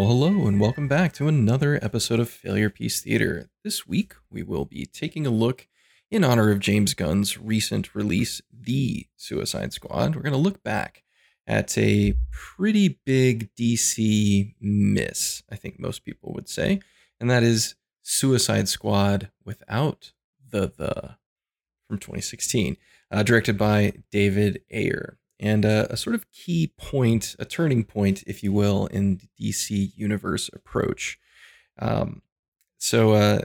Well, hello, and welcome back to another episode of Failure Piece Theater. This week, we will be taking a look in honor of James Gunn's recent release, The Suicide Squad. We're going to look back at a pretty big DC miss, I think most people would say, and that is Suicide Squad without the the from 2016, uh, directed by David Ayer and a, a, sort of key point, a turning point, if you will, in the DC universe approach. Um, so, uh,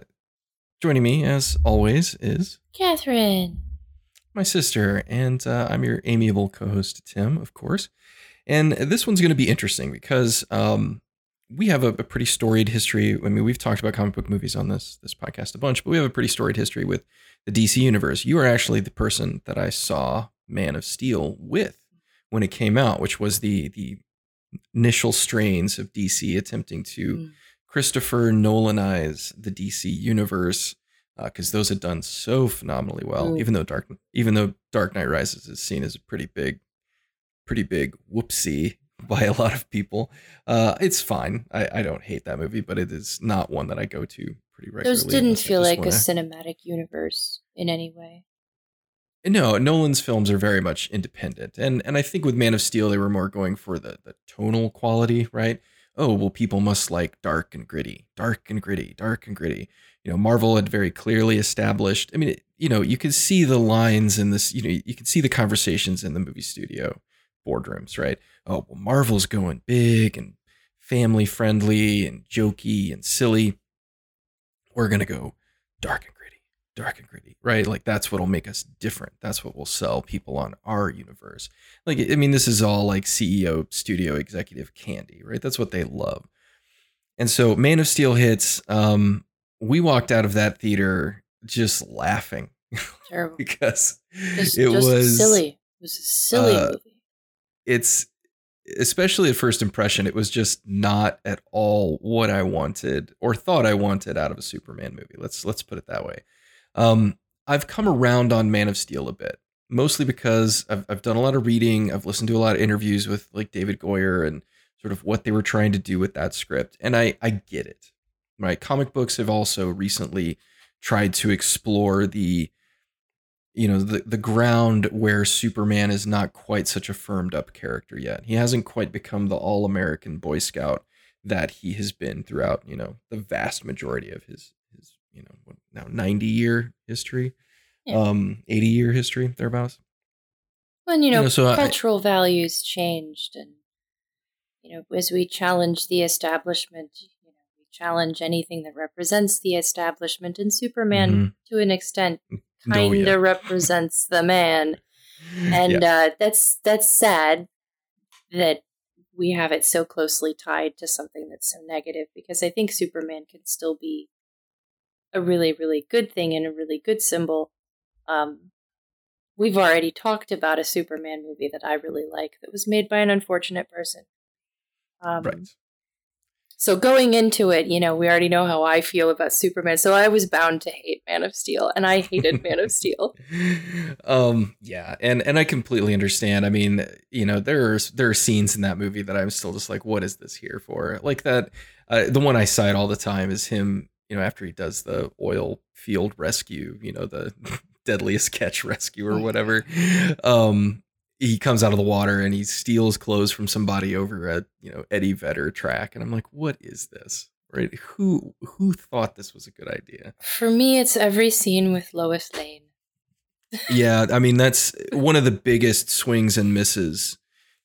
joining me as always is Catherine, my sister, and uh, I'm your amiable co-host Tim, of course. And this one's going to be interesting because um, we have a, a, pretty storied history. I mean, we've talked about comic book movies on this this podcast a bunch, but we have a pretty storied history with the DC universe. You are actually the person that I saw Man of Steel with when it came out, which was the the initial strains of DC attempting to mm. Christopher Nolanize the DC universe because uh, those had done so phenomenally well. Mm. Even though Dark even though Dark Knight Rises is seen as a pretty big, pretty big whoopsie by a lot of people, uh, it's fine. I, I don't hate that movie, but it is not one that I go to pretty regularly. Those didn't feel like a cinematic universe in any way. No, Nolan's films are very much independent, and and I think with Man of Steel they were more going for the the tonal quality, right? Oh well, people must like dark and gritty, dark and gritty, dark and gritty. You know, Marvel had very clearly established. I mean, you know, you could see the lines in this. You know, you could see the conversations in the movie studio boardrooms, right? Oh well, Marvel's going big and family friendly and jokey and silly. We're gonna go dark dark and gritty, right? Like that's what'll make us different. That's what will sell people on our universe. Like, I mean, this is all like CEO, studio executive candy, right? That's what they love. And so Man of Steel hits. Um, we walked out of that theater just laughing. Terrible. because just, it just was silly. It was a silly uh, movie. It's especially at first impression, it was just not at all what I wanted or thought I wanted out of a Superman movie. Let's let's put it that way. Um, I've come around on Man of Steel a bit, mostly because I've, I've done a lot of reading. I've listened to a lot of interviews with like David Goyer and sort of what they were trying to do with that script. And I, I get it, right? Comic books have also recently tried to explore the, you know, the, the ground where Superman is not quite such a firmed up character yet. He hasn't quite become the all American Boy Scout that he has been throughout, you know, the vast majority of his you know what, now 90 year history yeah. um 80 year history thereabouts well you know, you know so cultural I, values changed and you know as we challenge the establishment you know we challenge anything that represents the establishment and superman mm-hmm. to an extent kind of oh, yeah. represents the man and yeah. uh, that's that's sad that we have it so closely tied to something that's so negative because I think Superman can still be a really, really good thing and a really good symbol. Um, we've already talked about a Superman movie that I really like that was made by an unfortunate person. Um, right. So going into it, you know, we already know how I feel about Superman. So I was bound to hate Man of Steel, and I hated Man of Steel. Um, yeah, and and I completely understand. I mean, you know, there are there are scenes in that movie that I'm still just like, what is this here for? Like that. Uh, the one I cite all the time is him you know, after he does the oil field rescue, you know, the deadliest catch rescue or whatever, um, he comes out of the water and he steals clothes from somebody over at, you know, Eddie Vedder track. And I'm like, what is this? Right? Who who thought this was a good idea? For me, it's every scene with Lois Lane. yeah, I mean that's one of the biggest swings and misses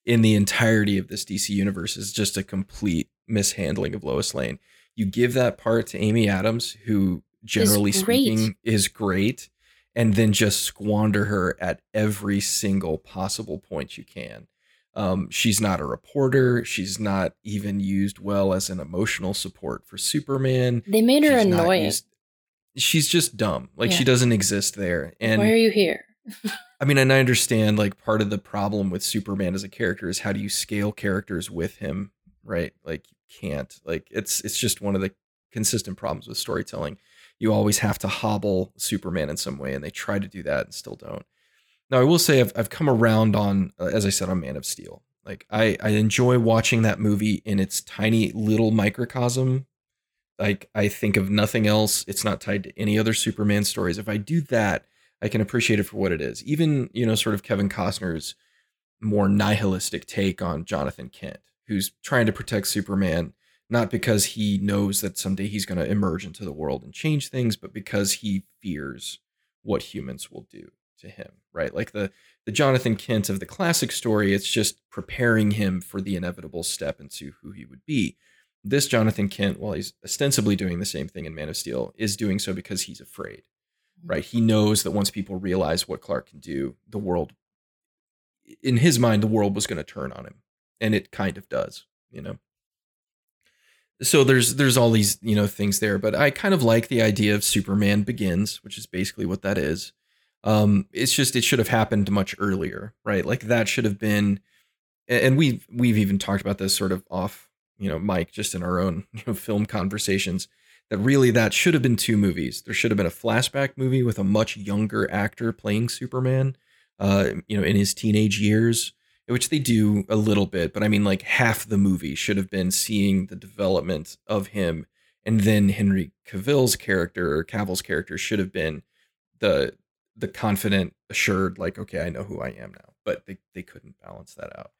in the entirety of this DC universe is just a complete mishandling of Lois Lane you give that part to Amy Adams, who generally speaking is great, and then just squander her at every single possible point you can. Um, she's not a reporter. She's not even used well as an emotional support for Superman. They made her she's annoying. Used, she's just dumb. Like yeah. she doesn't exist there. And why are you here? I mean, and I understand like part of the problem with Superman as a character is how do you scale characters with him, right? Like can't. Like it's it's just one of the consistent problems with storytelling. You always have to hobble Superman in some way, and they try to do that and still don't. Now, I will say I've I've come around on, uh, as I said, on Man of Steel. Like I, I enjoy watching that movie in its tiny little microcosm. Like I think of nothing else. It's not tied to any other Superman stories. If I do that, I can appreciate it for what it is. Even, you know, sort of Kevin Costner's more nihilistic take on Jonathan Kent, who's trying to protect Superman, not because he knows that someday he's going to emerge into the world and change things, but because he fears what humans will do to him, right? Like the the Jonathan Kent of the classic story, it's just preparing him for the inevitable step into who he would be. This Jonathan Kent, while he's ostensibly doing the same thing in Man of Steel, is doing so because he's afraid, mm-hmm. right? He knows that once people realize what Clark can do, the world, in his mind, the world was going to turn on him, and it kind of does, you know. So there's there's all these you know things there, but I kind of like the idea of Superman Begins, which is basically what that is um, it's just it should have happened much earlier, right? Like that should have been, and we've we've even talked about this sort of off, you know, Mike, just in our own you know, film conversations. That really that should have been two movies. There should have been a flashback movie with a much younger actor playing Superman, uh, you know, in his teenage years, which they do a little bit, but I mean, like half the movie should have been seeing the development of him, and then Henry Cavill's character or Cavill's character should have been the the confident, assured, like, okay, I know who I am now. But they, they couldn't balance that out.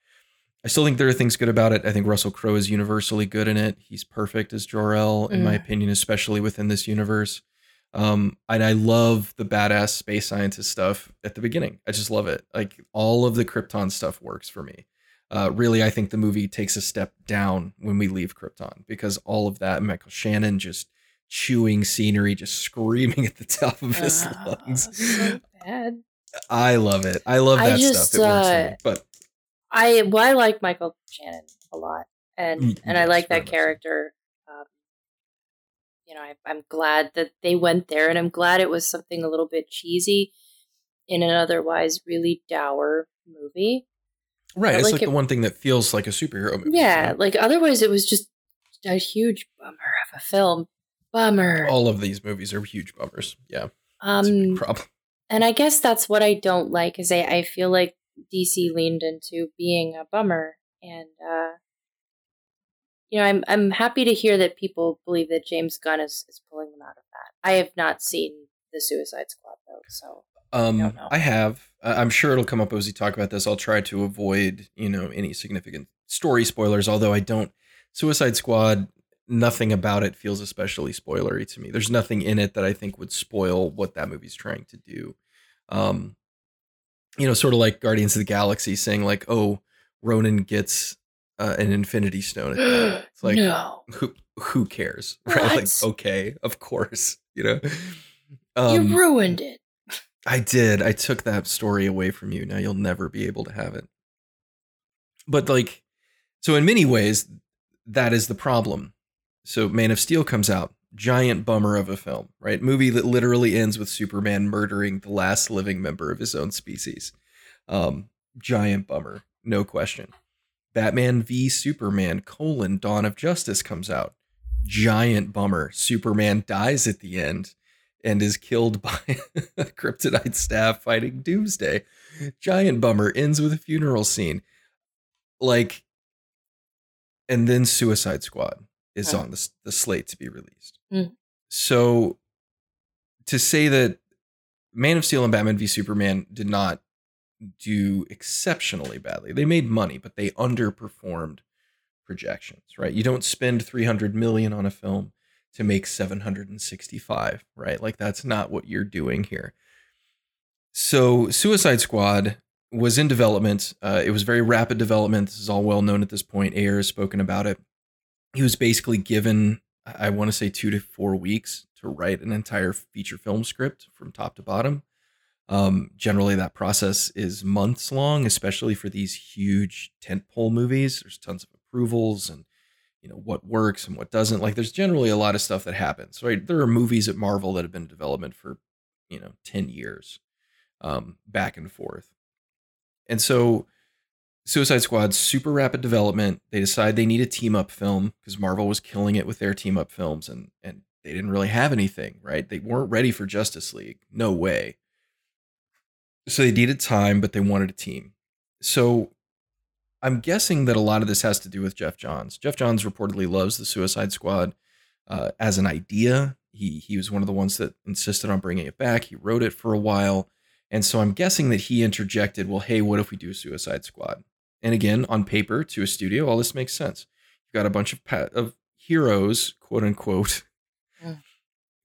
I still think there are things good about it. I think Russell Crowe is universally good in it. He's perfect as Jor-El, in mm. my opinion, especially within this universe. Um, and I love the badass space scientist stuff at the beginning. I just love it. Like all of the Krypton stuff works for me. Uh, really, I think the movie takes a step down when we leave Krypton because all of that, Michael Shannon just chewing scenery, just screaming at the top of his uh, lungs. So bad. I love it. I love that I just, stuff. It works uh, me, but I well, I like Michael Shannon a lot, and mm, and I like that character. You know, I, I'm glad that they went there, and I'm glad it was something a little bit cheesy in an otherwise really dour movie. Right, it's like, like it, the one thing that feels like a superhero movie. Yeah, like otherwise it was just a huge bummer of a film. Bummer. All of these movies are huge bummers. Yeah. Um, problem. And I guess that's what I don't like is I, I feel like DC leaned into being a bummer. And, uh, you know, I'm I'm happy to hear that people believe that James Gunn is, is pulling them out of that. I have not seen the Suicide Squad though, so um, I, I have. I'm sure it'll come up as we talk about this. I'll try to avoid, you know, any significant story spoilers. Although I don't, Suicide Squad nothing about it feels especially spoilery to me. There's nothing in it that I think would spoil what that movie's trying to do. Um, you know, sort of like Guardians of the Galaxy saying like, "Oh, Ronan gets uh, an Infinity Stone." It's like, no. who who cares, right? What? Like, okay, of course, you know. Um, you ruined it. I did. I took that story away from you. Now you'll never be able to have it. But like, so in many ways, that is the problem so Man of Steel comes out, giant bummer of a film, right? Movie that literally ends with Superman murdering the last living member of his own species. Um, giant bummer, no question. Batman v Superman: colon Dawn of Justice comes out. Giant bummer. Superman dies at the end and is killed by a kryptonite staff fighting Doomsday. Giant bummer ends with a funeral scene. Like, and then Suicide Squad is on the, the slate to be released. Mm. So to say that Man of Steel and Batman v Superman did not do exceptionally badly. They made money, but they underperformed projections, right? You don't spend 300 million on a film to make 765, right? Like that's not what you're doing here. So Suicide Squad was in development. Uh, it was very rapid development. This is all well known at this point. Ayer has spoken about it he was basically given I want to say two to four weeks to write an entire feature film script from top to bottom. Um, generally, that process is months long, especially for these huge tentpole movies. There's tons of approvals and you know what works and what doesn't. Like, there's generally a lot of stuff that happens. Right? There are movies at Marvel that have been in development for you know ten years, um, back and forth, and so Suicide Squad, super rapid development. They decide they need a team up film because Marvel was killing it with their team up films and and they didn't really have anything, right? They weren't ready for Justice League. No way. So they needed time, but they wanted a team. So I'm guessing that a lot of this has to do with Geoff Johns. Geoff Johns reportedly loves the Suicide Squad uh, as an idea. He he was one of the ones that insisted on bringing it back. He wrote it for a while, and so I'm guessing that he interjected, "Well, hey, what if we do a Suicide Squad?" And again, on paper, to a studio, all this makes sense. You've got a bunch of pa- of heroes, quote unquote, mm.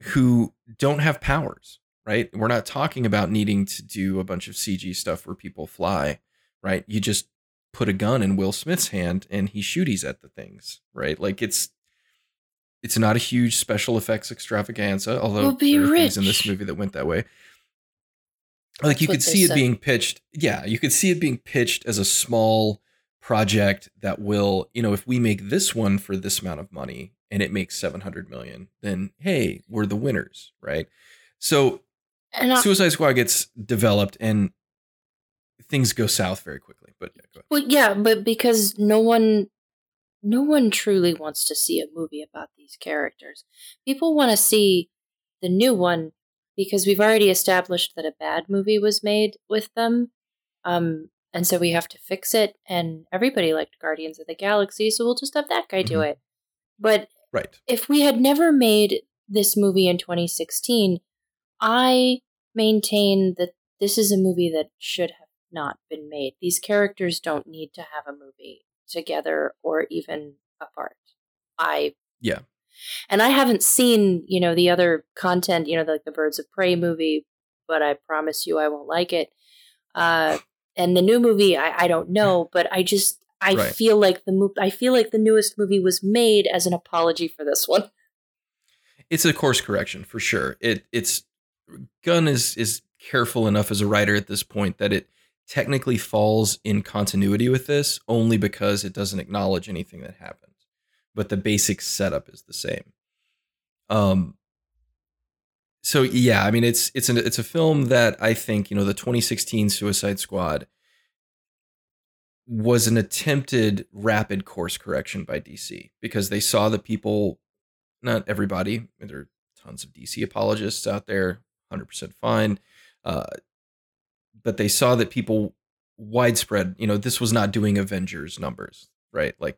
who don't have powers. Right? We're not talking about needing to do a bunch of CG stuff where people fly. Right? You just put a gun in Will Smith's hand and he shooties at the things, right? Like it's it's not a huge special effects extravaganza, although we'll there are things in this movie that went that way. Like That's you could see it being pitched, yeah, you could see it being pitched as a small project that will, you know, if we make this one for this amount of money and it makes 700 million, then hey, we're the winners, right? So I, Suicide Squad gets developed and things go south very quickly. But yeah, go ahead. Well, yeah, but because no one, no one truly wants to see a movie about these characters. People want to see the new one because we've already established that a bad movie was made with them. Um, and so we have to fix it. And everybody liked Guardians of the Galaxy, so we'll just have that guy do mm-hmm. it. But right. if we had never made this movie in 2016, I maintain that this is a movie that should have not been made. These characters don't need to have a movie together or even apart. I yeah. And I haven't seen, you know, the other content, you know, like the Birds of Prey movie, but I promise you I won't like it. Uh and the new movie I, I don't know, but I just I right. feel like the mo- I feel like the newest movie was made as an apology for this one. It's a course correction for sure. It it's Gunn is is careful enough as a writer at this point that it technically falls in continuity with this only because it doesn't acknowledge anything that happened. But the basic setup is the same. Um so yeah, I mean it's it's an it's a film that I think, you know, the 2016 Suicide Squad was an attempted rapid course correction by DC because they saw that people not everybody, there are tons of DC apologists out there, 100% fine. Uh, but they saw that people widespread, you know, this was not doing Avengers numbers, right? Like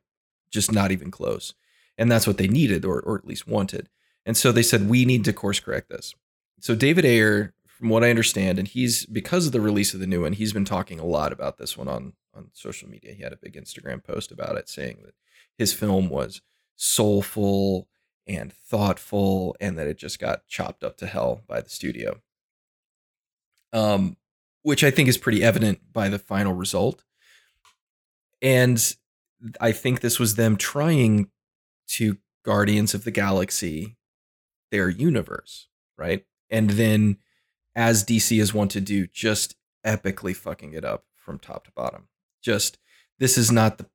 just not even close. And that's what they needed or or at least wanted. And so they said we need to course correct this. So David Ayer, from what I understand, and he's because of the release of the new one, he's been talking a lot about this one on on social media. He had a big Instagram post about it saying that his film was soulful and thoughtful and that it just got chopped up to hell by the studio. Um which I think is pretty evident by the final result. And I think this was them trying to Guardians of the Galaxy their universe, right? And then, as DC is wont to do, just epically fucking it up from top to bottom. Just this is not the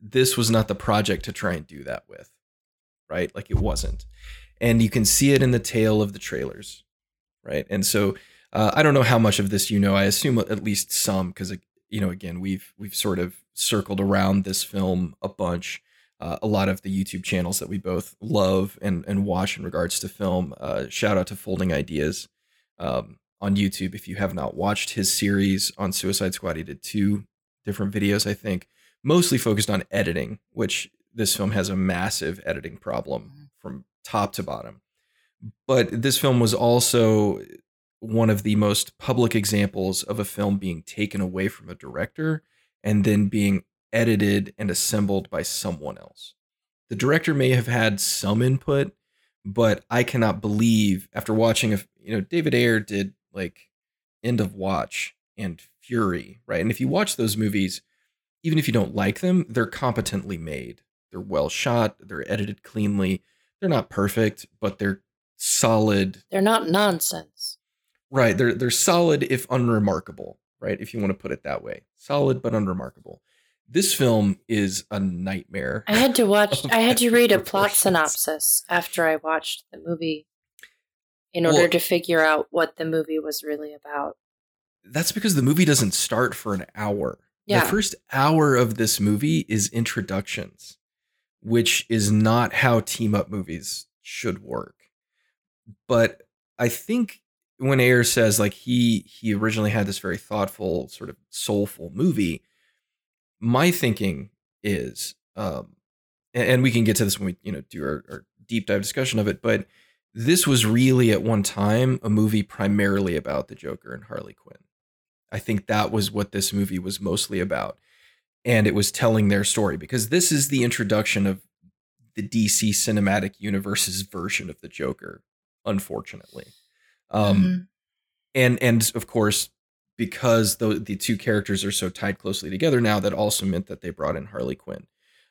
this was not the project to try and do that with, right? Like it wasn't. And you can see it in the tail of the trailers, right? And so uh, I don't know how much of this you know. I assume at least some, because you know, again, we've we've sort of circled around this film a bunch. Uh, a lot of the YouTube channels that we both love and and watch in regards to film. Uh, shout out to Folding Ideas um, on YouTube. If you have not watched his series on Suicide Squad, he did two different videos, I think, mostly focused on editing, which this film has a massive editing problem mm-hmm. from top to bottom. But this film was also one of the most public examples of a film being taken away from a director and then being edited and assembled by someone else. The director may have had some input, but I cannot believe after watching a you know David Ayer did like End of Watch and Fury, right? And if you watch those movies, even if you don't like them, they're competently made. They're well shot, they're edited cleanly. They're not perfect, but they're solid. They're not nonsense. Right. They're they're solid if unremarkable, right? If you want to put it that way. Solid but unremarkable. This film is a nightmare. I had to watch I had to read a plot synopsis after I watched the movie in order well, to figure out what the movie was really about. That's because the movie doesn't start for an hour. Yeah. The first hour of this movie is introductions, which is not how team up movies should work. But I think when Ayer says like he he originally had this very thoughtful, sort of soulful movie, my thinking is, um, and, and, we can get to this when we you know do our, our deep dive discussion of it, but this was really at one time a movie primarily about the Joker and Harley Quinn. I think that was what this movie was mostly about. And it was telling their story because this is the introduction of the DC cinematic universe's version of the Joker, unfortunately. Um, mm-hmm. and and of course, because the the two characters are so tied closely together now, that also meant that they brought in Harley Quinn.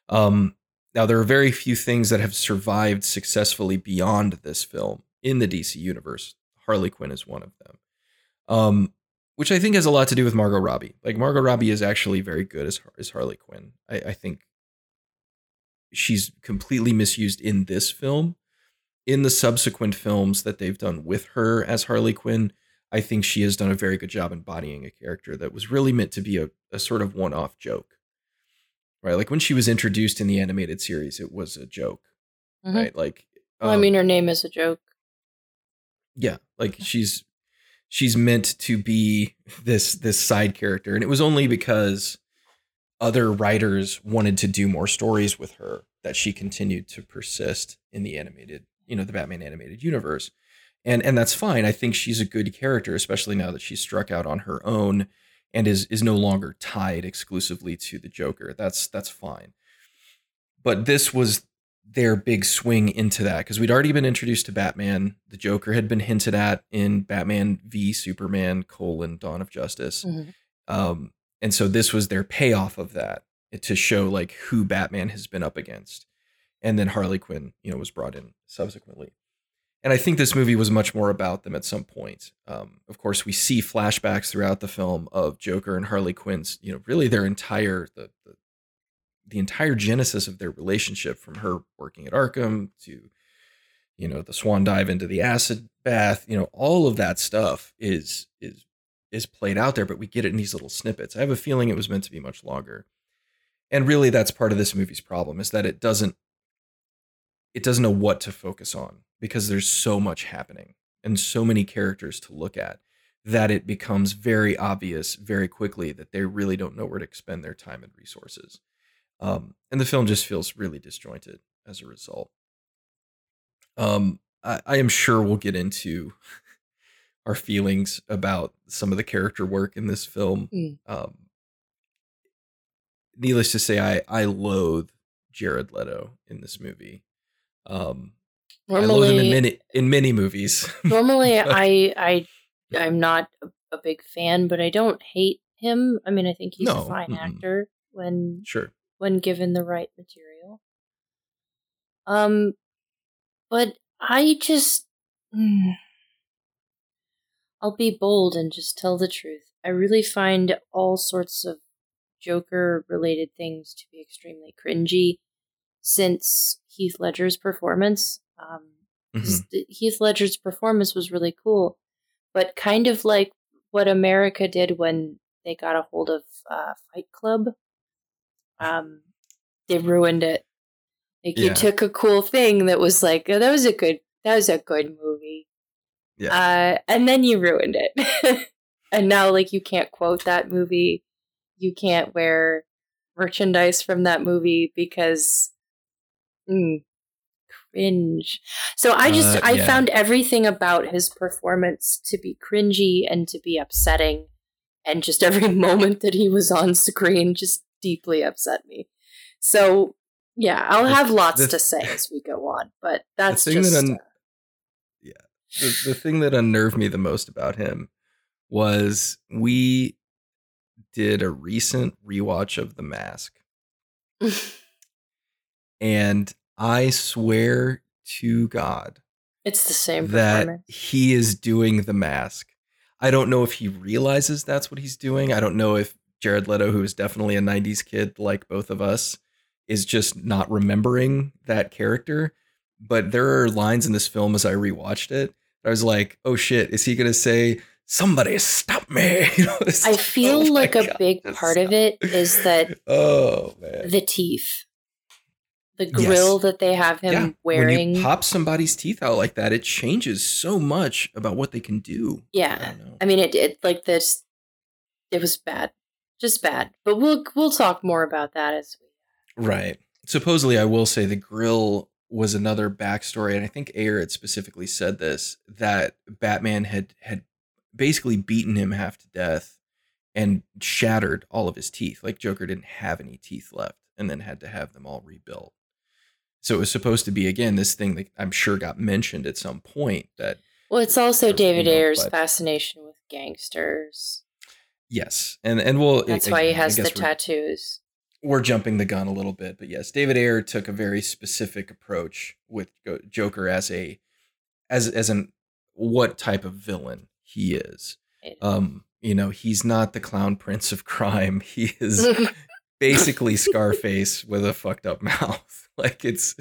Um, now there are very few things that have survived successfully beyond this film in the DC universe. Harley Quinn is one of them. Um, which I think has a lot to do with Margot Robbie. Like Margot Robbie is actually very good as as Harley Quinn. I, I think she's completely misused in this film. In the subsequent films that they've done with her as Harley Quinn, I think she has done a very good job embodying a character that was really meant to be a, a sort of one off joke. Right? Like when she was introduced in the animated series, it was a joke. Mm-hmm. Right? Like well, um, I mean her name is a joke. Yeah, like she's she's meant to be this this side character. And it was only because other writers wanted to do more stories with her that she continued to persist in the animated you know the batman animated universe. And and that's fine. I think she's a good character especially now that she's struck out on her own and is is no longer tied exclusively to the joker. That's that's fine. But this was their big swing into that because we'd already been introduced to Batman. The Joker had been hinted at in Batman v Superman: colon Dawn of Justice, mm-hmm. um, and so this was their payoff of that to show like who Batman has been up against. And then Harley Quinn, you know, was brought in subsequently. And I think this movie was much more about them at some point. Um, of course, we see flashbacks throughout the film of Joker and Harley Quinn's, you know, really their entire the, the the entire genesis of their relationship from her working at Arkham to you know the swan dive into the acid bath you know all of that stuff is is is played out there but we get it in these little snippets. I have a feeling it was meant to be much longer. And really that's part of this movie's problem is that it doesn't it doesn't know what to focus on because there's so much happening and so many characters to look at that it becomes very obvious very quickly that they really don't know where to expend their time and resources um, and the film just feels really disjointed as a result. Um, I, I am sure we'll get into our feelings about some of the character work in this film. Mm. Um, needless to say, I I loathe Jared Leto in this movie. Um, normally, I loathe him in many in many movies. normally, I I I'm not a, big fan, but I don't hate him. I mean, I think he's no, a fine mm-mm. actor when sure when given the right material. Um, but I just. Mm, I'll be bold and just tell the truth. I really find all sorts of Joker related things to be extremely cringy since Heath Ledger's performance. Um, mm-hmm. Heath Ledger's performance was really cool, but kind of like what America did when they got a hold of uh, Fight Club um, they ruined it. Like yeah. you took a cool thing that was like, oh, that was a good, that was a good movie. Yeah. Uh, and then you ruined it. and now, like, you can't quote that movie. You can't wear merchandise from that movie because mm, cringe. So I just, uh, I found everything about his performance to be cringy and to be upsetting. And just every moment that he was on screen just deeply upset me. So yeah, I'll have lots the, to say as we go on, but that's the thing just. That un- uh, yeah, the, the thing that unnerved me the most about him was we did a recent rewatch of The Mask, and I swear to God, it's the same that he is doing The Mask. I don't know if he realizes that's what he's doing. I don't know if Jared Leto, who is definitely a 90s kid like both of us, is just not remembering that character. But there are lines in this film as I rewatched it. I was like, oh shit, is he going to say, somebody stop me? You know, I feel oh like a God, big part stop. of it is that oh, man. the teeth. The grill yes. that they have him yeah. wearing. When you pop somebody's teeth out like that, it changes so much about what they can do. Yeah. I, I mean, it, it like this, it was bad just bad. But we'll we'll talk more about that as we. Right. Supposedly, I will say the grill was another backstory, and I think Ayer had specifically said this that Batman had had basically beaten him half to death and shattered all of his teeth. Like Joker didn't have any teeth left, and then had to have them all rebuilt. So it was supposed to be again this thing that I'm sure got mentioned at some point that. Well, it's also David Ayer's fascination with gangsters. Yes, and and we'll. that's why he has the tattoos we're jumping the gun a little bit, but yes, David Ayer took a very specific approach with Joker as a as as an what type of villain he is. Um, you know, he's not the clown prince of crime. He is basically Scarface with a fucked up mouth. like it's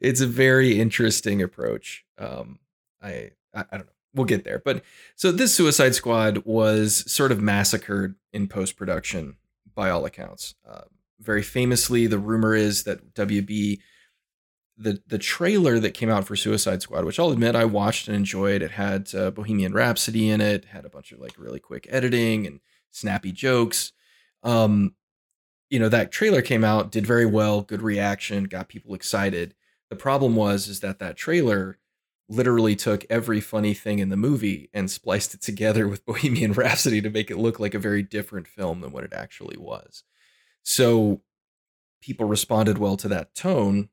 it's a very interesting approach. Um, I, I I don't know. We'll get there. But so this Suicide Squad was sort of massacred in post production by all accounts. Um, very famously, the rumor is that WB the the trailer that came out for Suicide Squad, which I'll admit I watched and enjoyed. It had uh, Bohemian Rhapsody in it, had a bunch of like really quick editing and snappy jokes. Um, you know that trailer came out, did very well, good reaction, got people excited. The problem was is that that trailer literally took every funny thing in the movie and spliced it together with Bohemian Rhapsody to make it look like a very different film than what it actually was. So people responded well to that tone.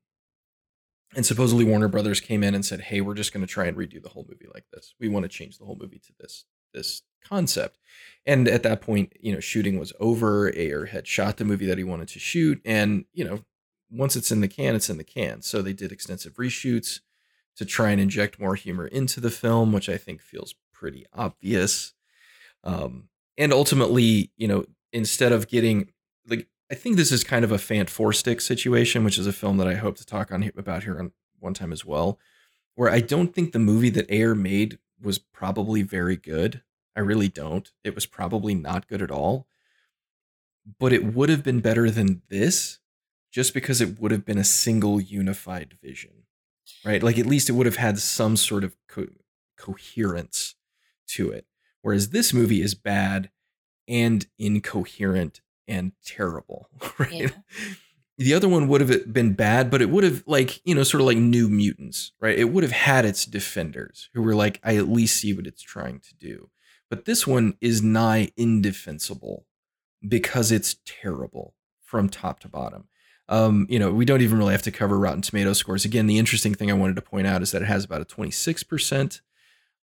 And supposedly Warner Brothers came in and said, "Hey, we're just going to try and redo the whole movie like this. We want to change the whole movie to this this concept." And at that point, you know, shooting was over. Ayer had shot the movie that he wanted to shoot, and you know, once it's in the can, it's in the can. So they did extensive reshoots to try and inject more humor into the film, which I think feels pretty obvious. Um, and ultimately, you know, instead of getting like I think this is kind of a Fant4stic situation, which is a film that I hope to talk on about here on one time as well, where I don't think the movie that Ayer made was probably very good. I really don't. It was probably not good at all. But it would have been better than this just because it would have been a single unified vision. Right? Like at least it would have had some sort of co- coherence to it. Whereas this movie is bad and incoherent and terrible, right? Yeah. The other one would have been bad, but it would have like, you know, sort of like New Mutants, right? It would have had its defenders who were like, I at least see what it's trying to do. But this one is nigh indefensible because it's terrible from top to bottom. Um, you know, we don't even really have to cover Rotten Tomato scores. Again, the interesting thing I wanted to point out is that it has about a 26%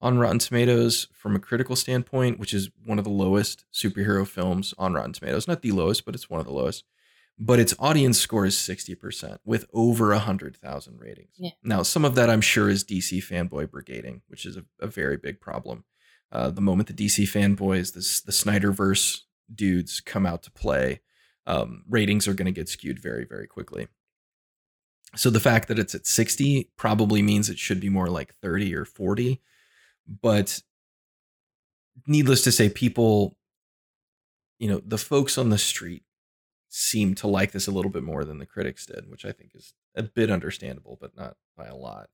on Rotten Tomatoes from a critical standpoint, which is one of the lowest superhero films on Rotten Tomatoes. Not the lowest, but it's one of the lowest. But its audience score is 60% with over 100,000 ratings. Yeah. Now, some of that I'm sure is DC fanboy brigading, which is a, a very big problem. Uh, the moment the DC fanboys, this, the Snyderverse dudes come out to play, um, ratings are going to get skewed very, very quickly. So the fact that it's at 60 probably means it should be more like 30 or 40 but needless to say, people, you know, the folks on the street seem to like this a little bit more than the critics did, which I think is a bit understandable, but not by a lot.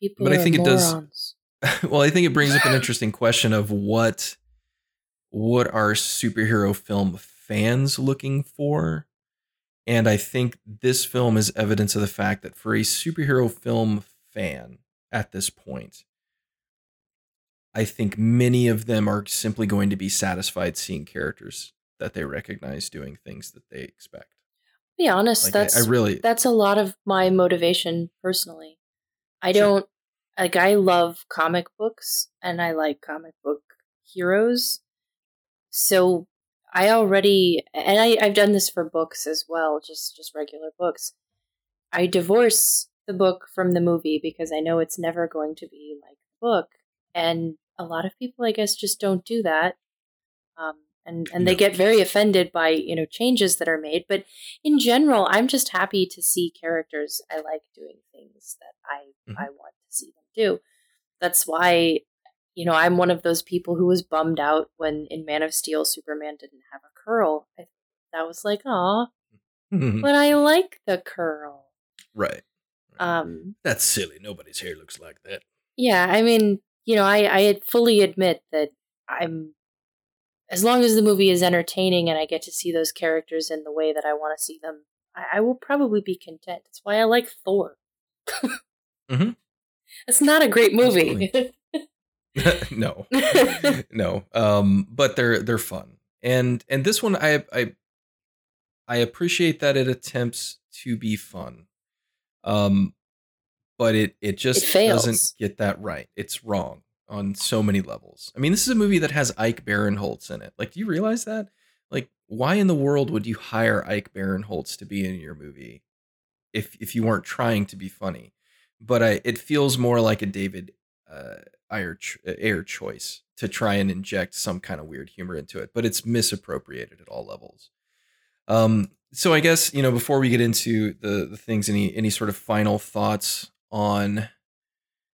People but I think morons. it does. well, I think it brings up an interesting question of what what are superhero film fans looking for? And I think this film is evidence of the fact that for a superhero film fan at this point, I think many of them are simply going to be satisfied seeing characters that they recognize doing things that they expect. Be honest, like that's I, I really that's a lot of my motivation personally. I sure. don't like I love comic books and I like comic book heroes. So I already and I, I've done this for books as well, just just regular books. I divorce the book from the movie because I know it's never going to be like the book. And a lot of people, I guess, just don't do that. Um, and and no. they get very offended by you know changes that are made. But in general, I'm just happy to see characters I like doing things that I mm-hmm. I want to see them do. That's why you know I'm one of those people who was bummed out when in Man of Steel Superman didn't have a curl. I, that was like, oh, but I like the curl. Right. right. Um, that's silly. Nobody's hair looks like that. Yeah, I mean, you know, I, I fully admit that I'm as long as the movie is entertaining and I get to see those characters in the way that I want to see them, I, I will probably be content. That's why I like Thor. mm-hmm. It's not a great movie. no, no. Um, but they're they're fun, and and this one I I I appreciate that it attempts to be fun. Um, but it it just it doesn't get that right. It's wrong on so many levels. I mean, this is a movie that has Ike Barinholtz in it. Like, do you realize that? Like, why in the world would you hire Ike Barinholtz to be in your movie if if you weren't trying to be funny? But I, it feels more like a David uh, Ayer, Ayer choice to try and inject some kind of weird humor into it, but it's misappropriated at all levels. Um, so I guess you know before we get into the the things, any any sort of final thoughts on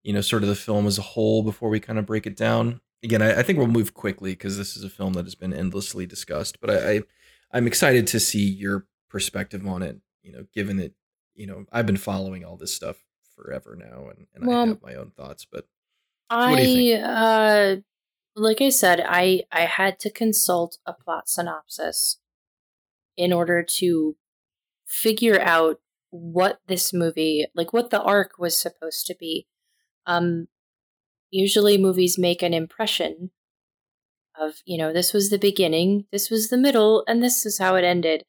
you know sort of the film as a whole before we kind of break it down. Again, I, I think we'll move quickly because this is a film that has been endlessly discussed, but I, I I'm excited to see your perspective on it. You know, given that you know I've been following all this stuff forever now, and, and well, I have my own thoughts. But I, uh, like I said, I I had to consult a plot synopsis in order to figure out what this movie, like what the arc was supposed to be. Um, usually movies make an impression of, you know, this was the beginning, this was the middle, and this is how it ended.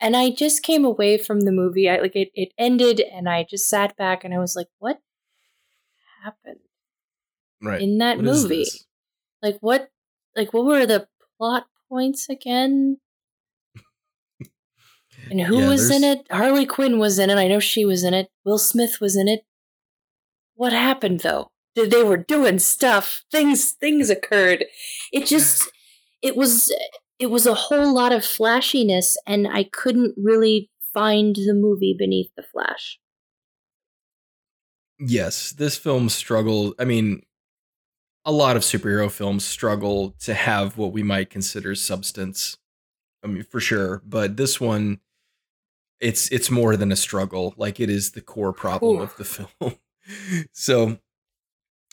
And I just came away from the movie. I like it. It ended, and I just sat back, and I was like, "What happened right. in that what movie? Like what? Like what were the plot points again? And who yeah, was there's... in it? Harley Quinn was in it. I know she was in it. Will Smith was in it. What happened though? They were doing stuff. Things things occurred. It just it was it was a whole lot of flashiness and I couldn't really find the movie beneath the flash. Yes, this film struggled. I mean, a lot of superhero films struggle to have what we might consider substance. I mean, for sure, but this one it's it's more than a struggle. Like it is the core problem Ooh. of the film. so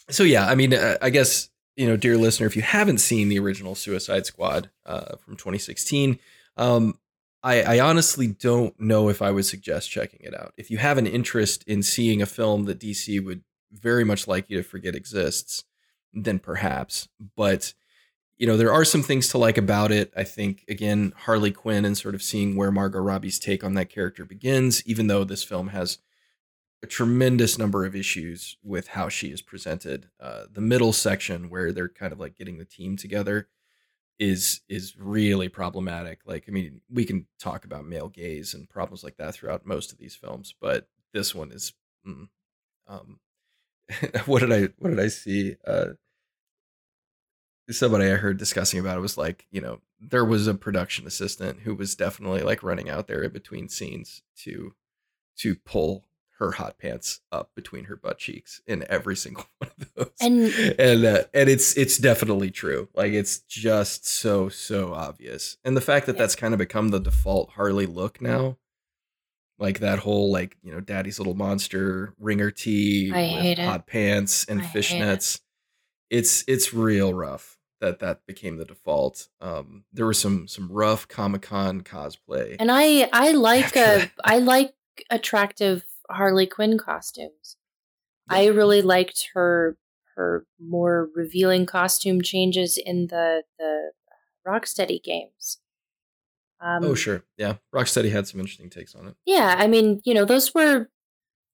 so yeah, I mean, uh, I guess you know, dear listener, if you haven't seen the original Suicide Squad uh, from 2016, um, I, I honestly don't know if I would suggest checking it out. If you have an interest in seeing a film that DC would very much like you to forget exists, then perhaps. But you know, there are some things to like about it. I think again, Harley Quinn and sort of seeing where Margot Robbie's take on that character begins, even though this film has a tremendous number of issues with how she is presented. Uh, the middle section where they're kind of like getting the team together is is really problematic. Like, I mean, we can talk about male gaze and problems like that throughout most of these films, but this one is. Mm, um, what did I what did I see? Uh, somebody I heard discussing about it was like, you know, there was a production assistant who was definitely like running out there in between scenes to to pull her hot pants up between her butt cheeks in every single one of those. And and uh, and it's it's definitely true. Like it's just so so obvious. And the fact that that's kind of become the default Harley look now. Like that whole like, you know, daddy's little monster ringer tee hot it. pants and I fishnets. It. It's it's real rough that that became the default. Um, there was some some rough Comic Con cosplay, and I I like a I like attractive Harley Quinn costumes. I really liked her her more revealing costume changes in the the Rocksteady games. Um, oh sure, yeah, Rocksteady had some interesting takes on it. Yeah, I mean, you know, those were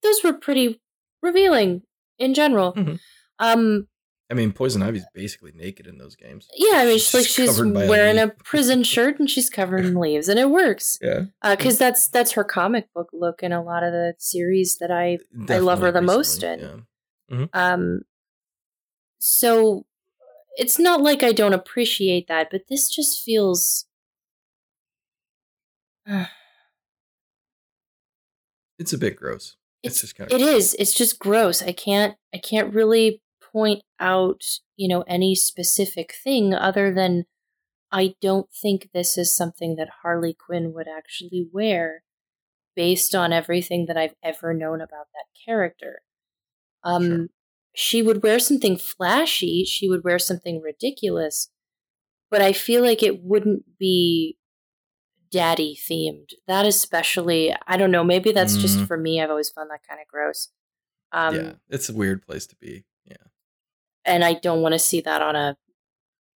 those were pretty revealing in general. Mm-hmm. Um, I mean, Poison Ivy's basically naked in those games. Yeah, I mean, she's, like she's wearing a, a prison shirt and she's covered in leaves, and it works. Yeah, because uh, that's that's her comic book look in a lot of the series that I Definitely I love her the recently, most in. Yeah. Mm-hmm. Um, so it's not like I don't appreciate that, but this just feels. it's a bit gross. It's, it's just kind of. It is. It's just gross. I can't. I can't really point out, you know, any specific thing other than I don't think this is something that Harley Quinn would actually wear based on everything that I've ever known about that character. Um sure. she would wear something flashy, she would wear something ridiculous, but I feel like it wouldn't be daddy themed. That especially, I don't know. Maybe that's mm. just for me. I've always found that kind of gross. Um, yeah, it's a weird place to be. And I don't want to see that on a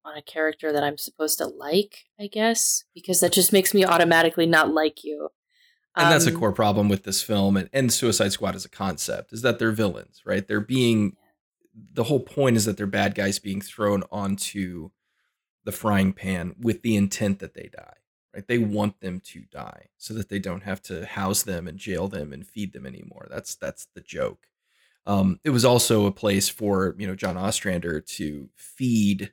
on a character that I'm supposed to like. I guess because that just makes me automatically not like you. And that's a um, core problem with this film and, and Suicide Squad as a concept is that they're villains, right? They're being the whole point is that they're bad guys being thrown onto the frying pan with the intent that they die right? They want them to die so that they don't have to house them and jail them and feed them anymore. That's that's the joke. Um, it was also a place for you know John Ostrander to feed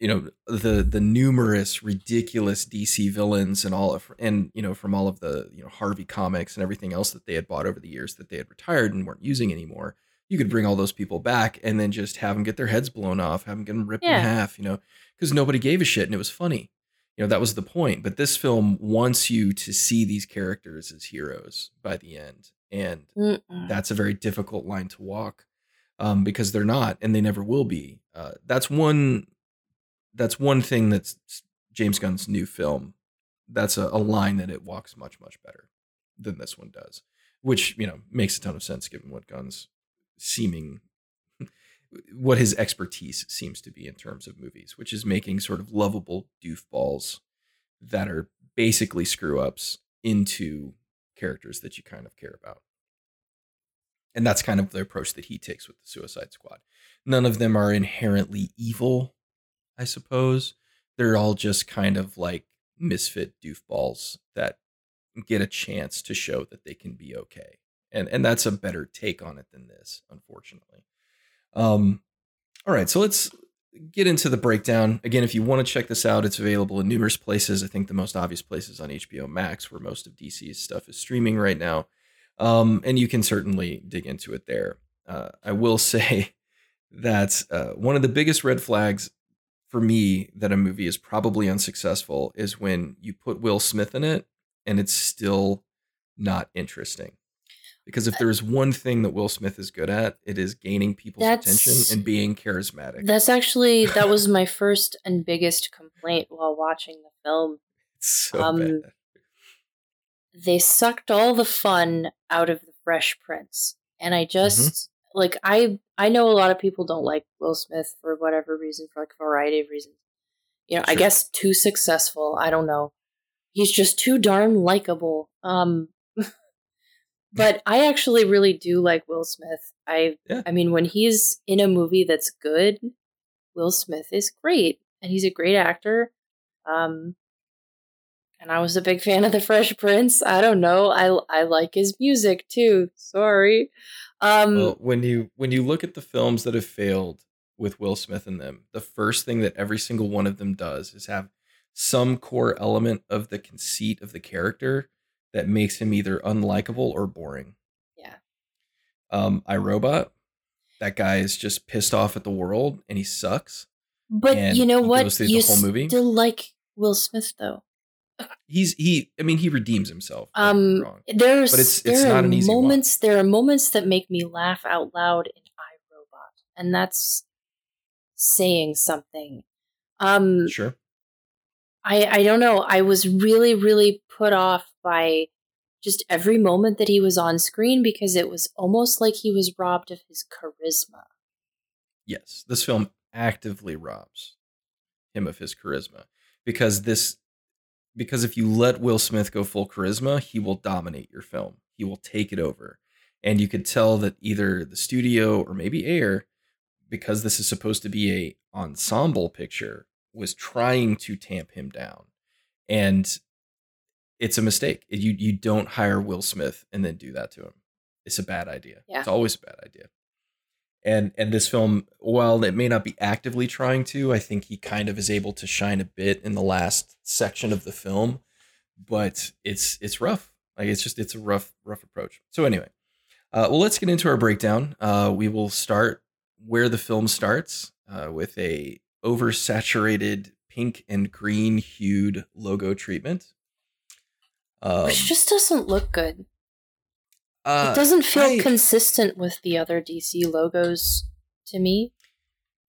you know the the numerous ridiculous DC villains and all of and you know from all of the you know Harvey comics and everything else that they had bought over the years that they had retired and weren't using anymore. You could bring all those people back and then just have them get their heads blown off, have them get them ripped yeah. in half, you know, because nobody gave a shit and it was funny you know that was the point but this film wants you to see these characters as heroes by the end and Mm-mm. that's a very difficult line to walk um, because they're not and they never will be uh, that's one that's one thing that's james gunn's new film that's a, a line that it walks much much better than this one does which you know makes a ton of sense given what gunn's seeming what his expertise seems to be in terms of movies, which is making sort of lovable doofballs that are basically screw ups into characters that you kind of care about. And that's kind of the approach that he takes with the Suicide Squad. None of them are inherently evil, I suppose. They're all just kind of like misfit doofballs that get a chance to show that they can be okay. And and that's a better take on it than this, unfortunately. Um, all right, so let's get into the breakdown. Again, if you want to check this out, it's available in numerous places. I think the most obvious places on HBO Max, where most of DC's stuff is streaming right now. Um, and you can certainly dig into it there. Uh, I will say that uh, one of the biggest red flags for me that a movie is probably unsuccessful is when you put Will Smith in it and it's still not interesting. Because if there's one thing that Will Smith is good at, it is gaining people's that's, attention and being charismatic. That's actually that was my first and biggest complaint while watching the film. It's so um, bad. They sucked all the fun out of the Fresh Prince, and I mm-hmm. just mm-hmm. like I I know a lot of people don't like Will Smith for whatever reason, for like a variety of reasons. You know, sure. I guess too successful. I don't know. He's just too darn likable. Um, but I actually really do like Will Smith. I yeah. I mean when he's in a movie that's good, Will Smith is great and he's a great actor. Um and I was a big fan of The Fresh Prince. I don't know. I I like his music too. Sorry. Um well, when you when you look at the films that have failed with Will Smith in them, the first thing that every single one of them does is have some core element of the conceit of the character that makes him either unlikable or boring. Yeah. Um, iRobot, that guy is just pissed off at the world and he sucks. But you know what? You whole movie. still like Will Smith though. He's he. I mean, he redeems himself. Um, there's but it's, it's there are moments. There are moments that make me laugh out loud in iRobot, and that's saying something. Um, sure. I I don't know. I was really really put off by just every moment that he was on screen because it was almost like he was robbed of his charisma. Yes, this film actively robs him of his charisma because this because if you let Will Smith go full charisma, he will dominate your film. He will take it over. And you could tell that either the studio or maybe Ayer because this is supposed to be a ensemble picture was trying to tamp him down. And it's a mistake. You you don't hire Will Smith and then do that to him. It's a bad idea. Yeah. It's always a bad idea. And and this film, while it may not be actively trying to, I think he kind of is able to shine a bit in the last section of the film, but it's it's rough. Like it's just it's a rough rough approach. So anyway, uh, well let's get into our breakdown. Uh, we will start where the film starts uh, with a oversaturated pink and green hued logo treatment um, Which just doesn't look good. Uh, it doesn't feel I, consistent with the other DC logos to me.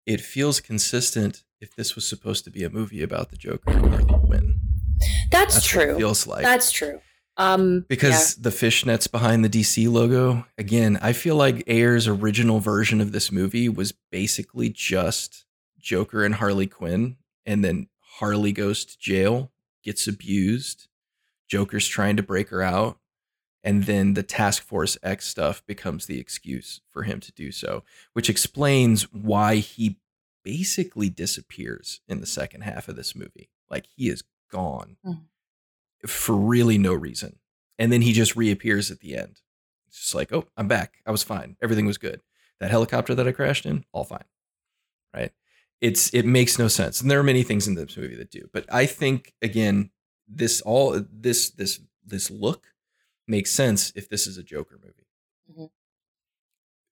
It feels consistent if this was supposed to be a movie about the Joker and Harley Quinn. That's, That's true. feels like That's true. Um, because yeah. the fishnets behind the DC logo, again, I feel like Ayer's original version of this movie was basically just Joker and Harley Quinn, and then Harley goes to jail, gets abused, Joker's trying to break her out, and then the Task Force X stuff becomes the excuse for him to do so, which explains why he basically disappears in the second half of this movie. Like he is gone. Mm-hmm for really no reason. And then he just reappears at the end. It's just like, oh, I'm back. I was fine. Everything was good. That helicopter that I crashed in, all fine. Right? It's it makes no sense. And there are many things in this movie that do. But I think again, this all this this this look makes sense if this is a Joker movie. Mm-hmm.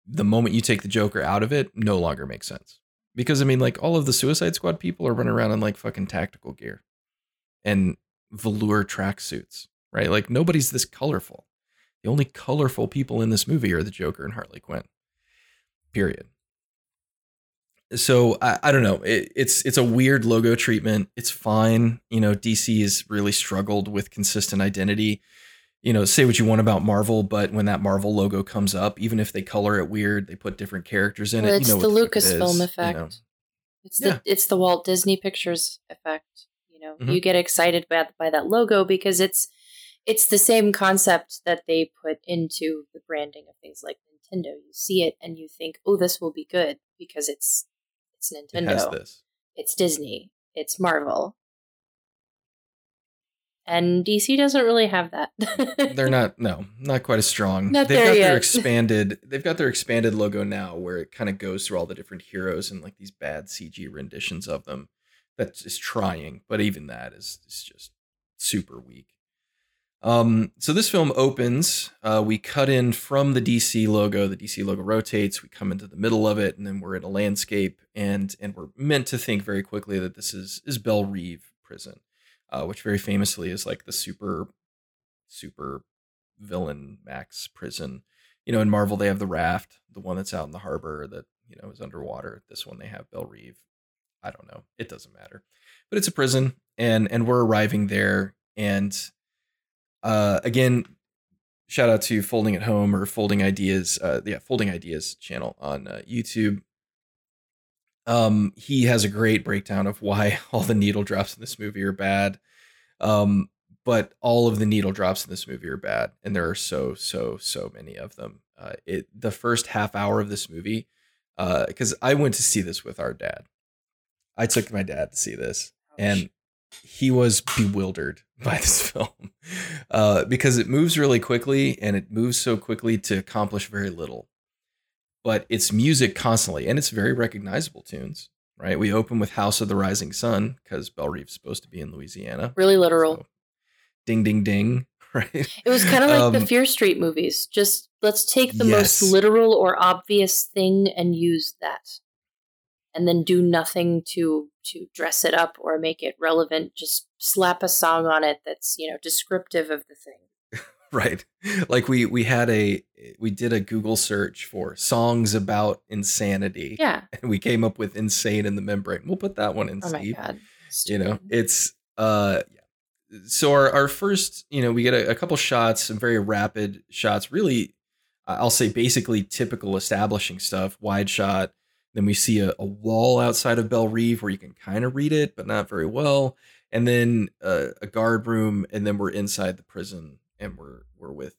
The moment you take the Joker out of it, no longer makes sense. Because I mean, like all of the Suicide Squad people are running around in like fucking tactical gear. And velour tracksuits, right? Like nobody's this colorful. The only colorful people in this movie are the Joker and Harley Quinn. Period. So I, I don't know. It, it's it's a weird logo treatment. It's fine. You know, DC has really struggled with consistent identity. You know, say what you want about Marvel, but when that Marvel logo comes up, even if they color it weird, they put different characters in well, it. It's you know the Lucasfilm effect. You know. It's the yeah. it's the Walt Disney Pictures effect You know mm-hmm. you get excited by, by that logo because it's it's the same concept that they put into the branding of things like Nintendo. You see it and you think, "Oh, this will be good because it's it's Nintendo. It it's Disney. It's Marvel." And DC doesn't really have that. They're not no, not quite as strong. Not they've got yet. their expanded they've got their expanded logo now where it kind of goes through all the different heroes and like these bad CG renditions of them that is trying, but even that is, is just super weak. Um, so this film opens. Uh, we cut in from the DC logo. The DC logo rotates. We come into the middle of it, and then we're in a landscape. And and we're meant to think very quickly that this is is Belle Reve prison, uh, which very famously is like the super super villain max prison. You know, in Marvel they have the Raft, the one that's out in the harbor that you know is underwater. This one they have Belle Reve. I don't know. It doesn't matter. But it's a prison and and we're arriving there and uh again shout out to Folding at Home or Folding Ideas uh yeah, Folding Ideas channel on uh, YouTube. Um he has a great breakdown of why all the needle drops in this movie are bad. Um but all of the needle drops in this movie are bad and there are so so so many of them. Uh it the first half hour of this movie uh cuz I went to see this with our dad I took my dad to see this, and he was bewildered by this film uh, because it moves really quickly and it moves so quickly to accomplish very little. But it's music constantly, and it's very recognizable tunes. Right? We open with "House of the Rising Sun" because Belle Reve's supposed to be in Louisiana. Really literal. So, ding, ding, ding. Right? It was kind of like um, the Fear Street movies. Just let's take the yes. most literal or obvious thing and use that and then do nothing to to dress it up or make it relevant. Just slap a song on it that's you know descriptive of the thing. Right. Like we we had a we did a google search for songs about insanity yeah. and we came up with insane in the membrane. We'll put that one in oh Steve. my god you know it's uh yeah. so our, our first you know we get a, a couple shots some very rapid shots really i'll say basically typical establishing stuff wide shot then we see a, a wall outside of Belle Reve where you can kind of read it, but not very well. And then uh, a guard room, and then we're inside the prison, and we're we're with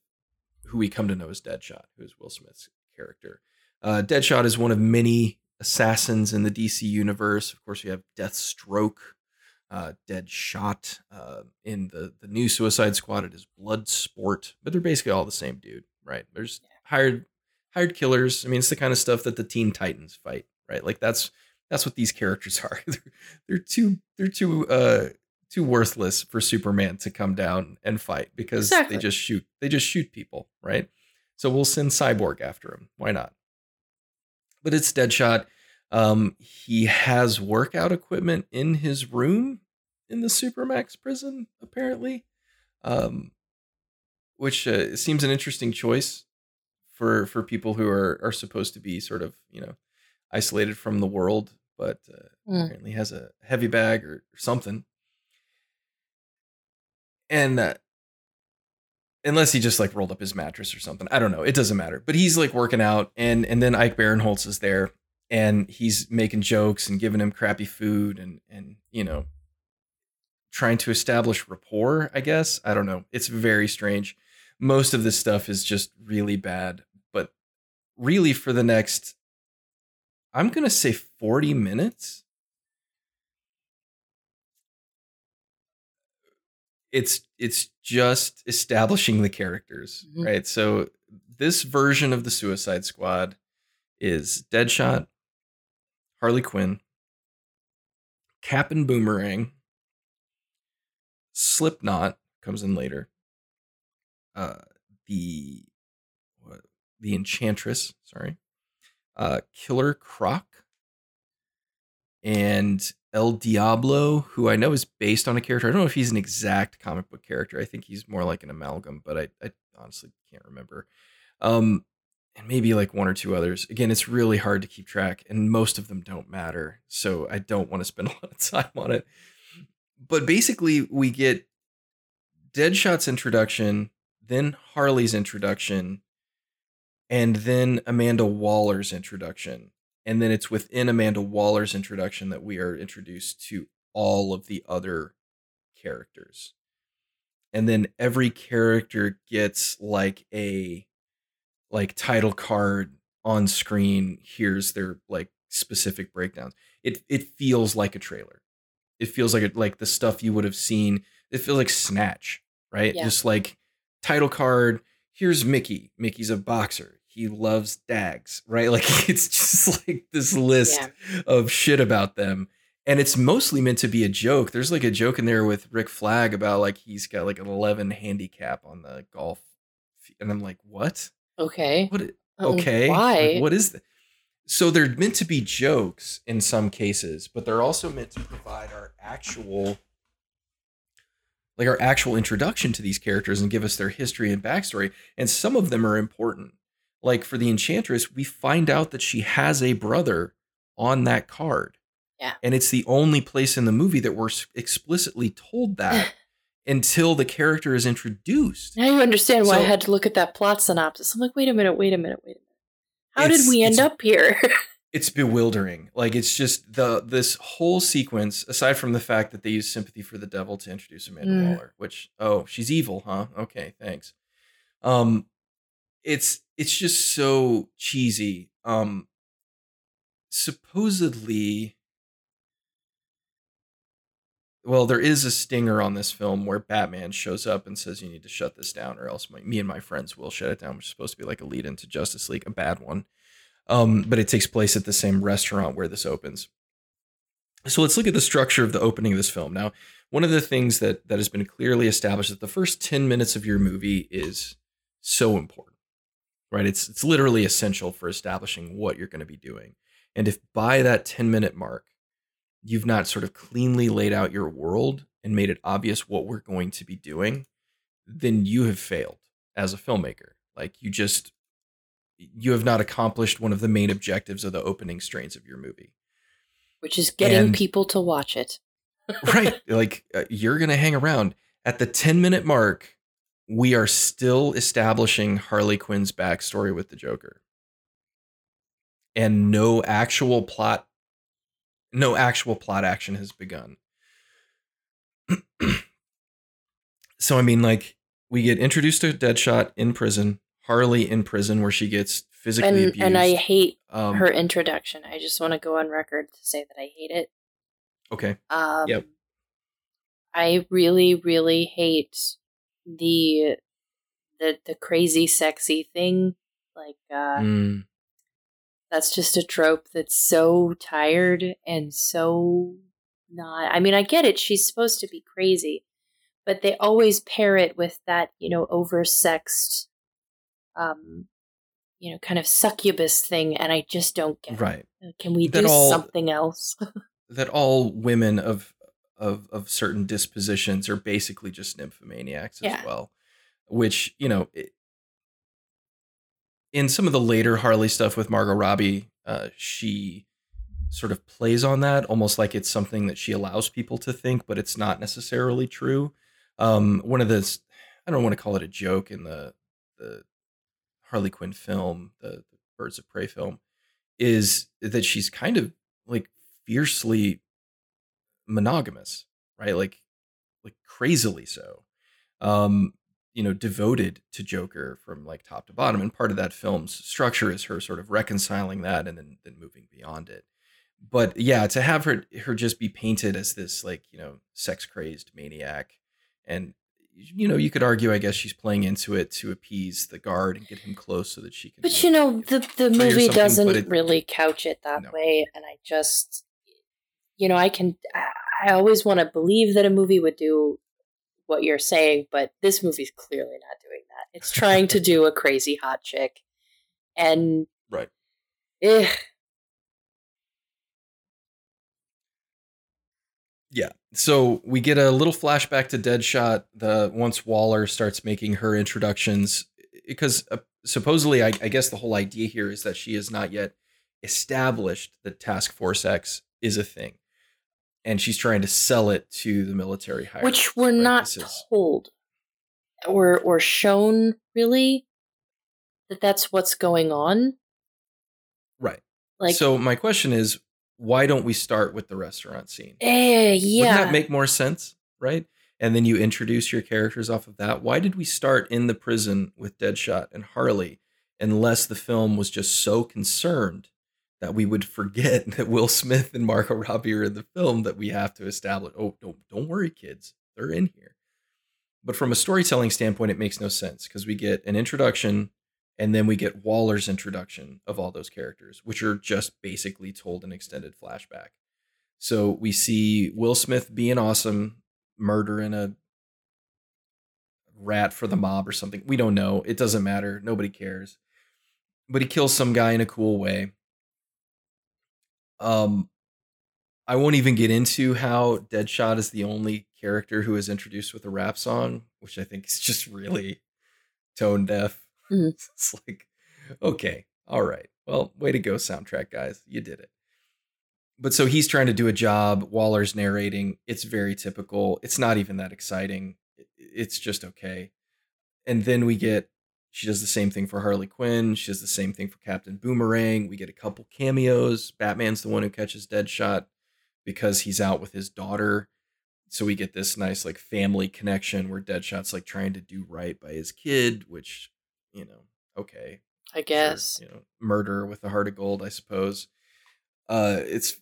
who we come to know as Deadshot, who is Will Smith's character. Uh, Deadshot is one of many assassins in the DC universe. Of course, you have Deathstroke, uh, Deadshot. Uh, in the the new Suicide Squad, it is Bloodsport, but they're basically all the same dude, right? There's hired hired killers. I mean, it's the kind of stuff that the Teen Titans fight, right? Like that's that's what these characters are. they're, they're too they're too uh too worthless for Superman to come down and fight because exactly. they just shoot they just shoot people, right? So we'll send Cyborg after him. Why not? But it's Deadshot. Um, he has workout equipment in his room in the Supermax prison, apparently, um, which uh, seems an interesting choice for for people who are are supposed to be sort of you know isolated from the world but uh, mm. apparently has a heavy bag or, or something. And uh, unless he just like rolled up his mattress or something, I don't know. It doesn't matter. But he's like working out, and and then Ike Barinholtz is there, and he's making jokes and giving him crappy food, and and you know, trying to establish rapport. I guess I don't know. It's very strange. Most of this stuff is just really bad, but really for the next I'm going to say 40 minutes. It's it's just establishing the characters, mm-hmm. right? So this version of the Suicide Squad is Deadshot, Harley Quinn, Captain Boomerang, Slipknot comes in later. Uh, the the Enchantress, sorry, uh, Killer Croc, and El Diablo, who I know is based on a character. I don't know if he's an exact comic book character. I think he's more like an amalgam, but I, I honestly can't remember. Um, and maybe like one or two others. Again, it's really hard to keep track, and most of them don't matter. So I don't want to spend a lot of time on it. But basically, we get Deadshot's introduction, then Harley's introduction, and then Amanda Waller's introduction. And then it's within Amanda Waller's introduction that we are introduced to all of the other characters. And then every character gets like a like title card on screen. Here's their like specific breakdowns. It it feels like a trailer. It feels like it like the stuff you would have seen. It feels like Snatch, right? Yeah. Just like title card, here's Mickey. Mickey's a boxer. He loves dags, right? Like it's just like this list yeah. of shit about them. And it's mostly meant to be a joke. There's like a joke in there with Rick Flag about like he's got like an 11 handicap on the golf. And I'm like, what? Okay. What? Um, okay. why? Like, what is that? So they're meant to be jokes in some cases, but they're also meant to provide our actual like our actual introduction to these characters and give us their history and backstory. And some of them are important. Like for the Enchantress, we find out that she has a brother on that card. Yeah. And it's the only place in the movie that we're explicitly told that until the character is introduced. Now you understand why so, I had to look at that plot synopsis. I'm like, wait a minute, wait a minute, wait a minute. How did we end up here? it's bewildering. Like it's just the this whole sequence, aside from the fact that they use sympathy for the devil to introduce Amanda mm. Waller, which oh, she's evil, huh? Okay, thanks. Um it's it's just so cheesy. Um supposedly well, there is a stinger on this film where Batman shows up and says, "You need to shut this down, or else my, me and my friends will shut it down." Which is supposed to be like a lead into Justice League, a bad one. Um, but it takes place at the same restaurant where this opens. So let's look at the structure of the opening of this film. Now, one of the things that that has been clearly established that the first 10 minutes of your movie is so important. Right? It's it's literally essential for establishing what you're going to be doing. And if by that 10 minute mark you've not sort of cleanly laid out your world and made it obvious what we're going to be doing, then you have failed as a filmmaker. Like you just you have not accomplished one of the main objectives of the opening strains of your movie, which is getting and, people to watch it. right. Like uh, you're going to hang around at the 10 minute mark. We are still establishing Harley Quinn's backstory with the Joker. And no actual plot, no actual plot action has begun. so, I mean, like, we get introduced to Deadshot in prison Harley in prison where she gets physically and, abused. And I hate um, her introduction. I just want to go on record to say that I hate it. Okay. Um, yep. I really, really hate the the the crazy sexy thing. Like uh mm. that's just a trope that's so tired and so not I mean I get it, she's supposed to be crazy, but they always pair it with that, you know, oversexed um, you know, kind of succubus thing, and I just don't get right. It. Uh, can we that do all, something else? that all women of of of certain dispositions are basically just nymphomaniacs yeah. as well, which you know. It, in some of the later Harley stuff with Margot Robbie, uh, she sort of plays on that, almost like it's something that she allows people to think, but it's not necessarily true. Um, one of the, I don't want to call it a joke in the the Harley Quinn film, the, the Birds of Prey film, is that she's kind of like fiercely monogamous, right? Like like crazily so. Um, you know, devoted to Joker from like top to bottom. And part of that film's structure is her sort of reconciling that and then then moving beyond it. But yeah, to have her her just be painted as this like, you know, sex crazed maniac and you know, you could argue, I guess she's playing into it to appease the guard and get him close so that she can. But you know, the the movie doesn't it, really couch it that no. way, and I just, you know, I can, I always want to believe that a movie would do what you're saying, but this movie's clearly not doing that. It's trying to do a crazy hot chick, and right, eh. Yeah. So we get a little flashback to Deadshot. The once Waller starts making her introductions, because uh, supposedly, I, I guess the whole idea here is that she has not yet established that Task Force X is a thing and she's trying to sell it to the military hierarchy. Which we're not told or or shown really that that's what's going on. Right. Like So my question is why don't we start with the restaurant scene? Eh, yeah. Wouldn't that make more sense, right? And then you introduce your characters off of that. Why did we start in the prison with Deadshot and Harley unless the film was just so concerned that we would forget that Will Smith and Margot Robbie are in the film that we have to establish. Oh, don't don't worry, kids, they're in here. But from a storytelling standpoint, it makes no sense because we get an introduction and then we get Waller's introduction of all those characters, which are just basically told an extended flashback. So we see Will Smith being awesome, murdering a rat for the mob or something. We don't know. It doesn't matter. Nobody cares. But he kills some guy in a cool way. Um, I won't even get into how Deadshot is the only character who is introduced with a rap song, which I think is just really tone deaf. Mm-hmm. It's like, okay, all right. Well, way to go, soundtrack guys. You did it. But so he's trying to do a job. Waller's narrating. It's very typical. It's not even that exciting. It's just okay. And then we get she does the same thing for Harley Quinn. She does the same thing for Captain Boomerang. We get a couple cameos. Batman's the one who catches Deadshot because he's out with his daughter. So we get this nice like family connection where Deadshot's like trying to do right by his kid, which, you know, okay. I guess. Sure, you know, murder with a heart of gold, I suppose. Uh it's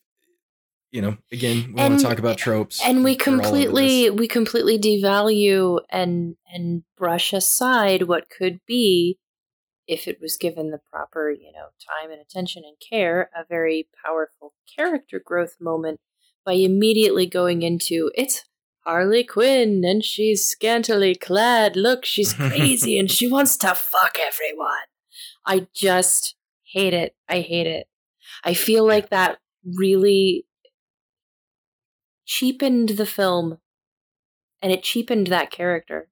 you know, again, we and, want to talk about tropes. And we completely we completely devalue and and brush aside what could be if it was given the proper, you know, time and attention and care, a very powerful character growth moment by immediately going into it's Harley Quinn and she's scantily clad. Look, she's crazy and she wants to fuck everyone. I just hate it. I hate it. I feel like that really cheapened the film and it cheapened that character.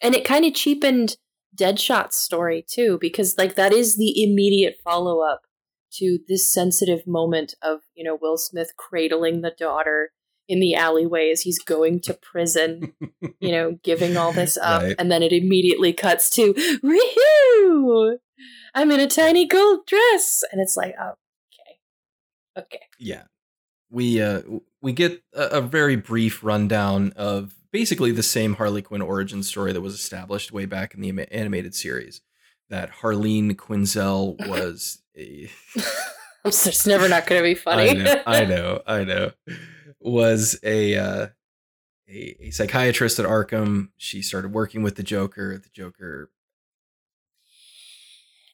And it kind of cheapened Deadshot's story too, because like that is the immediate follow up to this sensitive moment of, you know, Will Smith cradling the daughter in the alleyway as he's going to prison, you know, giving all this up. Right. And then it immediately cuts to, Woohoo! I'm in a tiny gold dress. And it's like, oh, okay. Okay. Yeah we uh, we get a, a, very brief rundown of basically the same Harley Quinn origin story that was established way back in the animated series. That Harleen Quinzel was a. I'm just never not going to be funny. I know, I know, I know. Was a, uh, a a psychiatrist at Arkham. She started working with the Joker. The Joker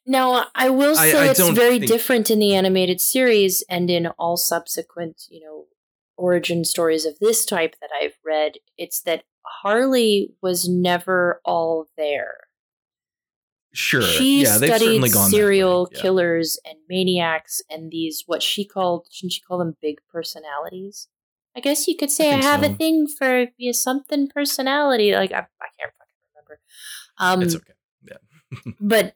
now, I will say I, I it's very think... different in the animated series and in all subsequent, you know, origin stories of this type that I've read. It's that Harley was never all there. Sure. She yeah, studied serial yeah. killers and maniacs and these what she called shouldn't she call them big personalities? I guess you could say I, I have so. a thing for you something personality. Like I, I can't fucking remember. Um, it's okay. Yeah. but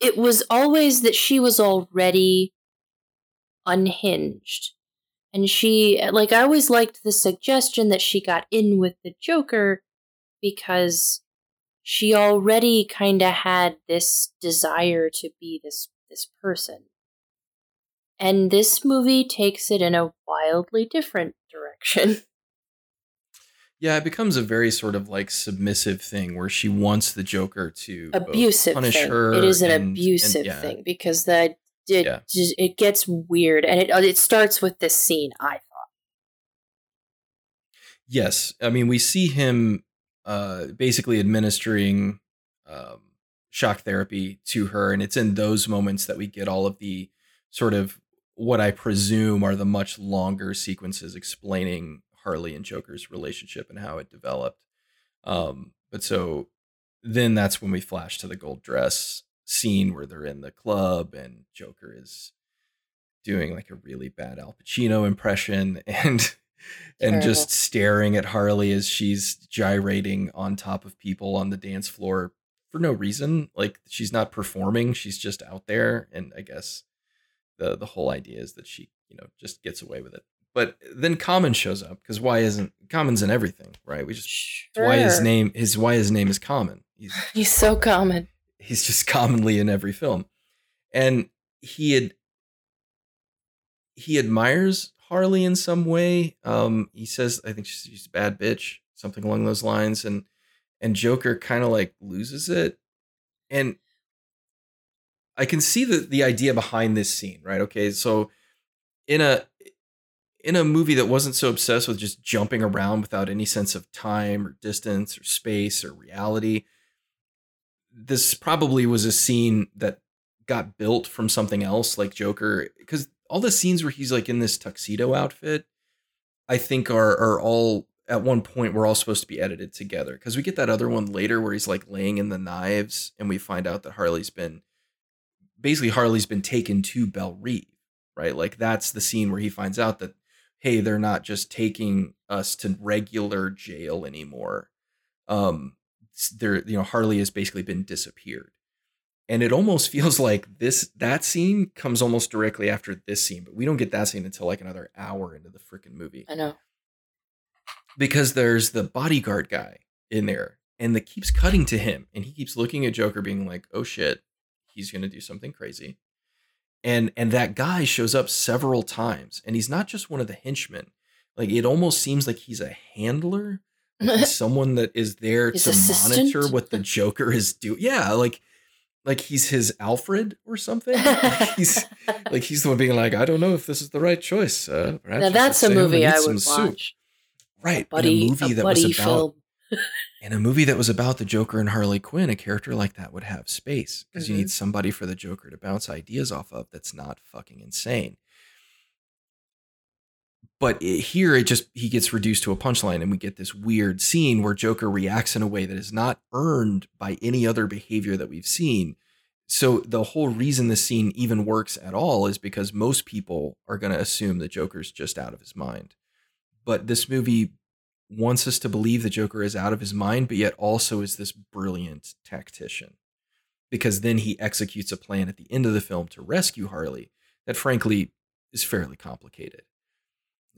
it was always that she was already unhinged. And she, like, I always liked the suggestion that she got in with the Joker because she already kind of had this desire to be this this person. And this movie takes it in a wildly different direction. Yeah, it becomes a very sort of like submissive thing where she wants the Joker to abusive punish thing. her. It is an and, abusive and, yeah. thing because that it yeah. just, it gets weird and it uh, it starts with this scene. I thought. Yes, I mean we see him uh, basically administering um, shock therapy to her, and it's in those moments that we get all of the sort of what I presume are the much longer sequences explaining Harley and Joker's relationship and how it developed. Um, but so then that's when we flash to the gold dress scene where they're in the club and Joker is doing like a really bad Al Pacino impression and and just staring at Harley as she's gyrating on top of people on the dance floor for no reason. Like she's not performing, she's just out there and I guess the the whole idea is that she, you know, just gets away with it. But then Common shows up because why isn't Common's in everything, right? We just sure. why his name his why his name is Common. He's, he's so common. He's just commonly in every film, and he had he admires Harley in some way. Um, he says, I think she's, a bad bitch, something along those lines, and and Joker kind of like loses it, and I can see the the idea behind this scene, right? Okay, so in a in a movie that wasn't so obsessed with just jumping around without any sense of time or distance or space or reality, this probably was a scene that got built from something else like Joker because all the scenes where he's like in this tuxedo outfit I think are are all at one point we're all supposed to be edited together because we get that other one later where he's like laying in the knives and we find out that Harley's been basically Harley's been taken to Belle Reve, right? Like that's the scene where he finds out that hey, they're not just taking us to regular jail anymore. Um, there, you know, Harley has basically been disappeared. And it almost feels like this that scene comes almost directly after this scene, but we don't get that scene until like another hour into the freaking movie. I know. Because there's the bodyguard guy in there and that keeps cutting to him and he keeps looking at Joker being like, "Oh shit, he's going to do something crazy." and and that guy shows up several times and he's not just one of the henchmen like it almost seems like he's a handler like someone that is there his to assistant? monitor what the joker is doing yeah like like he's his alfred or something like he's like he's the one being like i don't know if this is the right choice uh, now that's a movie i would watch right a buddy, a movie a that was about in a movie that was about the Joker and Harley Quinn, a character like that would have space because mm-hmm. you need mm-hmm. somebody for the Joker to bounce ideas off of that's not fucking insane. But it, here, it just he gets reduced to a punchline, and we get this weird scene where Joker reacts in a way that is not earned by any other behavior that we've seen. So the whole reason this scene even works at all is because most people are going to assume that Joker's just out of his mind. But this movie wants us to believe the Joker is out of his mind, but yet also is this brilliant tactician. Because then he executes a plan at the end of the film to rescue Harley that, frankly, is fairly complicated.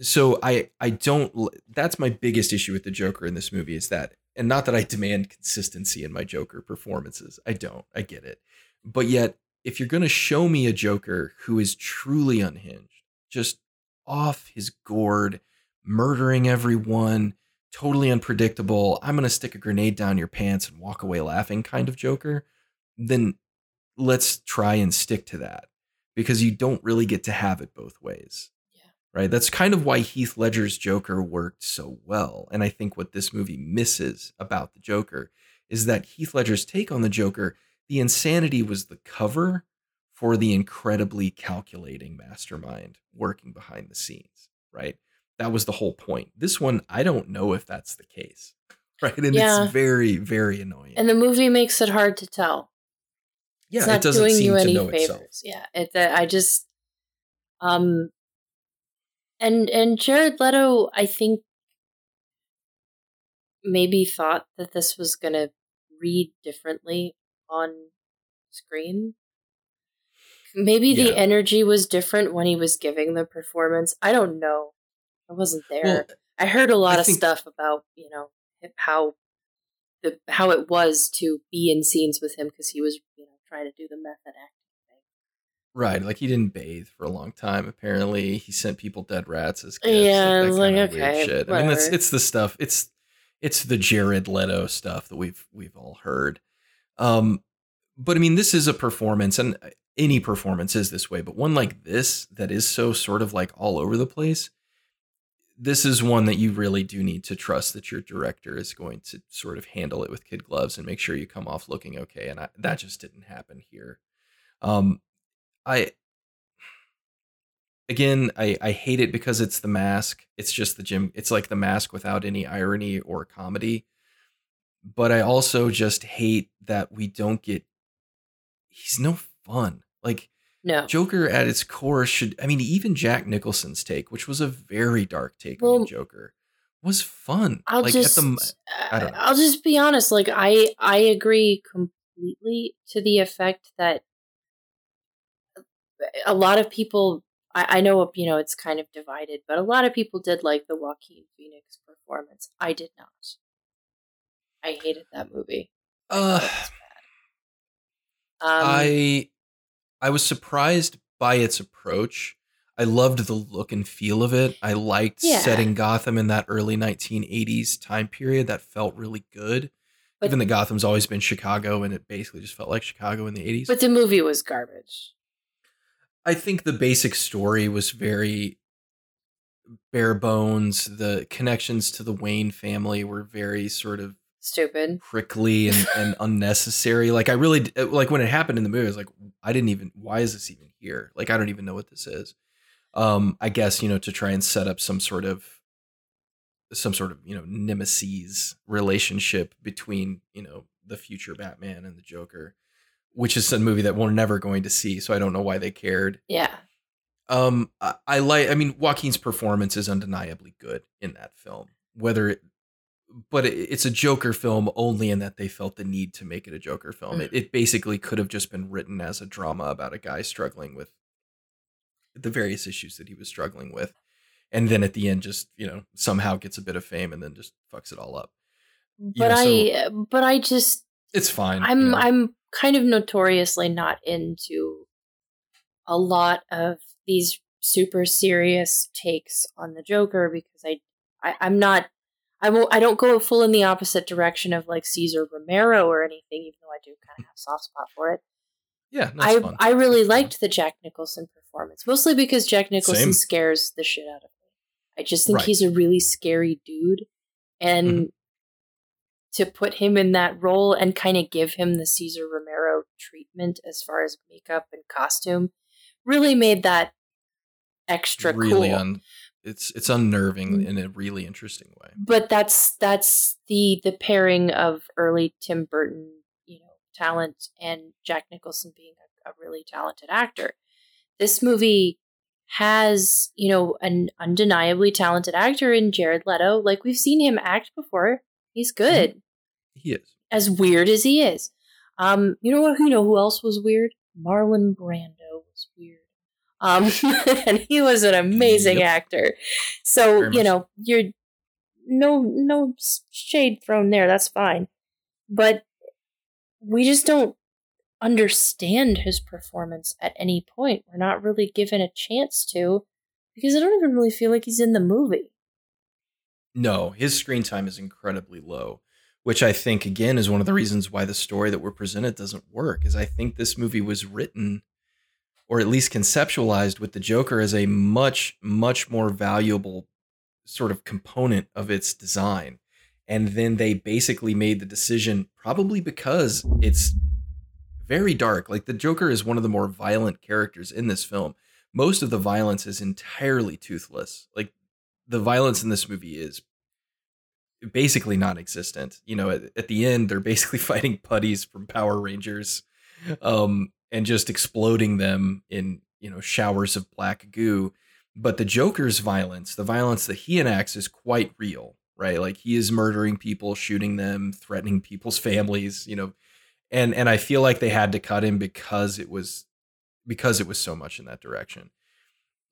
So I I don't that's my biggest issue with the Joker in this movie is that and not that I demand consistency in my Joker performances. I don't. I get it. But yet if you're going to show me a Joker who is truly unhinged, just off his gourd, murdering everyone, totally unpredictable, I'm going to stick a grenade down your pants and walk away laughing kind of Joker, then let's try and stick to that because you don't really get to have it both ways. Right? That's kind of why Heath Ledger's Joker worked so well. And I think what this movie misses about the Joker is that Heath Ledger's take on the Joker, the insanity was the cover for the incredibly calculating mastermind working behind the scenes, right? That was the whole point. This one, I don't know if that's the case. Right. And yeah. it's very, very annoying. And the movie makes it hard to tell. Yeah, it's not it doesn't doing seem you any favors. Itself. Yeah. It, I just um and and Jared Leto, I think maybe thought that this was gonna read differently on screen maybe yeah. the energy was different when he was giving the performance. I don't know. I wasn't there. Well, I heard a lot I of think- stuff about you know how the how it was to be in scenes with him because he was you know trying to do the method acting thing. Right, like he didn't bathe for a long time. Apparently, he sent people dead rats as gifts. Yeah, like, like okay, shit. I mean, it's it's the stuff. It's it's the Jared Leto stuff that we've we've all heard. Um, but I mean, this is a performance, and any performance is this way. But one like this that is so sort of like all over the place this is one that you really do need to trust that your director is going to sort of handle it with kid gloves and make sure you come off looking okay. And I, that just didn't happen here. Um, I again, I I hate it because it's the mask. It's just the Jim. It's like the mask without any irony or comedy. But I also just hate that we don't get. He's no fun. Like no. Joker at its core should I mean even Jack Nicholson's take, which was a very dark take well, on the Joker, was fun. I'll like just the, I uh, don't know. I'll just be honest, like I I agree completely to the effect that a lot of people I, I know you know it's kind of divided, but a lot of people did like the Joaquin Phoenix performance. I did not. I hated that movie. Uh, I, um, I I was surprised by its approach. I loved the look and feel of it. I liked yeah. setting Gotham in that early 1980s time period. That felt really good. But, Even though Gotham's always been Chicago and it basically just felt like Chicago in the 80s. But the movie was garbage. I think the basic story was very bare bones. The connections to the Wayne family were very sort of stupid, prickly, and, and unnecessary. Like I really uh, like when it happened in the movie. I was like, I didn't even. Why is this even here? Like I don't even know what this is. Um, I guess you know to try and set up some sort of some sort of you know nemesis relationship between you know the future Batman and the Joker, which is a movie that we're never going to see. So I don't know why they cared. Yeah. Um, I, I like. I mean, Joaquin's performance is undeniably good in that film. Whether it but it's a Joker film only in that they felt the need to make it a Joker film. Mm. It, it basically could have just been written as a drama about a guy struggling with the various issues that he was struggling with. And then at the end, just, you know, somehow gets a bit of fame and then just fucks it all up. But know, I, but I just, it's fine. I'm, you know? I'm kind of notoriously not into a lot of these super serious takes on the Joker because I, I I'm not I won't. I don't go full in the opposite direction of like Cesar Romero or anything, even though I do kind of have a soft spot for it. Yeah, I fun. I really liked the Jack Nicholson performance, mostly because Jack Nicholson Same. scares the shit out of me. I just think right. he's a really scary dude, and mm-hmm. To put him in that role and kind of give him the Cesar Romero treatment as far as makeup and costume really made that extra really cool. Un- it's it's unnerving mm. in a really interesting way. But that's that's the the pairing of early Tim Burton, you know, talent and Jack Nicholson being a, a really talented actor. This movie has, you know, an undeniably talented actor in Jared Leto. Like we've seen him act before. He's mm-hmm. good. He is. As weird as he is. Um, you know what you know who else was weird? Marlon Brando was weird. Um, and he was an amazing yep. actor. So, Very you know, you're no no shade thrown there. That's fine. But we just don't understand his performance at any point. We're not really given a chance to because I don't even really feel like he's in the movie. No, his screen time is incredibly low, which I think again is one of the reasons why the story that we're presented doesn't work. Is I think this movie was written or at least conceptualized with the Joker as a much, much more valuable sort of component of its design. And then they basically made the decision, probably because it's very dark. Like the Joker is one of the more violent characters in this film. Most of the violence is entirely toothless. Like the violence in this movie is basically non-existent. You know, at, at the end, they're basically fighting putties from Power Rangers. Um, and just exploding them in you know showers of black goo but the joker's violence the violence that he enacts is quite real right like he is murdering people shooting them threatening people's families you know and and i feel like they had to cut him because it was because it was so much in that direction.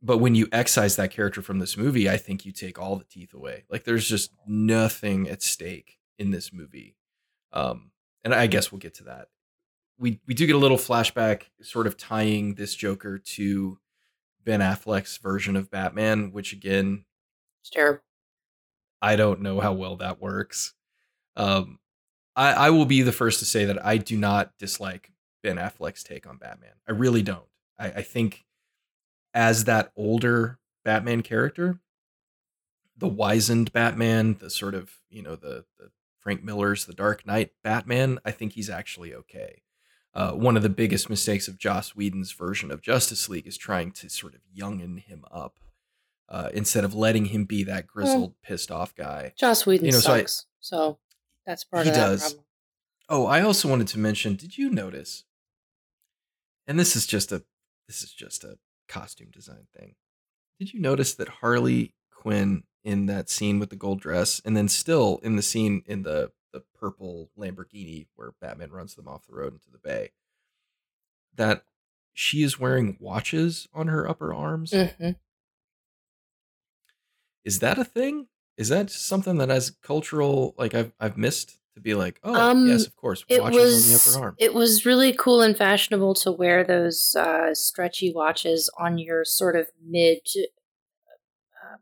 But when you excise that character from this movie, I think you take all the teeth away. Like there's just nothing at stake in this movie. Um, and I guess we'll get to that. We we do get a little flashback, sort of tying this Joker to Ben Affleck's version of Batman, which again, it's terrible. I don't know how well that works. Um, I, I will be the first to say that I do not dislike Ben Affleck's take on Batman. I really don't. I, I think as that older Batman character, the wizened Batman, the sort of, you know, the, the Frank Miller's The Dark Knight Batman, I think he's actually okay. Uh, one of the biggest mistakes of Joss Whedon's version of Justice League is trying to sort of youngen him up uh, instead of letting him be that grizzled, pissed off guy. Joss Whedon you know, sucks, so, I, so that's part he of that does. problem. Oh, I also wanted to mention. Did you notice? And this is just a this is just a costume design thing. Did you notice that Harley Quinn in that scene with the gold dress, and then still in the scene in the the purple Lamborghini where Batman runs them off the road into the bay, that she is wearing watches on her upper arms? Mm-hmm. Is that a thing? Is that something that has cultural like I've I've missed to be like, oh um, yes, of course, it was, on the upper arm. It was really cool and fashionable to wear those uh, stretchy watches on your sort of mid uh,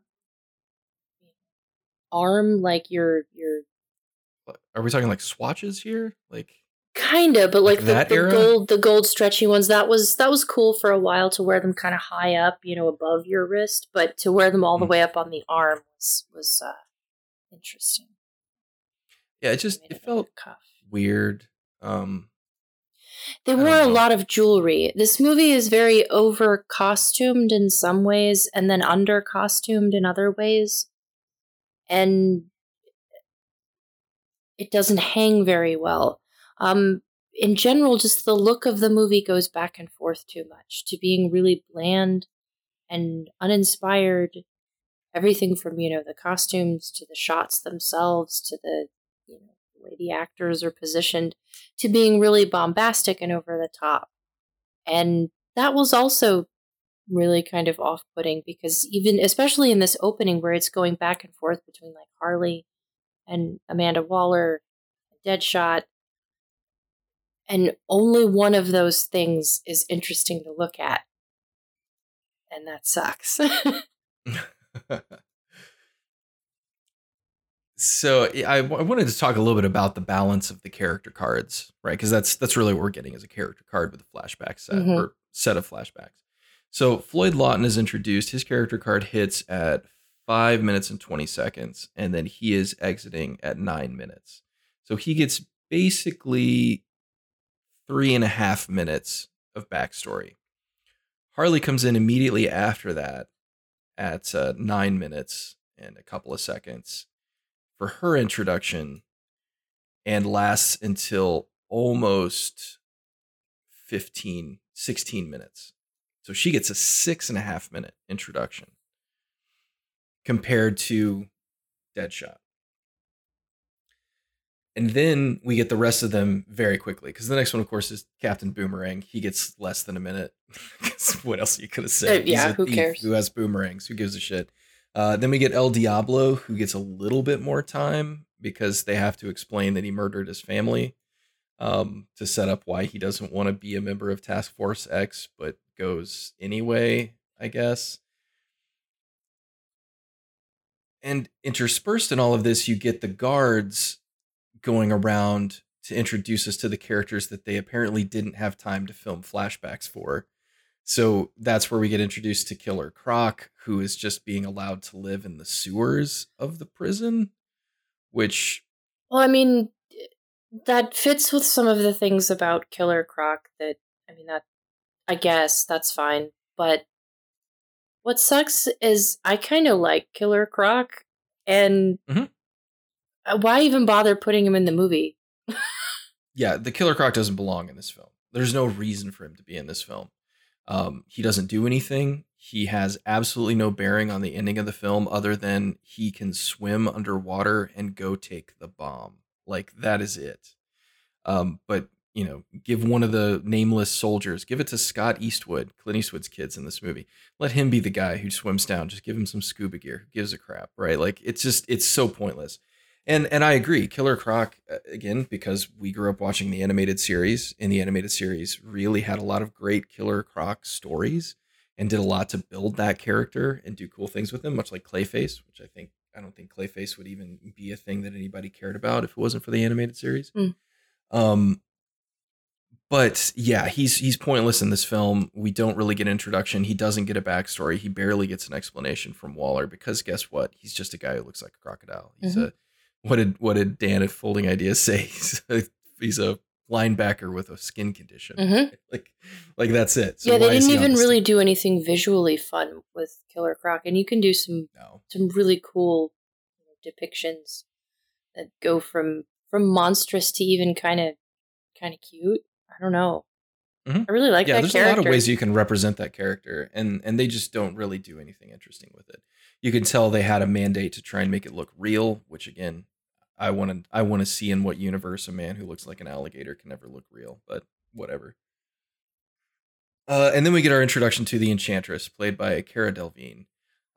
arm, like your your. Are we talking like swatches here? Like Kinda, but like, like the, the gold, the gold stretchy ones. That was that was cool for a while to wear them kind of high up, you know, above your wrist. But to wear them all the mm. way up on the arm was was uh, interesting. Yeah, it just it, felt weird. Um, they wore a lot of jewelry. This movie is very over costumed in some ways, and then under costumed in other ways, and it doesn't hang very well. Um, in general, just the look of the movie goes back and forth too much to being really bland and uninspired. Everything from, you know, the costumes to the shots themselves to the, you know, the way the actors are positioned to being really bombastic and over the top. And that was also really kind of off putting because even, especially in this opening where it's going back and forth between like Harley and Amanda Waller, Deadshot, and only one of those things is interesting to look at. And that sucks. so I, I wanted to talk a little bit about the balance of the character cards, right? Because that's that's really what we're getting as a character card with a flashback set mm-hmm. or set of flashbacks. So Floyd Lawton is introduced. His character card hits at five minutes and 20 seconds, and then he is exiting at nine minutes. So he gets basically three and a half minutes of backstory. Harley comes in immediately after that at uh, nine minutes and a couple of seconds for her introduction and lasts until almost 15, 16 minutes. So she gets a six and a half minute introduction compared to Deadshot and then we get the rest of them very quickly because the next one, of course, is Captain Boomerang. He gets less than a minute. what else are you could have said? Uh, yeah, who cares? Who has boomerangs? Who gives a shit? Uh, then we get El Diablo, who gets a little bit more time because they have to explain that he murdered his family um, to set up why he doesn't want to be a member of Task Force X, but goes anyway, I guess. And interspersed in all of this, you get the guards going around to introduce us to the characters that they apparently didn't have time to film flashbacks for. So that's where we get introduced to Killer Croc, who is just being allowed to live in the sewers of the prison, which. Well, I mean, that fits with some of the things about Killer Croc that, I mean, that, I guess that's fine. But what sucks is I kind of like Killer Croc, and mm-hmm. Uh, why even bother putting him in the movie? yeah, the Killer Croc doesn't belong in this film. There's no reason for him to be in this film. Um, he doesn't do anything. He has absolutely no bearing on the ending of the film other than he can swim underwater and go take the bomb. Like that is it. Um, but you know, give one of the nameless soldiers, give it to Scott Eastwood, Clint Eastwood's kids in this movie. Let him be the guy who swims down. Just give him some scuba gear. Who gives a crap, right? Like it's just it's so pointless. And and I agree, Killer Croc uh, again because we grew up watching the animated series, and the animated series really had a lot of great Killer Croc stories and did a lot to build that character and do cool things with him, much like Clayface, which I think I don't think Clayface would even be a thing that anybody cared about if it wasn't for the animated series. Mm. Um, but yeah, he's he's pointless in this film. We don't really get an introduction. He doesn't get a backstory. He barely gets an explanation from Waller because guess what? He's just a guy who looks like a crocodile. He's mm-hmm. a what did what did Dan at Folding Ideas say? He's a, he's a linebacker with a skin condition. Mm-hmm. Like like that's it. So yeah, they didn't even really do anything visually fun with Killer Croc, and you can do some no. some really cool depictions that go from from monstrous to even kind of kind of cute. I don't know. Mm-hmm. I really like yeah, that there's character. a lot of ways you can represent that character, and and they just don't really do anything interesting with it. You can tell they had a mandate to try and make it look real, which again, I want to I want to see in what universe a man who looks like an alligator can never look real, but whatever. Uh, and then we get our introduction to the Enchantress, played by Cara Delevingne.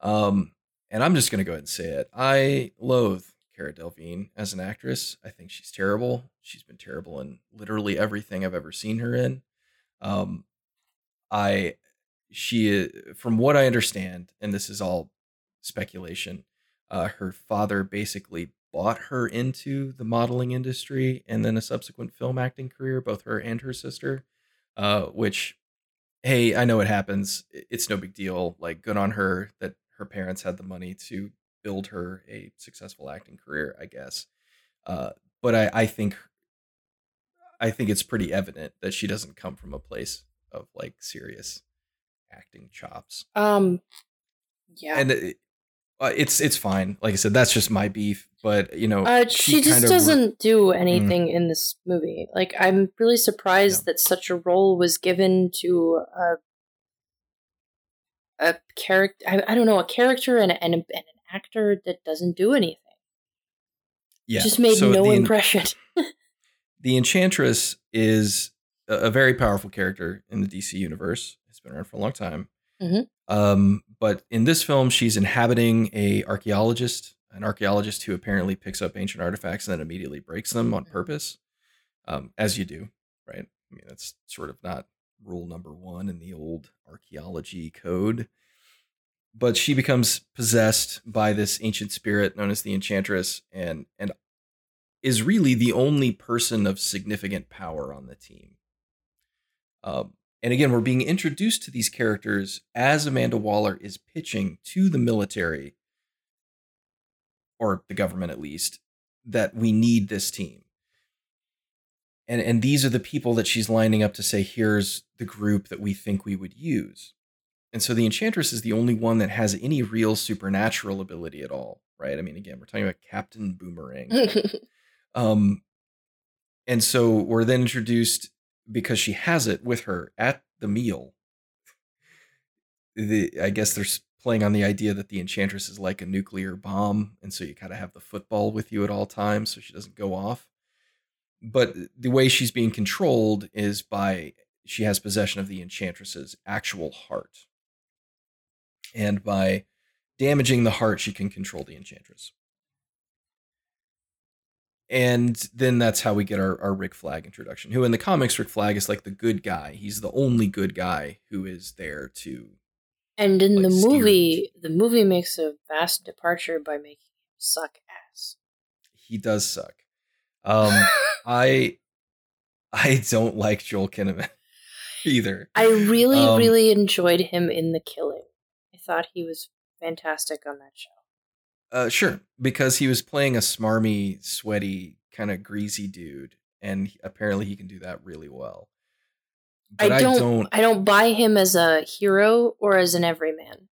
Um, and I'm just gonna go ahead and say it. I loathe Cara Delevingne as an actress. I think she's terrible. She's been terrible in literally everything I've ever seen her in. Um, I she from what I understand, and this is all speculation. Uh, her father basically bought her into the modeling industry and then a subsequent film acting career, both her and her sister. Uh, which, hey, I know it happens. It's no big deal. Like, good on her that her parents had the money to build her a successful acting career, I guess. Uh, but I, I think I think it's pretty evident that she doesn't come from a place of like serious acting chops. Um, yeah, and it, uh, it's it's fine. Like I said, that's just my beef. But you know, uh, she, she just doesn't do mm. anything mm. in this movie. Like I'm really surprised that such a role was given to a a character. I, I, don't know, a character and, and, and an actor that doesn't do anything. Yeah, just made so no the, impression. the Enchantress is a, a, very powerful character in the DC universe. It's been around for a long time. Mm-hmm. Um, but in this film, she's inhabiting a archaeologist, an archaeologist who apparently picks up ancient artifacts and then immediately breaks them on purpose, um, as you do, right? I mean, that's sort of not rule number one in the old archaeology code. But she becomes possessed by this ancient spirit known as the Enchantress, and and is really the only person of significant power on the team. Um, and again, we're being introduced to these characters as Amanda Waller is pitching to the military, or the government at least, that we need this team. And and these are the people that she's lining up to say here's the group that we think we would use. And so the enchantress is the only one that has any real supernatural ability at all right? I mean again we're talking about captain boomerang. Um and so we're then introduced because she has it with her at the meal the i guess they're playing on the idea that the enchantress is like a nuclear bomb and so you kind of have the football with you at all times so she doesn't go off but the way she's being controlled is by she has possession of the enchantress's actual heart. And by damaging the heart, she can control the enchantress. And then that's how we get our, our Rick Flag introduction, who in the comics, Rick Flag is like the good guy. He's the only good guy who is there to. And in like, the movie, the movie makes a vast departure by making him suck ass. He does suck. Um, I I don't like Joel Kinnaman either. I really, um, really enjoyed him in The Killing. I thought he was fantastic on that show. Uh, sure, because he was playing a smarmy, sweaty, kind of greasy dude, and he, apparently he can do that really well. I don't, I don't, I don't buy him as a hero or as an everyman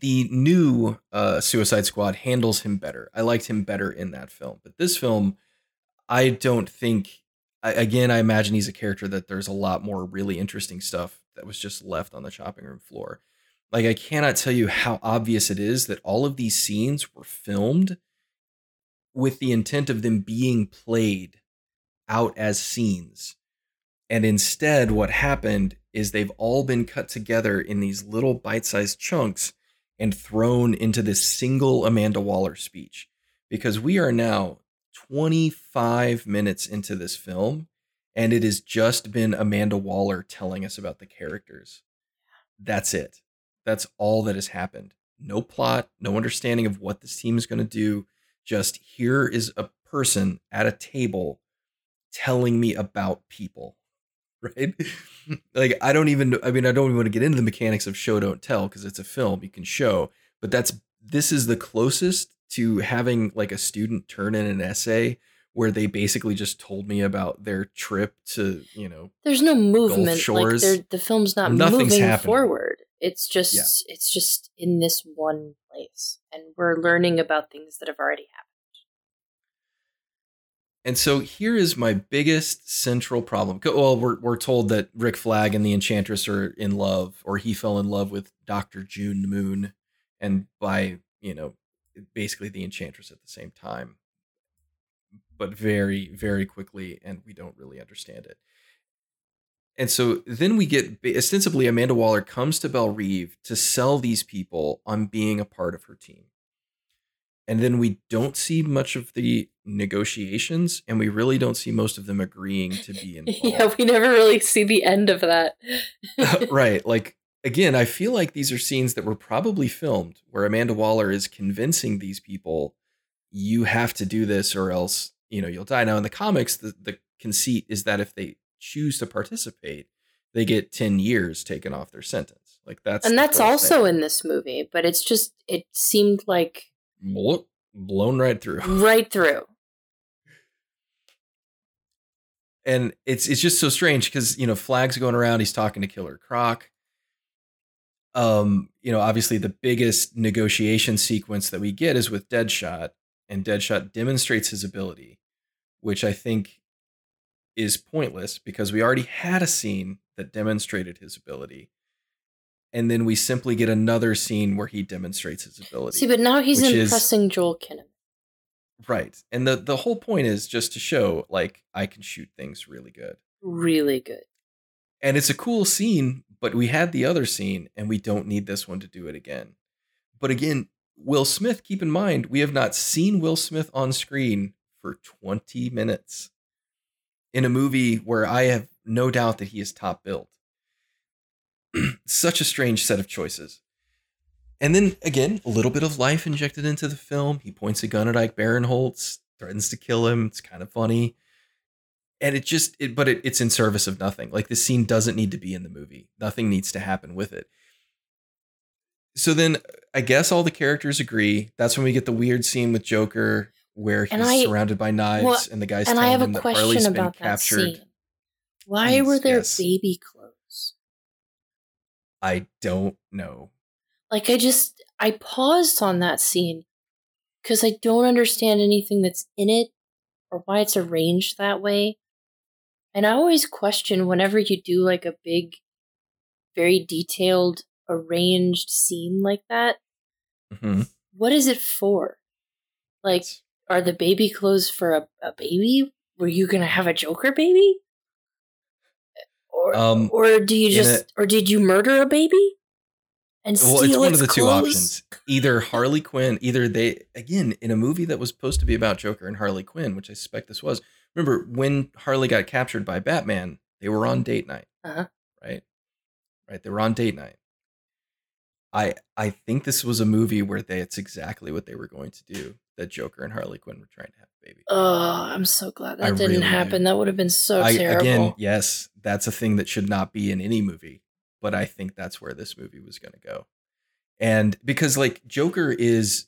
the new uh, Suicide Squad handles him better. I liked him better in that film, but this film, I don't think. I, again, I imagine he's a character that there's a lot more really interesting stuff that was just left on the chopping room floor. Like I cannot tell you how obvious it is that all of these scenes were filmed with the intent of them being played out as scenes. And instead, what happened is they've all been cut together in these little bite sized chunks and thrown into this single Amanda Waller speech. Because we are now 25 minutes into this film, and it has just been Amanda Waller telling us about the characters. That's it. That's all that has happened. No plot, no understanding of what this team is going to do. Just here is a person at a table telling me about people. Right? like I don't even I mean I don't even want to get into the mechanics of show don't tell because it's a film you can show, but that's this is the closest to having like a student turn in an essay where they basically just told me about their trip to, you know, there's no movement. Shores. Like the film's not Nothing's moving happening. forward. It's just yeah. it's just in this one place, and we're learning about things that have already happened. And so here is my biggest central problem. Well, we're, we're told that Rick Flag and the Enchantress are in love, or he fell in love with Dr. June Moon, and by, you know, basically the Enchantress at the same time, but very, very quickly, and we don't really understand it. And so then we get ostensibly Amanda Waller comes to Belle Reve to sell these people on being a part of her team. And then we don't see much of the negotiations, and we really don't see most of them agreeing to be involved. yeah, we never really see the end of that. right. Like, again, I feel like these are scenes that were probably filmed where Amanda Waller is convincing these people, you have to do this or else, you know, you'll die. Now, in the comics, the, the conceit is that if they choose to participate, they get 10 years taken off their sentence. Like that's And that's also thing. in this movie, but it's just it seemed like blown right through. Right through. And it's it's just so strange cuz you know Flag's going around, he's talking to Killer Croc. Um, you know, obviously the biggest negotiation sequence that we get is with Deadshot, and Deadshot demonstrates his ability, which I think is pointless because we already had a scene that demonstrated his ability. And then we simply get another scene where he demonstrates his ability. See, but now he's impressing is, Joel Kinnaman. Right. And the, the whole point is just to show, like, I can shoot things really good. Really good. And it's a cool scene, but we had the other scene and we don't need this one to do it again. But again, Will Smith, keep in mind, we have not seen Will Smith on screen for 20 minutes in a movie where I have no doubt that he is top billed. Such a strange set of choices. And then again, a little bit of life injected into the film. He points a gun at Ike Barinholtz, threatens to kill him. It's kind of funny. And it just, it, but it, it's in service of nothing. Like the scene doesn't need to be in the movie. Nothing needs to happen with it. So then I guess all the characters agree. That's when we get the weird scene with Joker where he's I, surrounded by knives well, and the guy's and I have a question about that scene. Why Please, were there yes. baby clothes? I don't know. Like I just I paused on that scene because I don't understand anything that's in it or why it's arranged that way. And I always question whenever you do like a big, very detailed, arranged scene like that. Mm-hmm. What is it for? Like, are the baby clothes for a, a baby? Were you gonna have a Joker baby? Or um, or do you just a, or did you murder a baby? And well, it's one its of the clothes? two options. Either Harley Quinn, either they again in a movie that was supposed to be about Joker and Harley Quinn, which I suspect this was. Remember when Harley got captured by Batman? They were on date night, uh-huh. right? Right, they were on date night. I I think this was a movie where they it's exactly what they were going to do that Joker and Harley Quinn were trying to have a baby. Oh, I'm so glad that I didn't really happen. Am. That would have been so I, terrible. Again, yes, that's a thing that should not be in any movie, but I think that's where this movie was going to go. And because like Joker is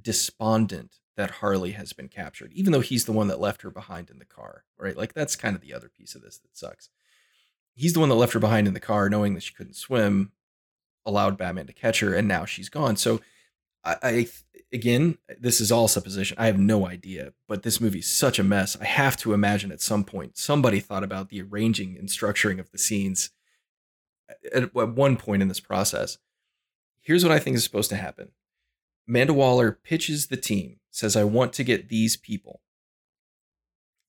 despondent that Harley has been captured, even though he's the one that left her behind in the car, right? Like that's kind of the other piece of this that sucks. He's the one that left her behind in the car, knowing that she couldn't swim, allowed Batman to catch her, and now she's gone. So I, I again, this is all supposition. I have no idea, but this movie's such a mess. I have to imagine at some point somebody thought about the arranging and structuring of the scenes at, at one point in this process. Here's what I think is supposed to happen. Amanda Waller pitches the team, says, I want to get these people.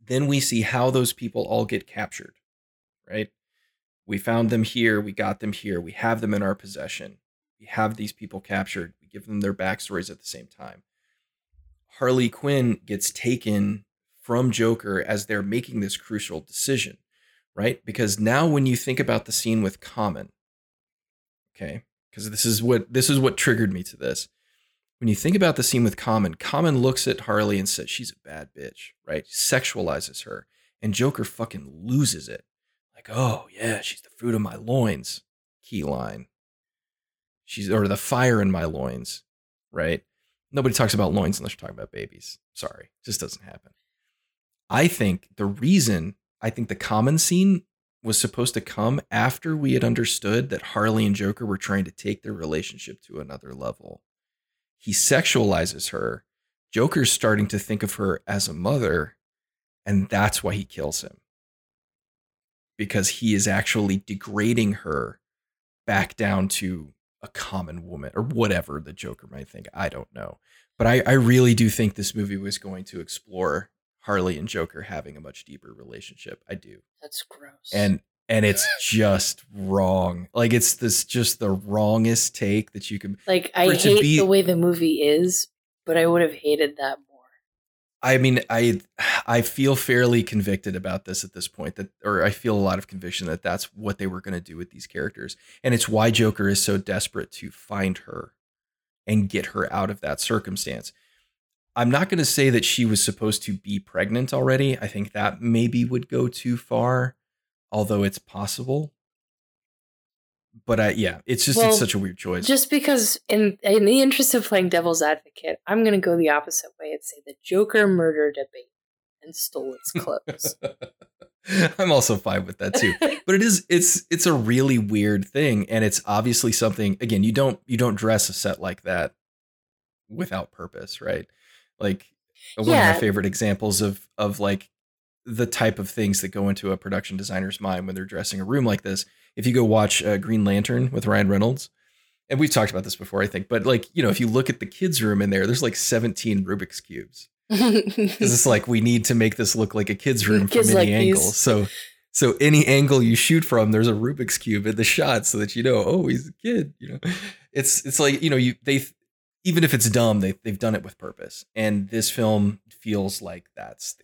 Then we see how those people all get captured, right? We found them here. We got them here. We have them in our possession. We have these people captured. We give them their backstories at the same time. Harley Quinn gets taken from Joker as they're making this crucial decision, right? Because now when you think about the scene with Common, okay, because this is what this is what triggered me to this. When you think about the scene with Common, Common looks at Harley and says she's a bad bitch, right? Sexualizes her, and Joker fucking loses it. Like, oh yeah, she's the fruit of my loins. Key line. She's or the fire in my loins, right? Nobody talks about loins unless you're talking about babies. Sorry, just doesn't happen. I think the reason I think the common scene was supposed to come after we had understood that Harley and Joker were trying to take their relationship to another level. He sexualizes her. Joker's starting to think of her as a mother, and that's why he kills him. Because he is actually degrading her back down to a common woman or whatever the Joker might think. I don't know. But I, I really do think this movie was going to explore Harley and Joker having a much deeper relationship. I do. That's gross. And and it's just wrong. Like it's this just the wrongest take that you can like I hate be, the way the movie is, but I would have hated that I mean, I I feel fairly convicted about this at this point that or I feel a lot of conviction that that's what they were going to do with these characters. And it's why Joker is so desperate to find her and get her out of that circumstance. I'm not going to say that she was supposed to be pregnant already. I think that maybe would go too far, although it's possible but I, yeah, it's just well, it's such a weird choice. Just because, in in the interest of playing devil's advocate, I'm going to go the opposite way and say the Joker murdered a baby and stole its clothes. I'm also fine with that too. but it is it's it's a really weird thing, and it's obviously something. Again, you don't you don't dress a set like that without purpose, right? Like one yeah. of my favorite examples of of like the type of things that go into a production designer's mind when they're dressing a room like this if you go watch uh, Green Lantern with Ryan Reynolds, and we've talked about this before, I think, but like, you know, if you look at the kids' room in there, there's like 17 Rubik's Cubes. Because it's like, we need to make this look like a kid's room kids from any like angle. These. So, so any angle you shoot from, there's a Rubik's Cube in the shot so that you know, oh, he's a kid, you know, it's, it's like, you know, you, they, even if it's dumb, they, they've done it with purpose. And this film feels like that's the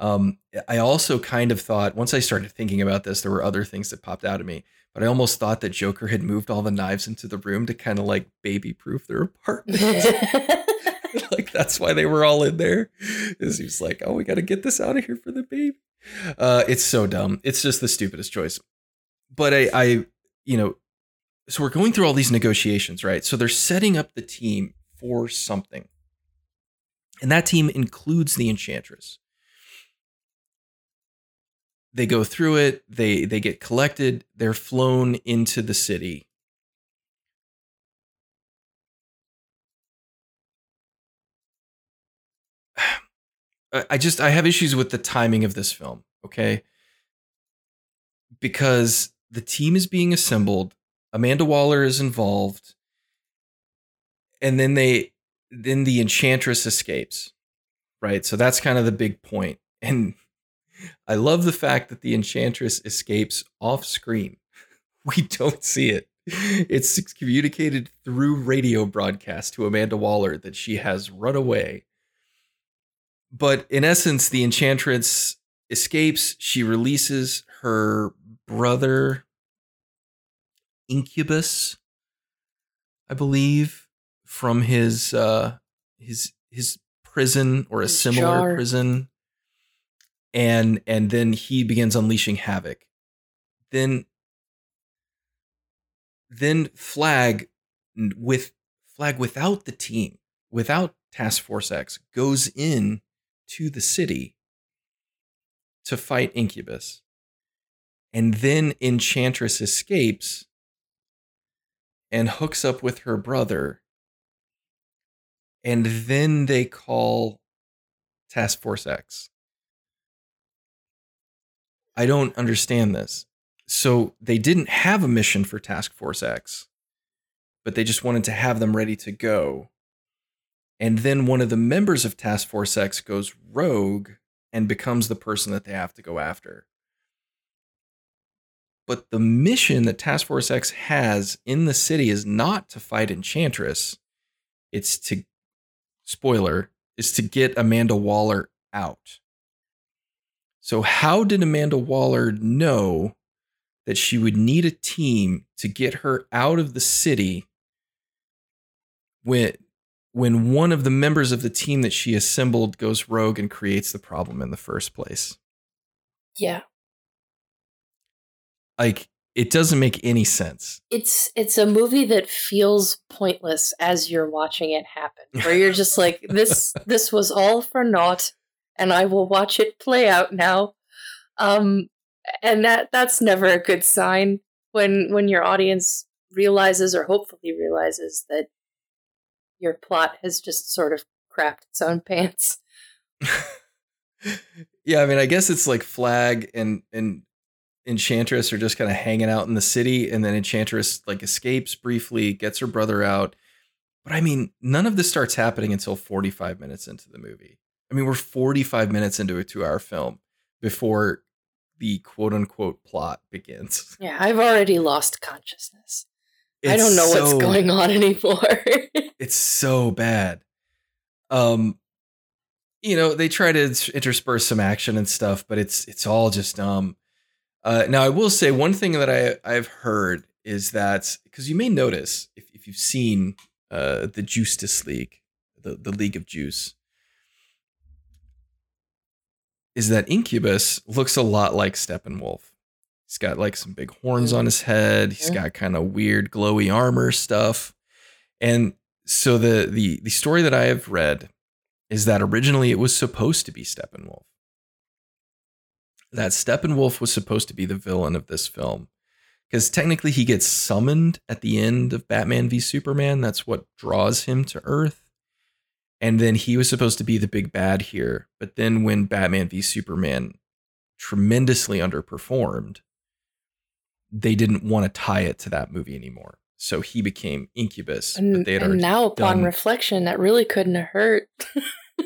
um, I also kind of thought once I started thinking about this, there were other things that popped out of me. But I almost thought that Joker had moved all the knives into the room to kind of like baby proof their apartment. like that's why they were all in there. Is he was like, oh, we got to get this out of here for the baby. Uh, it's so dumb. It's just the stupidest choice. But I, I, you know, so we're going through all these negotiations, right? So they're setting up the team for something, and that team includes the Enchantress they go through it they they get collected they're flown into the city. I just i have issues with the timing of this film okay? Because the team is being assembled amanda waller is involved and then they then the enchantress escapes right? So that's kind of the big point. And I love the fact that the enchantress escapes off screen. We don't see it. It's communicated through radio broadcast to Amanda Waller that she has run away. But in essence, the enchantress escapes. She releases her brother, Incubus, I believe, from his uh, his his prison or a similar jar. prison and and then he begins unleashing havoc. Then then flag with flag without the team without task force x goes in to the city to fight incubus. And then enchantress escapes and hooks up with her brother. And then they call task force x I don't understand this. So they didn't have a mission for Task Force X, but they just wanted to have them ready to go. And then one of the members of Task Force X goes rogue and becomes the person that they have to go after. But the mission that Task Force X has in the city is not to fight Enchantress. It's to, spoiler, is to get Amanda Waller out. So, how did Amanda Waller know that she would need a team to get her out of the city when when one of the members of the team that she assembled goes rogue and creates the problem in the first place? Yeah like it doesn't make any sense. It's it's a movie that feels pointless as you're watching it happen. Where you're just like this this was all for naught and I will watch it play out now. Um and that that's never a good sign when when your audience realizes or hopefully realizes that your plot has just sort of crapped its own pants. yeah, I mean, I guess it's like Flag and and Enchantress are just kind of hanging out in the city, and then Enchantress like escapes briefly, gets her brother out. But I mean, none of this starts happening until 45 minutes into the movie. I mean, we're 45 minutes into a two hour film before the quote unquote plot begins. Yeah, I've already lost consciousness. It's I don't know so, what's going on anymore. it's so bad. Um, you know, they try to intersperse some action and stuff, but it's it's all just um uh, now, I will say one thing that I, I've heard is that because you may notice if, if you've seen uh, the Justice League, the, the League of Juice, is that Incubus looks a lot like Steppenwolf. He's got like some big horns on his head. He's got kind of weird glowy armor stuff. And so the the the story that I have read is that originally it was supposed to be Steppenwolf that Steppenwolf was supposed to be the villain of this film. Because technically, he gets summoned at the end of Batman v Superman. That's what draws him to Earth. And then he was supposed to be the big bad here. But then, when Batman v Superman tremendously underperformed, they didn't want to tie it to that movie anymore. So he became Incubus. And, and now, upon done. reflection, that really couldn't have hurt.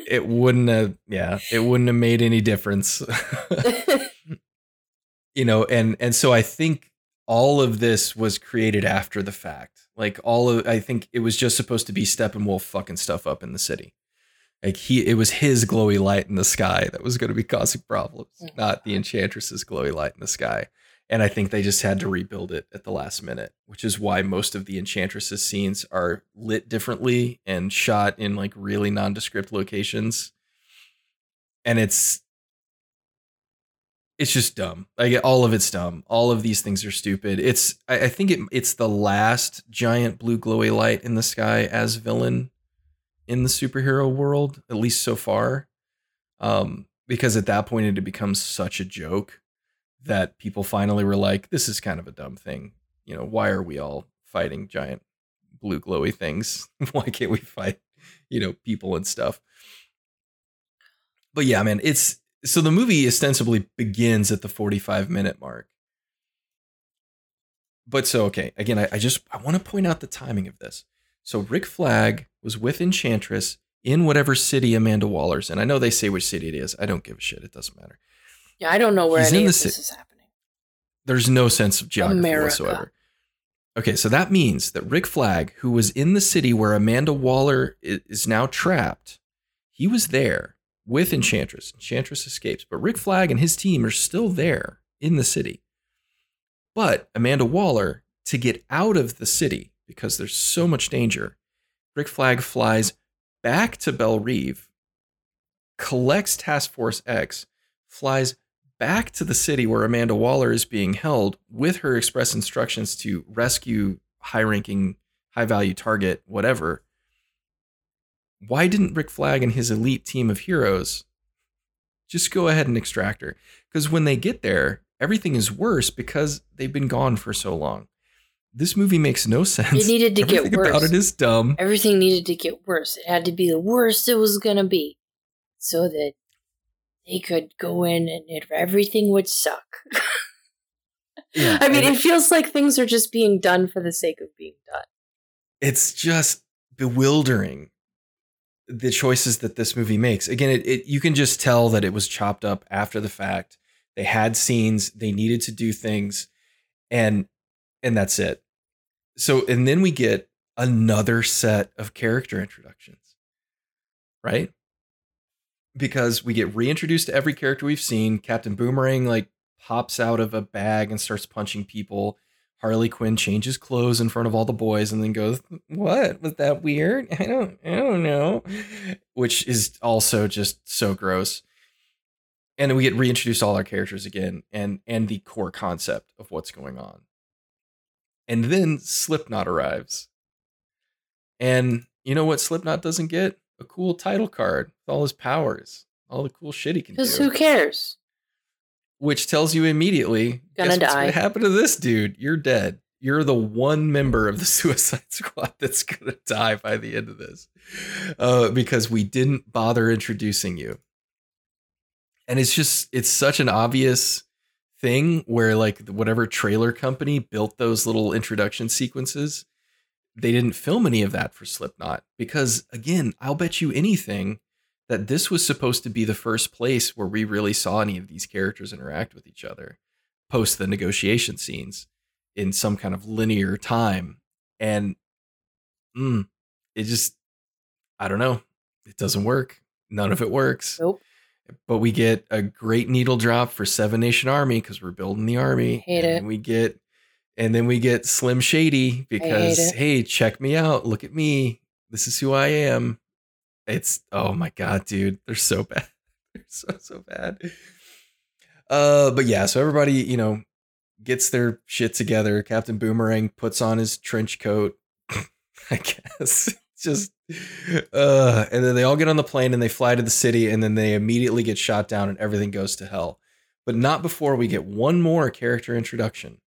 it wouldn't have yeah it wouldn't have made any difference you know and and so i think all of this was created after the fact like all of i think it was just supposed to be steppenwolf fucking stuff up in the city like he it was his glowy light in the sky that was going to be causing problems mm. not the enchantress's glowy light in the sky and I think they just had to rebuild it at the last minute, which is why most of the Enchantress's scenes are lit differently and shot in like really nondescript locations. And it's it's just dumb. Like all of it's dumb. All of these things are stupid. It's I, I think it it's the last giant blue glowy light in the sky as villain in the superhero world, at least so far. Um, because at that point it becomes such a joke that people finally were like, this is kind of a dumb thing. You know, why are we all fighting giant blue glowy things? why can't we fight, you know, people and stuff? But yeah, man, it's so the movie ostensibly begins at the 45 minute mark. But so, okay, again, I, I just I want to point out the timing of this. So Rick Flag was with Enchantress in whatever city Amanda Waller's in. I know they say which city it is. I don't give a shit. It doesn't matter. Yeah, I don't know where He's any of this is happening. There's no sense of geography America. whatsoever. Okay, so that means that Rick Flag, who was in the city where Amanda Waller is now trapped, he was there with Enchantress. Enchantress escapes, but Rick Flag and his team are still there in the city. But Amanda Waller, to get out of the city because there's so much danger, Rick Flag flies back to Belle Reve, collects Task Force X, flies back to the city where Amanda Waller is being held with her express instructions to rescue high ranking, high value target, whatever. Why didn't Rick Flag and his elite team of heroes just go ahead and extract her? Because when they get there, everything is worse because they've been gone for so long. This movie makes no sense. It needed to Everything get worse. about it is dumb. Everything needed to get worse. It had to be the worst it was going to be so that they could go in and it, everything would suck. yeah, I mean, it feels like things are just being done for the sake of being done. It's just bewildering the choices that this movie makes. Again, it, it you can just tell that it was chopped up after the fact. They had scenes, they needed to do things, and and that's it. So and then we get another set of character introductions. Right? Because we get reintroduced to every character we've seen. Captain Boomerang like pops out of a bag and starts punching people. Harley Quinn changes clothes in front of all the boys and then goes, "What was that weird? I don't, I don't know," which is also just so gross. And then we get reintroduced all our characters again, and and the core concept of what's going on. And then Slipknot arrives, and you know what Slipknot doesn't get? A cool title card with all his powers, all the cool shit he can do. Because who cares? Which tells you immediately gonna die. What happened to this dude? You're dead. You're the one member of the Suicide Squad that's gonna die by the end of this, uh, because we didn't bother introducing you. And it's just it's such an obvious thing where like whatever trailer company built those little introduction sequences, they didn't film any of that for Slipknot because again, I'll bet you anything that this was supposed to be the first place where we really saw any of these characters interact with each other post the negotiation scenes in some kind of linear time. And mm, it just, I don't know, it doesn't work. None of it works. Nope. But we get a great needle drop for Seven Nation Army because we're building the army. Hate and it. we get, and then we get Slim Shady because, hey, check me out. Look at me. This is who I am. It's oh my god, dude, they're so bad. They're so so bad. Uh, but yeah, so everybody, you know, gets their shit together. Captain Boomerang puts on his trench coat. I guess just uh and then they all get on the plane and they fly to the city and then they immediately get shot down and everything goes to hell. But not before we get one more character introduction.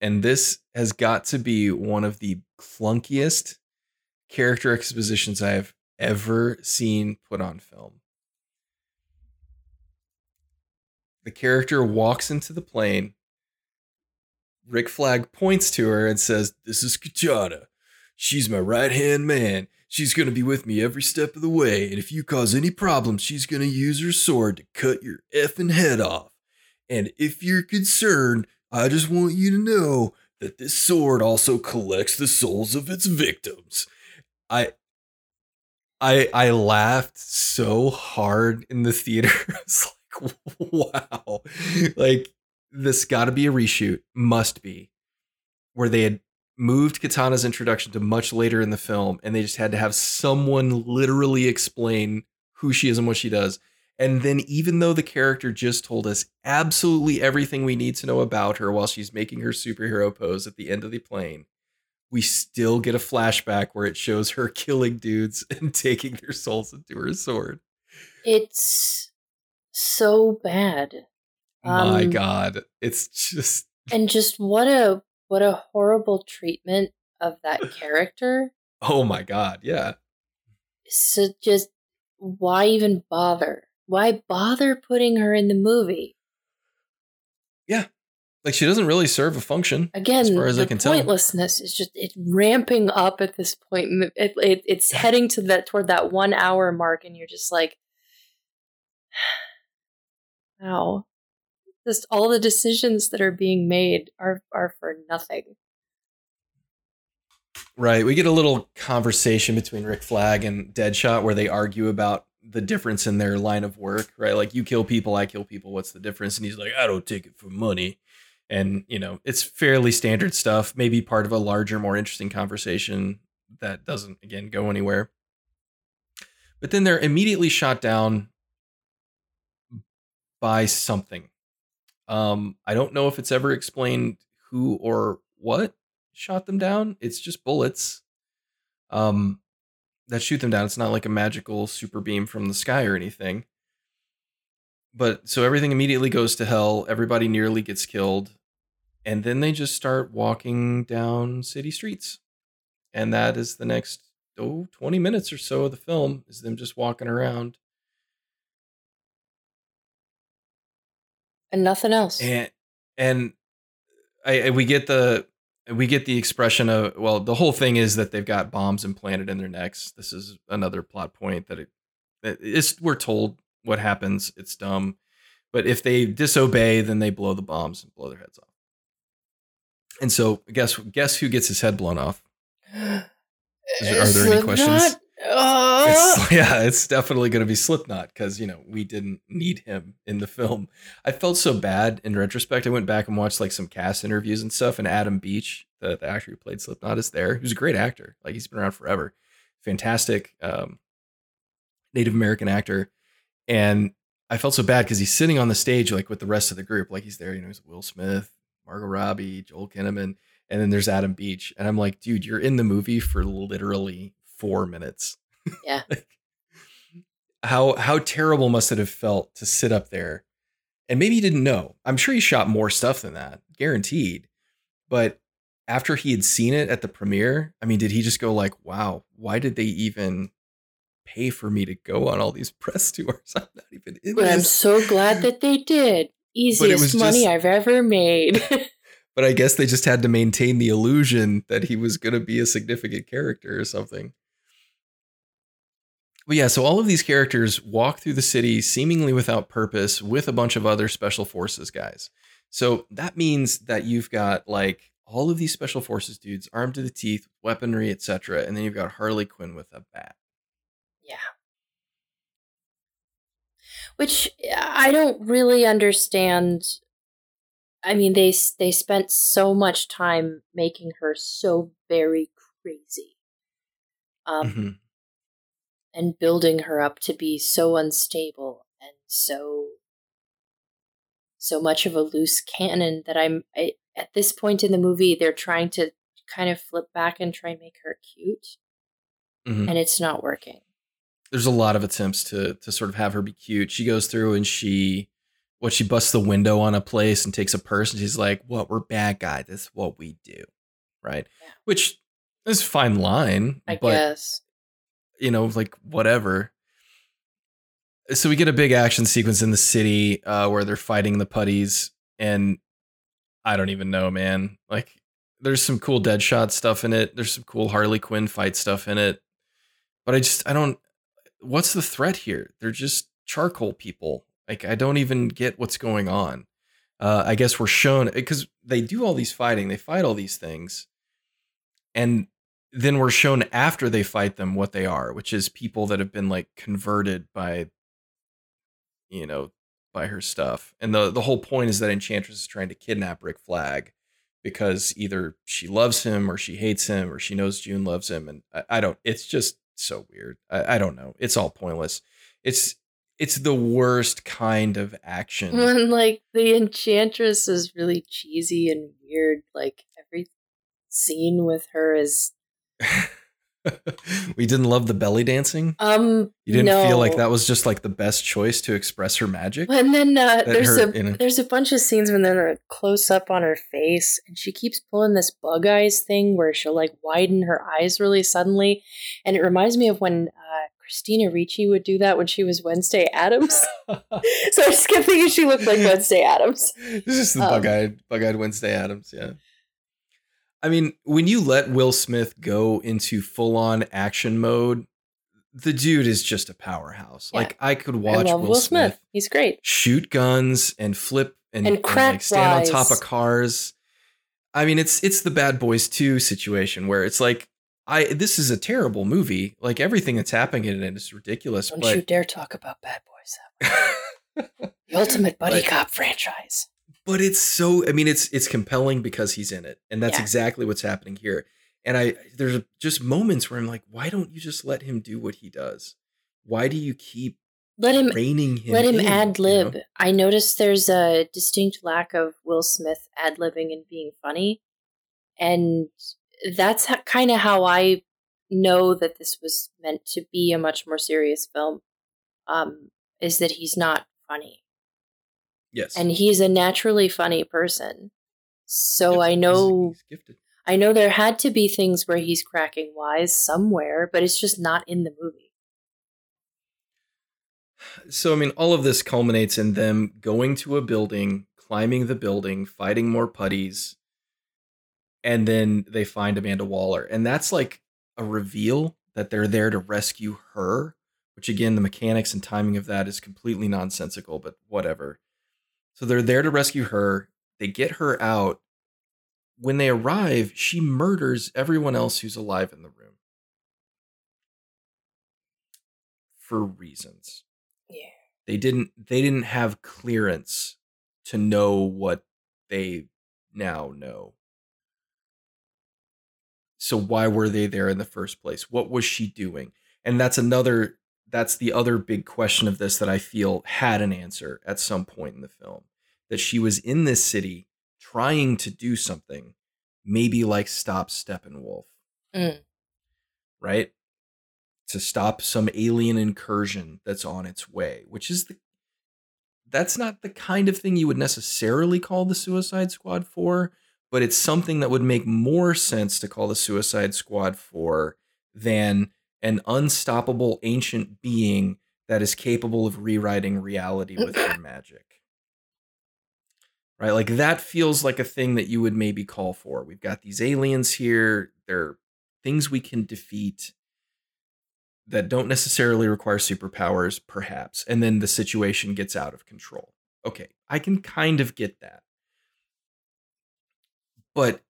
And this has got to be one of the clunkiest character expositions I have ever seen put on film. The character walks into the plane. Rick Flag points to her and says, This is Katana. She's my right hand man. She's going to be with me every step of the way. And if you cause any problems, she's going to use her sword to cut your effing head off. And if you're concerned, I just want you to know that this sword also collects the souls of its victims. I I I laughed so hard in the theater. it's like, wow. Like this got to be a reshoot. Must be. Where they had moved Katana's introduction to much later in the film and they just had to have someone literally explain who she is and what she does. And then even though the character just told us absolutely everything we need to know about her while she's making her superhero pose at the end of the plane, we still get a flashback where it shows her killing dudes and taking their souls into her sword. It's so bad. My um, God, it's just and just what a what a horrible treatment of that character. oh my God, yeah. So just why even bother? Why bother putting her in the movie? Like she doesn't really serve a function again as far as i can tell, pointlessness is just it's ramping up at this point it, it, it's heading to that toward that one hour mark and you're just like wow. Just all the decisions that are being made are are for nothing. Right we get a little conversation between rick flag and deadshot where they argue about the difference in their line of work right? Like you kill people i kill people what's the difference? And he's like i don't take it for money and you know it's fairly standard stuff maybe part of a larger more interesting conversation that doesn't again go anywhere. But then they're immediately shot down by something. Um i don't know if it's ever explained who or what shot them down. It's just bullets um that shoot them down. It's not like a magical super beam from the sky or anything. But so everything immediately goes to hell. Everybody nearly gets killed and then they just start walking down city streets and that is the next oh 20 minutes or so of the film is them just walking around and nothing else and and I, I we get the we get the expression of well, the whole thing is that they've got bombs implanted in their necks. This is another plot point that it, it's we're told what happens. It's dumb, but if they disobey, then they blow the bombs and blow their heads off. And so, guess guess who gets his head blown off? Is, are there any questions? Uh, it's, yeah, it's definitely going to be Slipknot because you know we didn't need him in the film. I felt so bad in retrospect. I went back and watched like some cast interviews and stuff, and Adam Beach, the, the actor who played Slipknot, is there. Who's a great actor. Like he's been around forever. Fantastic um, Native American actor, and I felt so bad because he's sitting on the stage like with the rest of the group. Like he's there, you know, he's Will Smith, Margot Robbie, Joel Kinnaman, and then there's Adam Beach, and I'm like, dude, you're in the movie for literally four minutes. Yeah. like, how how terrible must it have felt to sit up there, and maybe he didn't know. I'm sure he shot more stuff than that, guaranteed. But after he had seen it at the premiere, I mean, did he just go like, "Wow, why did they even pay for me to go on all these press tours? I'm not even in this. But this. I'm so glad that they did. Easiest money just, I've ever made. but I guess they just had to maintain the illusion that he was going to be a significant character or something. But yeah, so all of these characters walk through the city seemingly without purpose with a bunch of other special forces guys. So that means that you've got like all of these special forces dudes armed to the teeth, weaponry, etc., and then you've got Harley Quinn with a bat. Yeah. Which I don't really understand. I mean, they they spent so much time making her so very crazy. Um, mm-hmm and building her up to be so unstable and so so much of a loose cannon that I'm I, at this point in the movie they're trying to kind of flip back and try and make her cute mm-hmm. and it's not working there's a lot of attempts to to sort of have her be cute she goes through and she what she busts the window on a place and takes a purse and she's like what we're bad guys that's what we do right yeah. which is a fine line i guess you know, like whatever. So we get a big action sequence in the city uh, where they're fighting the putties, and I don't even know, man. Like, there's some cool Deadshot stuff in it. There's some cool Harley Quinn fight stuff in it, but I just I don't. What's the threat here? They're just charcoal people. Like, I don't even get what's going on. Uh, I guess we're shown because they do all these fighting, they fight all these things, and then we're shown after they fight them what they are, which is people that have been like converted by, you know, by her stuff. And the the whole point is that Enchantress is trying to kidnap Rick Flag because either she loves him or she hates him or she knows June loves him. And I, I don't. It's just so weird. I, I don't know. It's all pointless. It's it's the worst kind of action. When like the Enchantress is really cheesy and weird. Like every scene with her is we didn't love the belly dancing. Um, you didn't no. feel like that was just like the best choice to express her magic. And then uh, there's her, a you know, there's a bunch of scenes when they're close up on her face, and she keeps pulling this bug eyes thing where she'll like widen her eyes really suddenly, and it reminds me of when uh, Christina Ricci would do that when she was Wednesday Addams. so I just kept thinking she looked like Wednesday Addams. This is the um, bug eyed bug eyed Wednesday Addams, yeah. I mean, when you let Will Smith go into full on action mode, the dude is just a powerhouse. Yeah. Like I could watch I Will, Will Smith. Smith. He's great. Shoot guns and flip and, and, and like stand on top of cars. I mean, it's it's the Bad Boys 2 situation where it's like I this is a terrible movie. Like everything that's happening in it is ridiculous. Don't but, you dare talk about Bad Boys. the ultimate buddy cop franchise but it's so i mean it's it's compelling because he's in it and that's yeah. exactly what's happening here. And i there's just moments where i'm like why don't you just let him do what he does? Why do you keep let him reining him let him ad lib you know? i noticed there's a distinct lack of will smith ad libbing and being funny and that's kind of how i know that this was meant to be a much more serious film um is that he's not funny Yes. And he's a naturally funny person. So I know he's, he's I know there had to be things where he's cracking wise somewhere, but it's just not in the movie. So I mean all of this culminates in them going to a building, climbing the building, fighting more putties. and then they find Amanda Waller, and that's like a reveal that they're there to rescue her. Which again, the mechanics and timing of that is completely nonsensical, but whatever. So they're there to rescue her. They get her out. When they arrive, she murders everyone else who's alive in the room for reasons. Yeah. They didn't they didn't have clearance to know what they now know. So why were they there in the first place? What was she doing? And that's another that's the other big question of this that I feel had an answer at some point in the film. That she was in this city trying to do something, maybe like stop Steppenwolf. Mm. Right? To stop some alien incursion that's on its way, which is the that's not the kind of thing you would necessarily call the Suicide Squad for, but it's something that would make more sense to call the Suicide Squad for than an unstoppable ancient being that is capable of rewriting reality with their magic. Right? Like that feels like a thing that you would maybe call for. We've got these aliens here, they're things we can defeat that don't necessarily require superpowers, perhaps, and then the situation gets out of control. Okay, I can kind of get that. But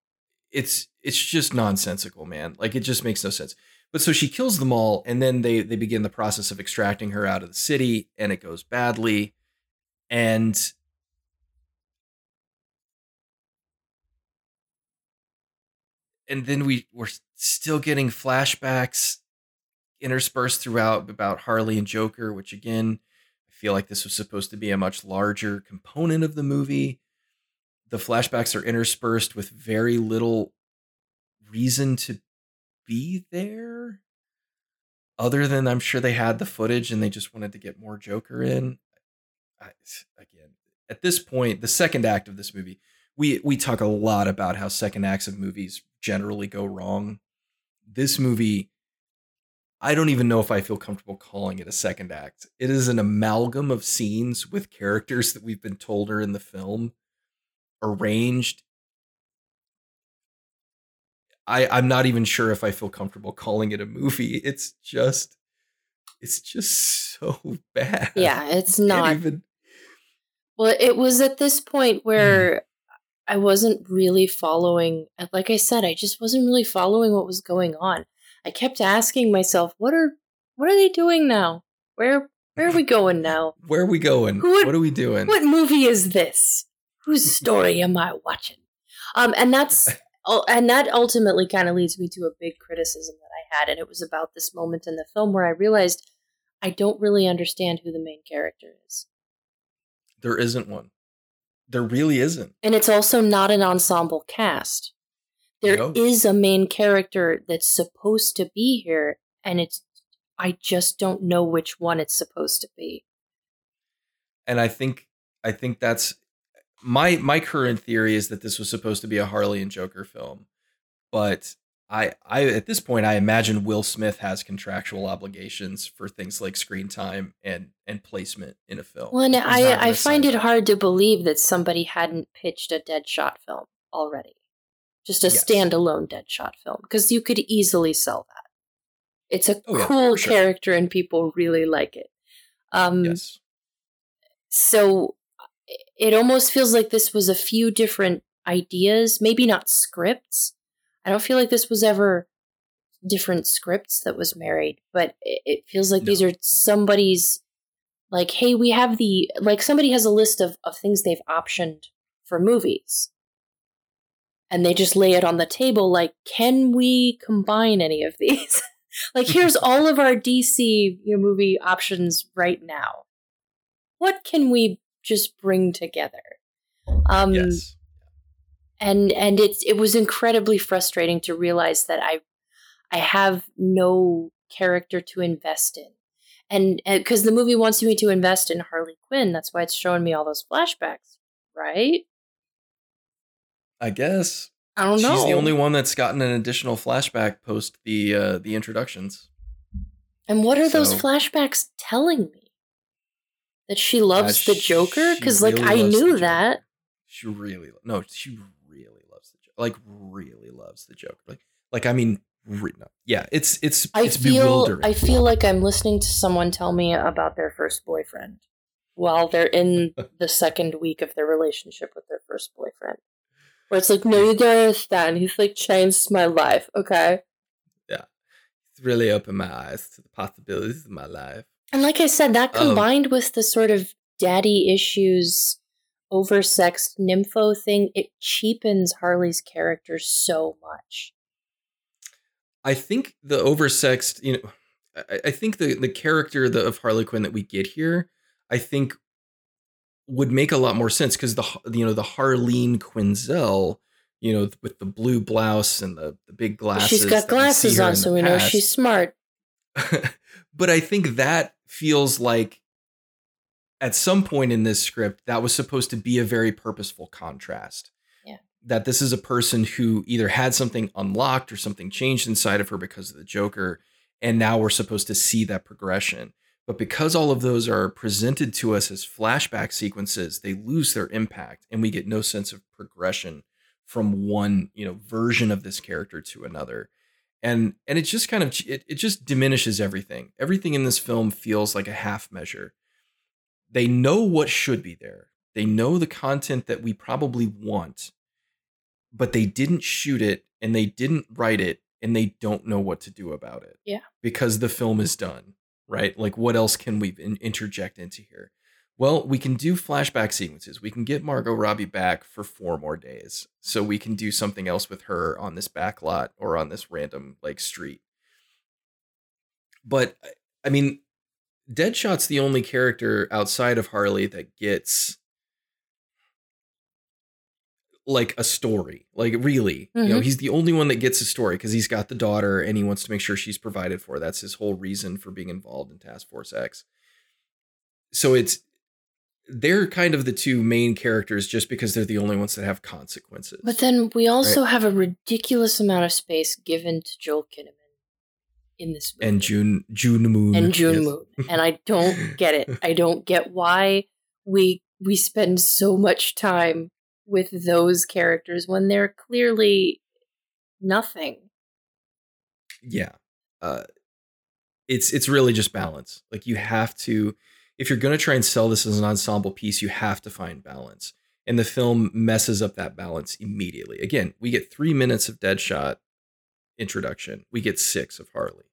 it's it's just nonsensical, man. Like it just makes no sense. But so she kills them all, and then they they begin the process of extracting her out of the city, and it goes badly. And and then we we're still getting flashbacks interspersed throughout about Harley and Joker, which again, I feel like this was supposed to be a much larger component of the movie. The flashbacks are interspersed with very little reason to be there other than I'm sure they had the footage and they just wanted to get more Joker in. I, again, at this point, the second act of this movie, we we talk a lot about how second acts of movies generally go wrong. This movie I don't even know if I feel comfortable calling it a second act. It is an amalgam of scenes with characters that we've been told are in the film, arranged. I, I'm not even sure if I feel comfortable calling it a movie. It's just it's just so bad. Yeah, it's not even Well, it was at this point where mm. I wasn't really following like I said, I just wasn't really following what was going on. I kept asking myself, what are what are they doing now? Where where are we going now? Where are we going? What, what are we doing? What movie is this? Whose story am I watching? Um, and that's and that ultimately kind of leads me to a big criticism that I had, and it was about this moment in the film where I realized I don't really understand who the main character is. There isn't one. There really isn't. And it's also not an ensemble cast. There is a main character that's supposed to be here, and it's I just don't know which one it's supposed to be. And I think I think that's my my current theory is that this was supposed to be a Harley and Joker film, but I I at this point I imagine Will Smith has contractual obligations for things like screen time and and placement in a film. Well, and I I find it hard to believe that somebody hadn't pitched a Deadshot film already just a yes. standalone Deadshot film because you could easily sell that. It's a oh, cool yeah, sure. character and people really like it. Um, yes. So it almost feels like this was a few different ideas, maybe not scripts. I don't feel like this was ever different scripts that was married, but it, feels like no. these are somebody's like, hey, we have the like somebody has a list of, of things they've optioned for movies and they just lay it on the table like can we combine any of these like here's all of our dc movie options right now what can we just bring together um yes. and and it's it was incredibly frustrating to realize that i i have no character to invest in and because the movie wants me to invest in harley quinn that's why it's showing me all those flashbacks right I guess. I don't know. She's the only one that's gotten an additional flashback post the uh, the introductions. And what are so, those flashbacks telling me? That she loves the Joker? Because like really I knew that. She really no, she really loves the Joker. like really loves the Joker. Like like I mean yeah, it's it's I it's feel bewildering. I feel like I'm listening to someone tell me about their first boyfriend while they're in the second week of their relationship with their first boyfriend. Where it's like, no, you don't understand. He's like changed my life, okay? Yeah. It's really opened my eyes to the possibilities of my life. And like I said, that um, combined um, with the sort of daddy issues, oversexed nympho thing, it cheapens Harley's character so much. I think the oversexed, you know, I, I think the the character the, of Harley Quinn that we get here, I think would make a lot more sense because the you know the Harleen Quinzel, you know, with the blue blouse and the, the big glasses. She's got glasses on, so we know she's smart. but I think that feels like at some point in this script that was supposed to be a very purposeful contrast that this is a person who either had something unlocked or something changed inside of her because of the Joker. And now we're supposed to see that progression. But because all of those are presented to us as flashback sequences, they lose their impact and we get no sense of progression from one, you know, version of this character to another. And and it just kind of it, it just diminishes everything. Everything in this film feels like a half measure. They know what should be there. They know the content that we probably want but they didn't shoot it and they didn't write it and they don't know what to do about it. Yeah. Because the film is done, right? Like, what else can we in- interject into here? Well, we can do flashback sequences. We can get Margot Robbie back for four more days. So we can do something else with her on this back lot or on this random like street. But I mean, Deadshot's the only character outside of Harley that gets like a story. Like really, mm-hmm. you know, mm-hmm. he's the only one that gets a story because he's got the daughter and he wants to make sure she's provided for. That's his whole reason for being involved in Task Force X. So it's they're kind of the two main characters just because they're the only ones that have consequences. But then we also right? have a ridiculous amount of space given to Joel Kinnaman in this movie. And June June Moon. And June yes. Moon. And I don't get it. I don't get why we we spend so much time with those characters when they're clearly nothing. Yeah. Uh it's it's really just balance. Like you have to if you're going to try and sell this as an ensemble piece, you have to find balance. And the film messes up that balance immediately. Again, we get 3 minutes of Deadshot introduction. We get 6 of Harley.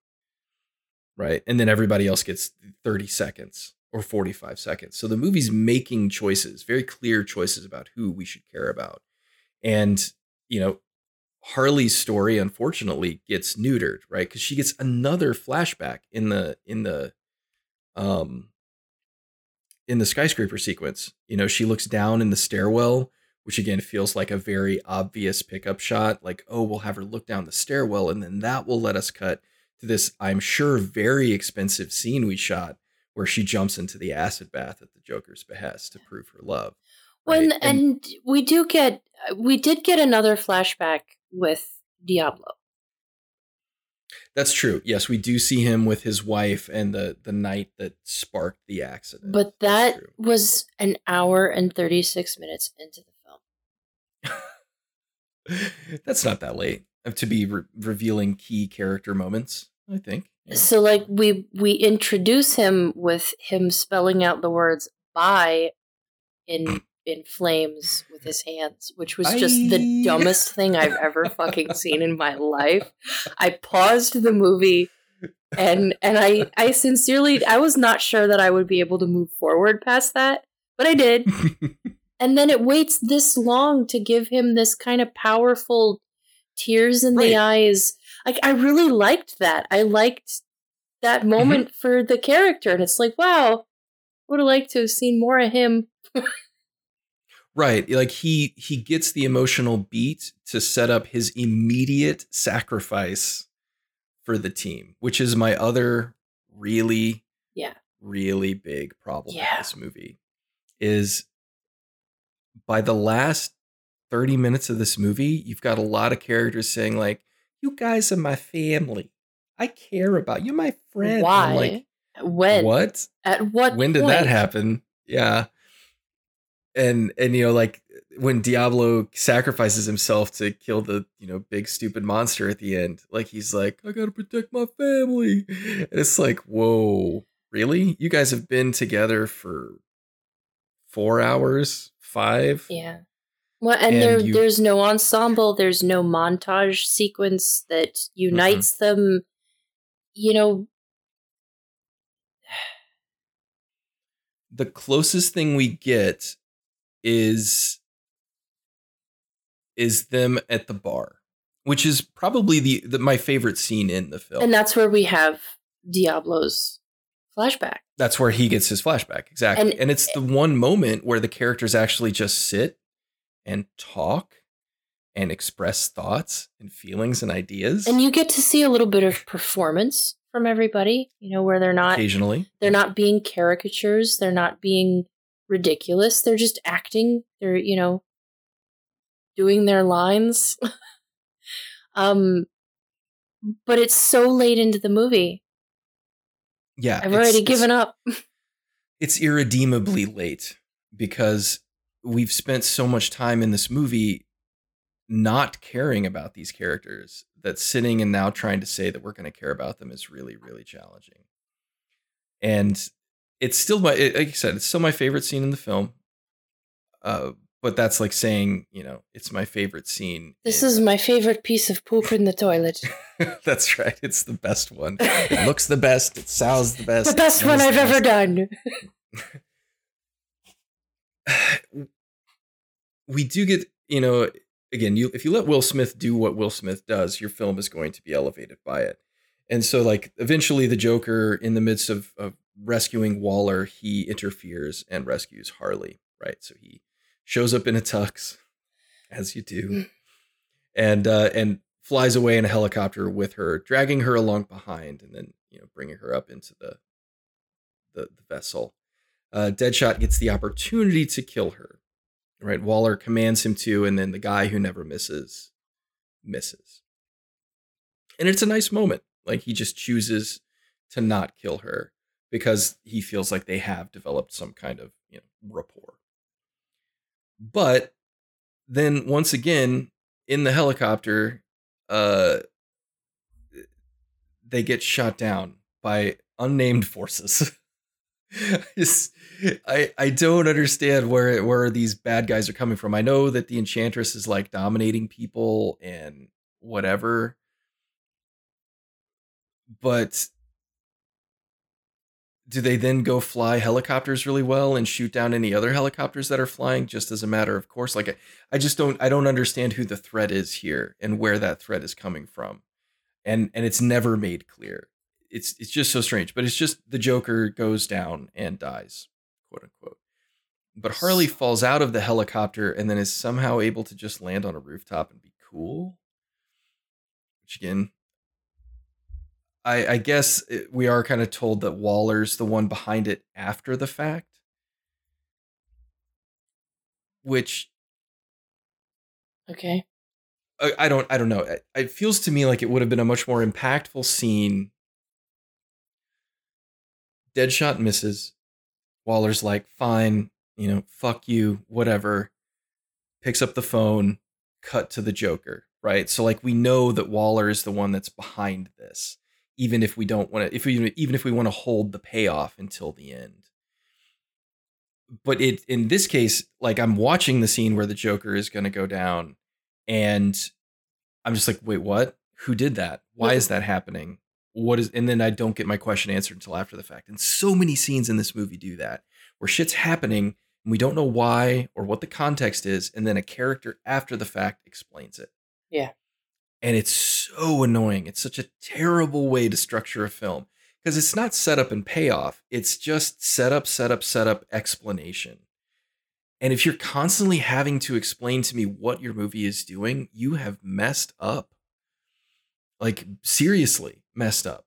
Right? And then everybody else gets 30 seconds or 45 seconds. So the movie's making choices, very clear choices about who we should care about. And, you know, Harley's story unfortunately gets neutered, right? Cuz she gets another flashback in the in the um in the skyscraper sequence. You know, she looks down in the stairwell, which again feels like a very obvious pickup shot, like, oh, we'll have her look down the stairwell and then that will let us cut to this I'm sure very expensive scene we shot where she jumps into the acid bath at the Joker's behest to prove her love. Right? When and, and we do get we did get another flashback with Diablo. That's true. Yes, we do see him with his wife and the the night that sparked the accident. But that was an hour and 36 minutes into the film. That's not that late uh, to be re- revealing key character moments, I think. So like we we introduce him with him spelling out the words "bye" in in flames with his hands, which was just the dumbest thing I've ever fucking seen in my life. I paused the movie and and I I sincerely I was not sure that I would be able to move forward past that, but I did. and then it waits this long to give him this kind of powerful tears in right. the eyes like I really liked that. I liked that mm-hmm. moment mm-hmm. for the character, and it's like, wow, would have liked to have seen more of him. right, like he he gets the emotional beat to set up his immediate sacrifice for the team, which is my other really, yeah, really big problem yeah. with this movie. Is by the last 30 minutes of this movie, you've got a lot of characters saying, like, you guys are my family. I care about you, my friend. Why? like, when? What? At what? When did point? that happen? Yeah. And and you know, like when Diablo sacrifices himself to kill the you know big stupid monster at the end, like he's like, I gotta protect my family, and it's like, whoa, really? You guys have been together for four hours, five? Yeah. Well, and, and there you- there's no ensemble, there's no montage sequence that unites mm-hmm. them. You know, the closest thing we get is is them at the bar, which is probably the, the my favorite scene in the film. And that's where we have Diablo's flashback. That's where he gets his flashback, exactly. And, and it's the one moment where the characters actually just sit and talk and express thoughts and feelings and ideas. And you get to see a little bit of performance from everybody, you know, where they're not occasionally they're not being caricatures, they're not being ridiculous, they're just acting, they're, you know, doing their lines. um but it's so late into the movie. Yeah. I've already given up. it's irredeemably late because we've spent so much time in this movie not caring about these characters that sitting and now trying to say that we're going to care about them is really really challenging and it's still my like i said it's still my favorite scene in the film uh, but that's like saying you know it's my favorite scene this in- is my favorite piece of poop in the toilet. That's right it's the best one. It looks the best it sounds the best the best one i've ever done. We do get you know again you if you let will smith do what will smith does your film is going to be elevated by it and so like eventually the joker in the midst of, of rescuing waller he interferes and rescues harley right so he shows up in a tux as you do mm. and uh and flies away in a helicopter with her dragging her along behind and then you know bringing her up into the the, the vessel uh, Deadshot gets the opportunity to kill her right? Waller commands him to, and then the guy who never misses misses. And it's a nice moment. Like he just chooses to not kill her because he feels like they have developed some kind of you know rapport. But then once again in the helicopter, uh, they get shot down by unnamed forces. just, I I don't understand where where these bad guys are coming from. I know that the Enchantress is like dominating people and whatever, but do they then go fly helicopters really well and shoot down any other helicopters that are flying just as a matter of course? Like I, I just don't I don't understand who the threat is here and where that threat is coming from, and and it's never made clear it's it's just so strange. But it's just the Joker goes down and dies, quote unquote. But Harley falls out of the helicopter and then is somehow able to just land on a rooftop and be cool. Which again, I, I guess it, we are kind of told that Waller's the one behind it after the fact. Which Okay. I, I don't I don't know. It, it feels to me like it would have been a much more impactful scene Deadshot misses. Waller's like, fine, you know, fuck you, whatever. Picks up the phone, cut to the Joker, right? So like we know that Waller is the one that's behind this, even if we don't want to, if we even if we want to hold the payoff until the end. But it in this case, like I'm watching the scene where the Joker is going to go down, and I'm just like, wait, what? Who did that? Why is that happening? what is and then I don't get my question answered until after the fact. And so many scenes in this movie do that where shit's happening and we don't know why or what the context is and then a character after the fact explains it. Yeah. And it's so annoying. It's such a terrible way to structure a film because it's not setup and payoff. It's just setup, setup, setup, explanation. And if you're constantly having to explain to me what your movie is doing, you have messed up. Like seriously messed up.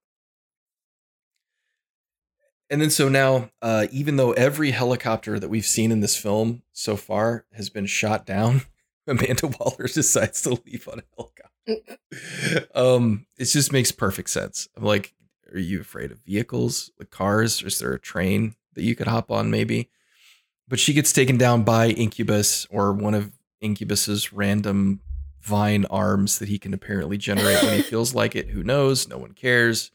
And then so now, uh, even though every helicopter that we've seen in this film so far has been shot down, Amanda Waller decides to leave on a helicopter. um, it just makes perfect sense. I'm like, are you afraid of vehicles, like cars? Or is there a train that you could hop on, maybe? But she gets taken down by Incubus or one of Incubus's random vine arms that he can apparently generate when he feels like it. Who knows? No one cares.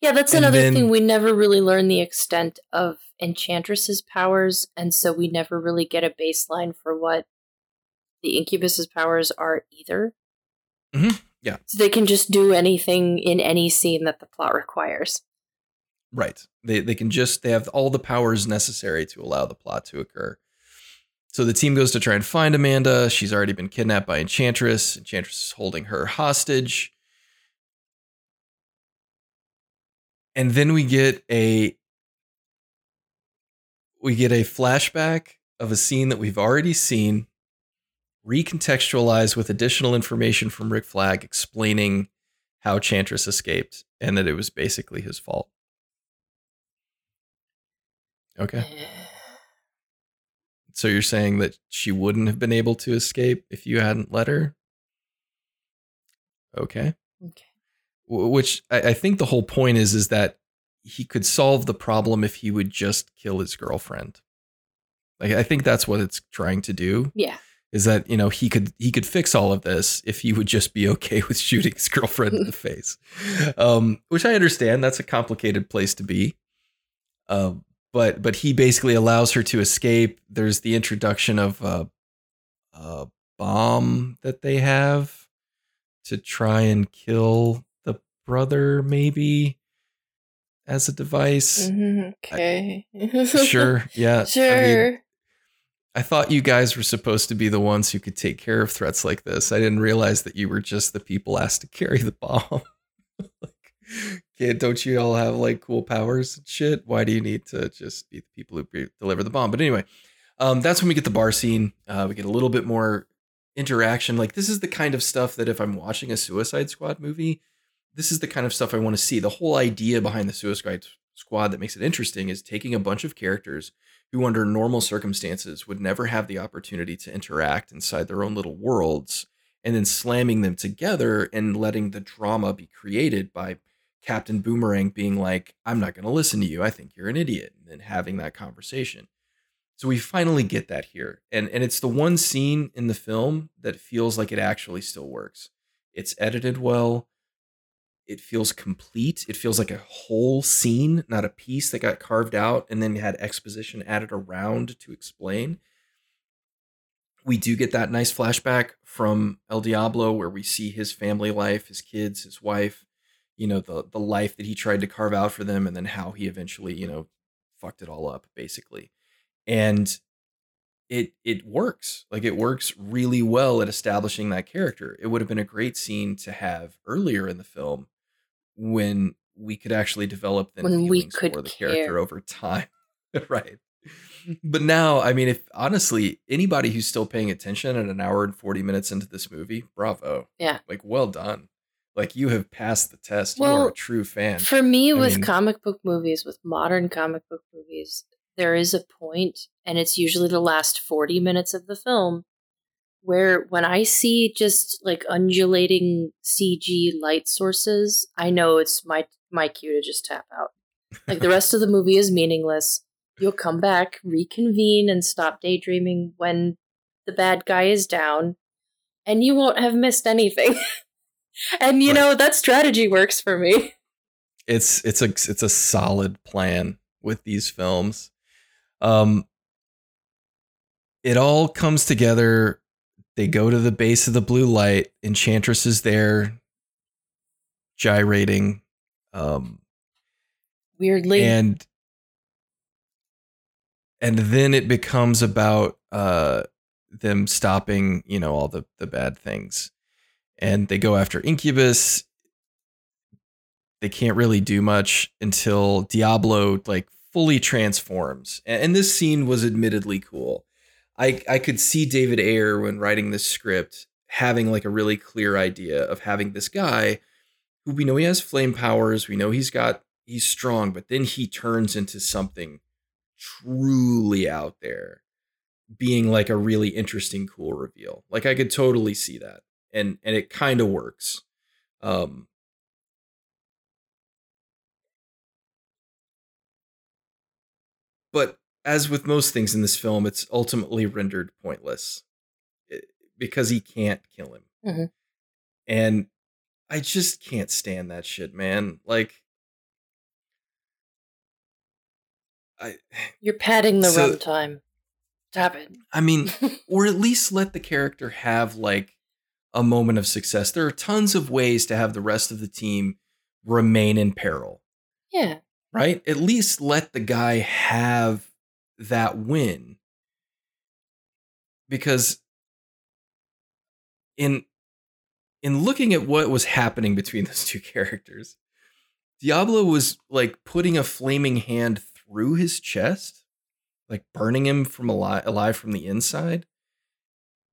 Yeah, that's and another then, thing. We never really learn the extent of Enchantress's powers, and so we never really get a baseline for what the Incubus's powers are either. Mm-hmm. Yeah. So they can just do anything in any scene that the plot requires. Right. They they can just they have all the powers necessary to allow the plot to occur. So the team goes to try and find Amanda. She's already been kidnapped by Enchantress. Enchantress is holding her hostage. And then we get a we get a flashback of a scene that we've already seen recontextualized with additional information from Rick Flag explaining how Chantress escaped and that it was basically his fault. Okay. So you're saying that she wouldn't have been able to escape if you hadn't let her? Okay. Okay. Which I, I think the whole point is is that he could solve the problem if he would just kill his girlfriend. Like I think that's what it's trying to do. Yeah is that you know he could he could fix all of this if he would just be okay with shooting his girlfriend in the face, um, which I understand. That's a complicated place to be. Uh, but but he basically allows her to escape. There's the introduction of a, a bomb that they have to try and kill the brother, maybe as a device. Mm-hmm, okay. I, sure. Yeah. Sure. I mean, I thought you guys were supposed to be the ones who could take care of threats like this. I didn't realize that you were just the people asked to carry the bomb. like, okay, don't you all have like cool powers and shit? Why do you need to just be the people who deliver the bomb? But anyway, um, that's when we get the bar scene. Uh, we get a little bit more interaction. Like this is the kind of stuff that if I'm watching a Suicide Squad movie, this is the kind of stuff I want to see. The whole idea behind the Suicide Squad that makes it interesting is taking a bunch of characters who, under normal circumstances, would never have the opportunity to interact inside their own little worlds, and then slamming them together and letting the drama be created by Captain Boomerang being like, I'm not going to listen to you. I think you're an idiot. And then having that conversation. So we finally get that here. And, and it's the one scene in the film that feels like it actually still works. It's edited well it feels complete. It feels like a whole scene, not a piece that got carved out and then had exposition added around to explain. We do get that nice flashback from El Diablo where we see his family life, his kids, his wife, you know, the the life that he tried to carve out for them and then how he eventually, you know, fucked it all up basically. And it it works. Like it works really well at establishing that character. It would have been a great scene to have earlier in the film when we could actually develop the when we could for the care. character over time. right. Mm-hmm. But now, I mean, if honestly, anybody who's still paying attention at an hour and 40 minutes into this movie, bravo. Yeah. Like, well done. Like, you have passed the test. Well, you are a true fan. For me, I with mean, comic book movies, with modern comic book movies, there is a point, and it's usually the last 40 minutes of the film, where when I see just like undulating CG light sources, I know it's my my cue to just tap out. Like the rest of the movie is meaningless. You'll come back, reconvene, and stop daydreaming when the bad guy is down, and you won't have missed anything. and you right. know that strategy works for me. It's it's a it's a solid plan with these films. Um, it all comes together they go to the base of the blue light. Enchantress is there, gyrating. Um, Weirdly. And and then it becomes about uh, them stopping, you know, all the the bad things. And they go after Incubus. They can't really do much until Diablo like fully transforms. And this scene was admittedly cool I I could see David Ayer when writing this script having like a really clear idea of having this guy who we know he has flame powers, we know he's got he's strong, but then he turns into something truly out there being like a really interesting cool reveal. Like I could totally see that. And and it kind of works. Um but as with most things in this film, it's ultimately rendered pointless. because he can't kill him. Mm-hmm. And I just can't stand that shit, man. Like I You're padding the so, runtime. Stop it. I mean, or at least let the character have like a moment of success. There are tons of ways to have the rest of the team remain in peril. Yeah. Right? At least let the guy have that win. Because in in looking at what was happening between those two characters, Diablo was like putting a flaming hand through his chest, like burning him from alive, alive from the inside.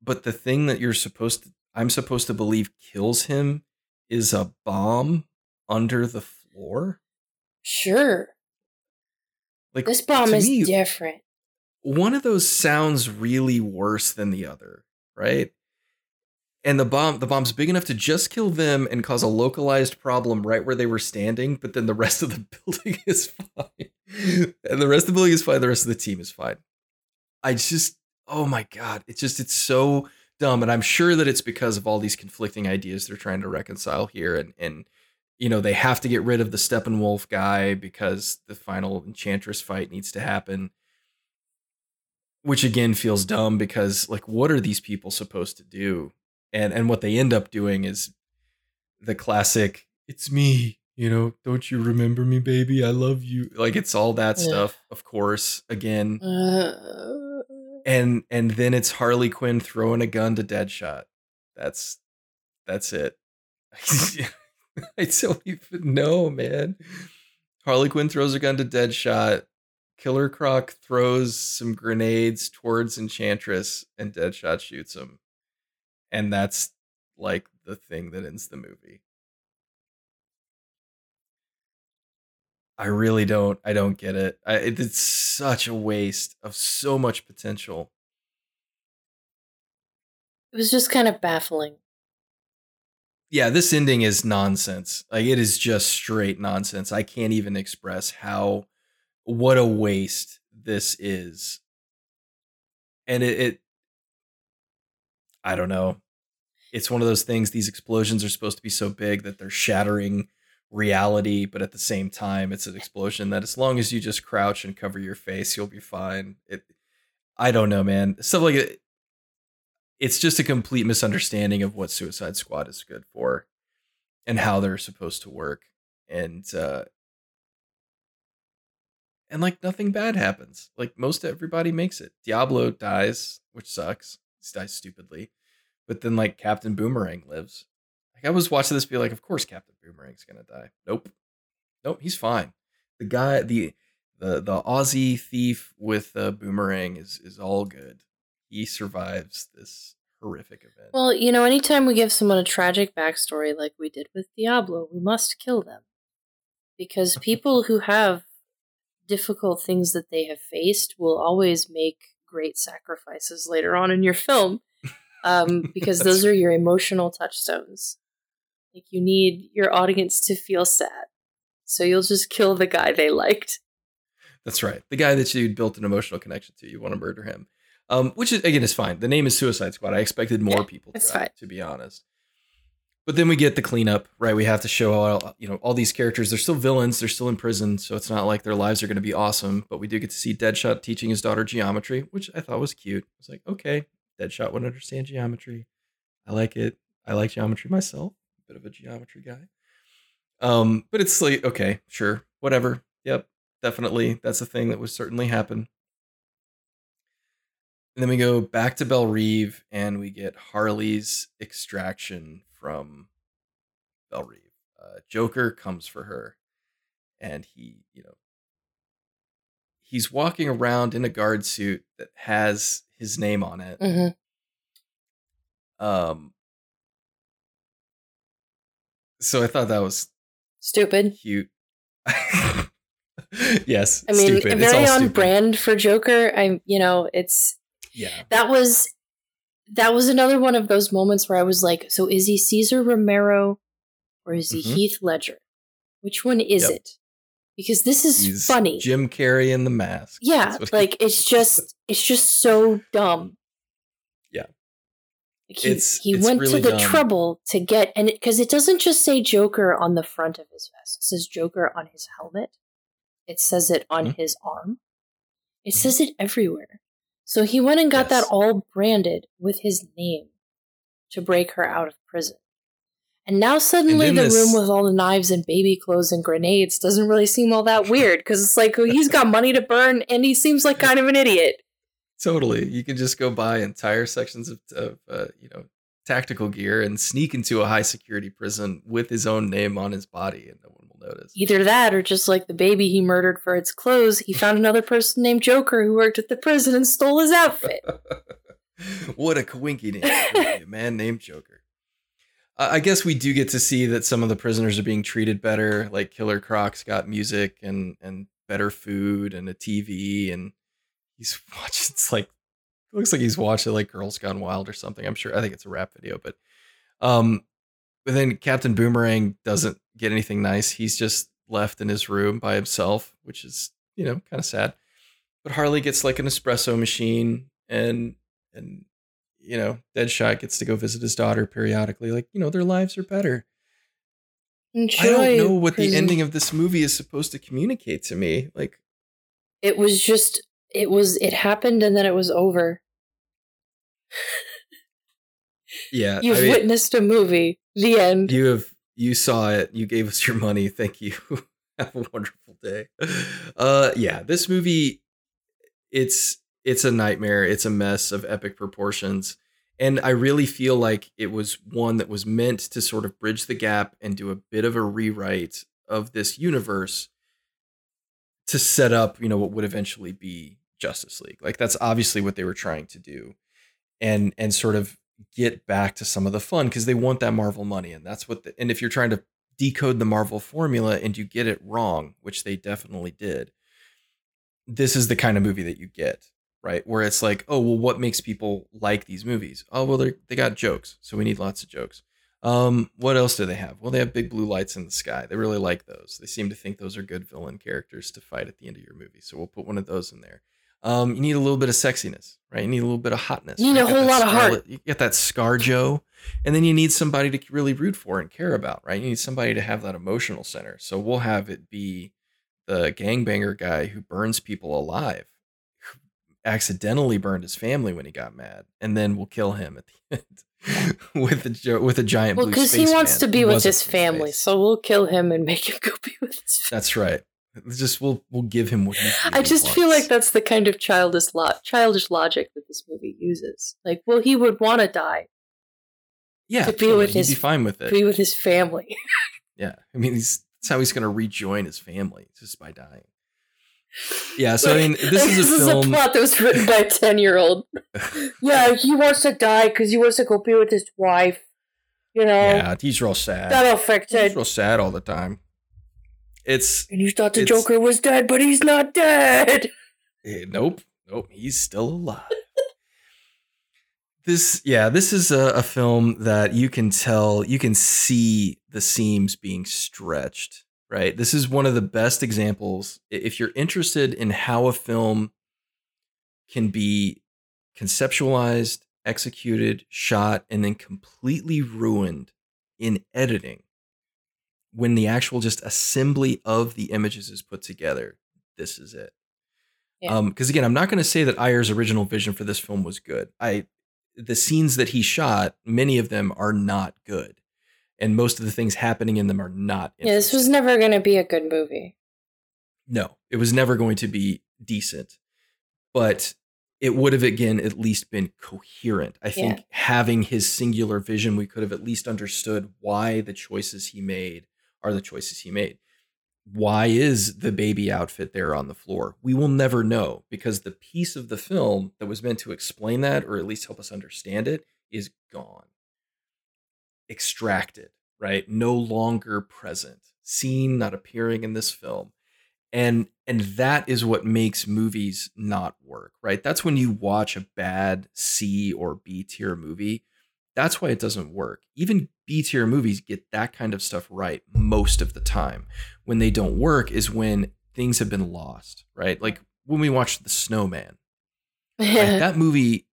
But the thing that you're supposed to, I'm supposed to believe kills him is a bomb under the floor. Sure. Like this bomb is me, different. One of those sounds really worse than the other, right? and the bomb the bomb's big enough to just kill them and cause a localized problem right where they were standing but then the rest of the building is fine and the rest of the building is fine the rest of the team is fine i just oh my god it's just it's so dumb and i'm sure that it's because of all these conflicting ideas they're trying to reconcile here and and you know they have to get rid of the steppenwolf guy because the final enchantress fight needs to happen. Which again feels dumb because like what are these people supposed to do? And and what they end up doing is the classic it's me you know don't you remember me baby? I love you. Like it's all that yeah. stuff of course again. Uh, and and then it's harley quinn throwing a gun to deadshot. That's that's it i don't even know man harley quinn throws a gun to deadshot killer croc throws some grenades towards enchantress and deadshot shoots him and that's like the thing that ends the movie. I really don't. I don't get it. I, it's such a waste of so much potential. It was just kind of baffling. Yeah, this ending is nonsense. Like it is just straight nonsense. I can't even express how what a waste this is. And it, it I don't know it's one of those things these explosions are supposed to be so big that they're shattering reality but at the same time it's an explosion that as long as you just crouch and cover your face you'll be fine it i don't know man stuff like it it's just a complete misunderstanding of what suicide squad is good for and how they're supposed to work and uh and like nothing bad happens like most everybody makes it diablo dies which sucks he dies stupidly but then like Captain Boomerang lives. Like I was watching this, be like, of course Captain Boomerang's gonna die. Nope, nope, he's fine. The guy, the the the Aussie thief with the boomerang is is all good. He survives this horrific event. Well, you know, anytime we give someone a tragic backstory like we did with Diablo, we must kill them because people who have difficult things that they have faced will always make great sacrifices later on in your film um, because those are your emotional touchstones. Like you need your audience to feel sad, so you'll just kill the guy they liked. That's right, the guy that you built an emotional connection to. You want to murder him, um, which is again is fine. The name is Suicide Squad. I expected more yeah, people to die, to be honest. But then we get the cleanup, right? We have to show all you know all these characters. They're still villains. They're still in prison, so it's not like their lives are going to be awesome. But we do get to see Deadshot teaching his daughter geometry, which I thought was cute. I was like, okay, Deadshot would understand geometry. I like it. I like geometry myself. A bit of a geometry guy. Um, but it's like, okay, sure, whatever. Yep, definitely. That's a thing that would certainly happen. And then we go back to Belle Reve and we get Harley's extraction from Belle Reve. Uh, Joker comes for her and he, you know, he's walking around in a guard suit that has his name on it. Mm-hmm. Um. So I thought that was stupid, cute. yes, I mean, stupid. very on stupid. brand for Joker. I'm, you know, it's yeah. That was that was another one of those moments where I was like, so is he Cesar Romero or is he mm-hmm. Heath Ledger? Which one is yep. it? because this is He's funny. Jim Carrey in the mask. Yeah, like it's just it's just so dumb. Yeah. He, it's, he it's went really to the dumb. trouble to get and because it, it, doesn't just say Joker on the front of his vest. It says Joker on his helmet. It says it on mm-hmm. his arm. It mm-hmm. says it everywhere. So he went and got yes. that all branded with his name to break her out of prison. And now suddenly and the this... room with all the knives and baby clothes and grenades doesn't really seem all that weird because it's like well, he's got money to burn and he seems like kind of an idiot. Totally, you can just go buy entire sections of, of uh, you know tactical gear and sneak into a high security prison with his own name on his body, and no one will notice. Either that, or just like the baby he murdered for its clothes, he found another person named Joker who worked at the prison and stole his outfit. what a coinky a man named Joker. I guess we do get to see that some of the prisoners are being treated better. Like Killer Croc's got music and and better food and a TV, and he's watching. It's like it looks like he's watching like Girls Gone Wild or something. I'm sure. I think it's a rap video, but um, but then Captain Boomerang doesn't get anything nice. He's just left in his room by himself, which is you know kind of sad. But Harley gets like an espresso machine and and you know, Deadshot gets to go visit his daughter periodically. Like, you know, their lives are better. Enjoy I don't know what prison. the ending of this movie is supposed to communicate to me. Like, it was just, it was, it happened and then it was over. yeah. You've I mean, witnessed a movie. The end. You have, you saw it. You gave us your money. Thank you. have a wonderful day. Uh, yeah, this movie, it's, it's a nightmare. It's a mess of epic proportions. And I really feel like it was one that was meant to sort of bridge the gap and do a bit of a rewrite of this universe to set up, you know, what would eventually be Justice League. Like that's obviously what they were trying to do. And and sort of get back to some of the fun because they want that Marvel money and that's what the, and if you're trying to decode the Marvel formula and you get it wrong, which they definitely did, this is the kind of movie that you get right? Where it's like, oh, well, what makes people like these movies? Oh, well, they got jokes, so we need lots of jokes. Um, what else do they have? Well, they have big blue lights in the sky. They really like those. They seem to think those are good villain characters to fight at the end of your movie. So we'll put one of those in there. Um, you need a little bit of sexiness, right? You need a little bit of hotness. You need right? a whole lot Scarlet, of heart. You get that Scar Joe, and then you need somebody to really root for and care about, right? You need somebody to have that emotional center. So we'll have it be the gangbanger guy who burns people alive accidentally burned his family when he got mad, and then we'll kill him at the end with a with a giant. Well, because he wants to be with his family, so we'll kill him and make him go be with his. Family. That's right. Just we'll we'll give him what he. I just wants. feel like that's the kind of childish lo- childish logic that this movie uses. Like, well, he would want to die. Yeah, to be totally. with his, be fine with it. Be with his family. yeah, I mean, he's, that's how he's going to rejoin his family just by dying. Yeah, so I mean, this is a this film. Is a plot that was written by a ten-year-old. yeah, he wants to die because he wants to go be with his wife. You know. Yeah, he's real sad. That affected. He's real sad all the time. It's and you thought the Joker was dead, but he's not dead. Eh, nope, nope, he's still alive. this, yeah, this is a, a film that you can tell, you can see the seams being stretched right? This is one of the best examples. If you're interested in how a film can be conceptualized, executed, shot, and then completely ruined in editing, when the actual just assembly of the images is put together, this is it. Yeah. Um, because again, I'm not going to say that Ayer's original vision for this film was good. I, the scenes that he shot, many of them are not good and most of the things happening in them are not. Yeah, this was never going to be a good movie. No, it was never going to be decent, but it would have again at least been coherent. I think yeah. having his singular vision, we could have at least understood why the choices he made are the choices he made. Why is the baby outfit there on the floor? We will never know because the piece of the film that was meant to explain that or at least help us understand it is gone extracted, right? No longer present, seen, not appearing in this film. And and that is what makes movies not work, right? That's when you watch a bad C or B tier movie. That's why it doesn't work. Even B tier movies get that kind of stuff right most of the time. When they don't work is when things have been lost, right? Like when we watched The Snowman. Right? that movie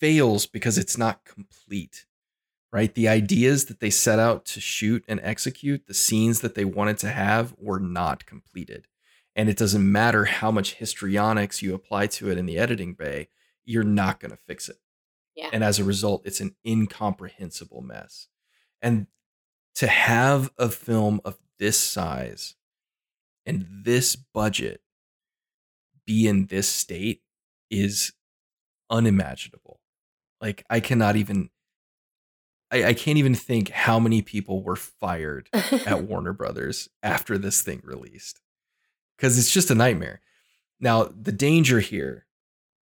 fails because it's not complete right? The ideas that they set out to shoot and execute, the scenes that they wanted to have were not completed. And it doesn't matter how much histrionics you apply to it in the editing bay, you're not going to fix it. Yeah. And as a result, it's an incomprehensible mess. And to have a film of this size and this budget be in this state is unimaginable. Like I cannot even I, I can't even think how many people were fired at Warner Brothers after this thing released. Because it's just a nightmare. Now, the danger here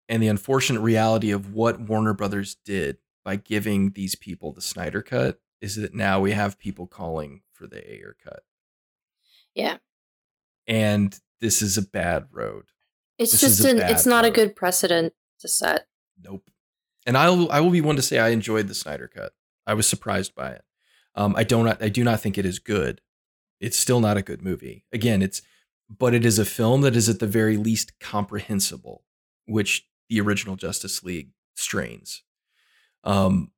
and the unfortunate reality of what Warner Brothers did by giving these people the Snyder cut is that now we have people calling for the Ayer cut. Yeah. And this is a bad road. It's this just an it's not road. a good precedent to set. Nope. And I'll I will be one to say I enjoyed the Snyder cut. I was surprised by it. Um, I don't. I do not think it is good. It's still not a good movie. Again, it's but it is a film that is at the very least comprehensible, which the original Justice League strains. Um,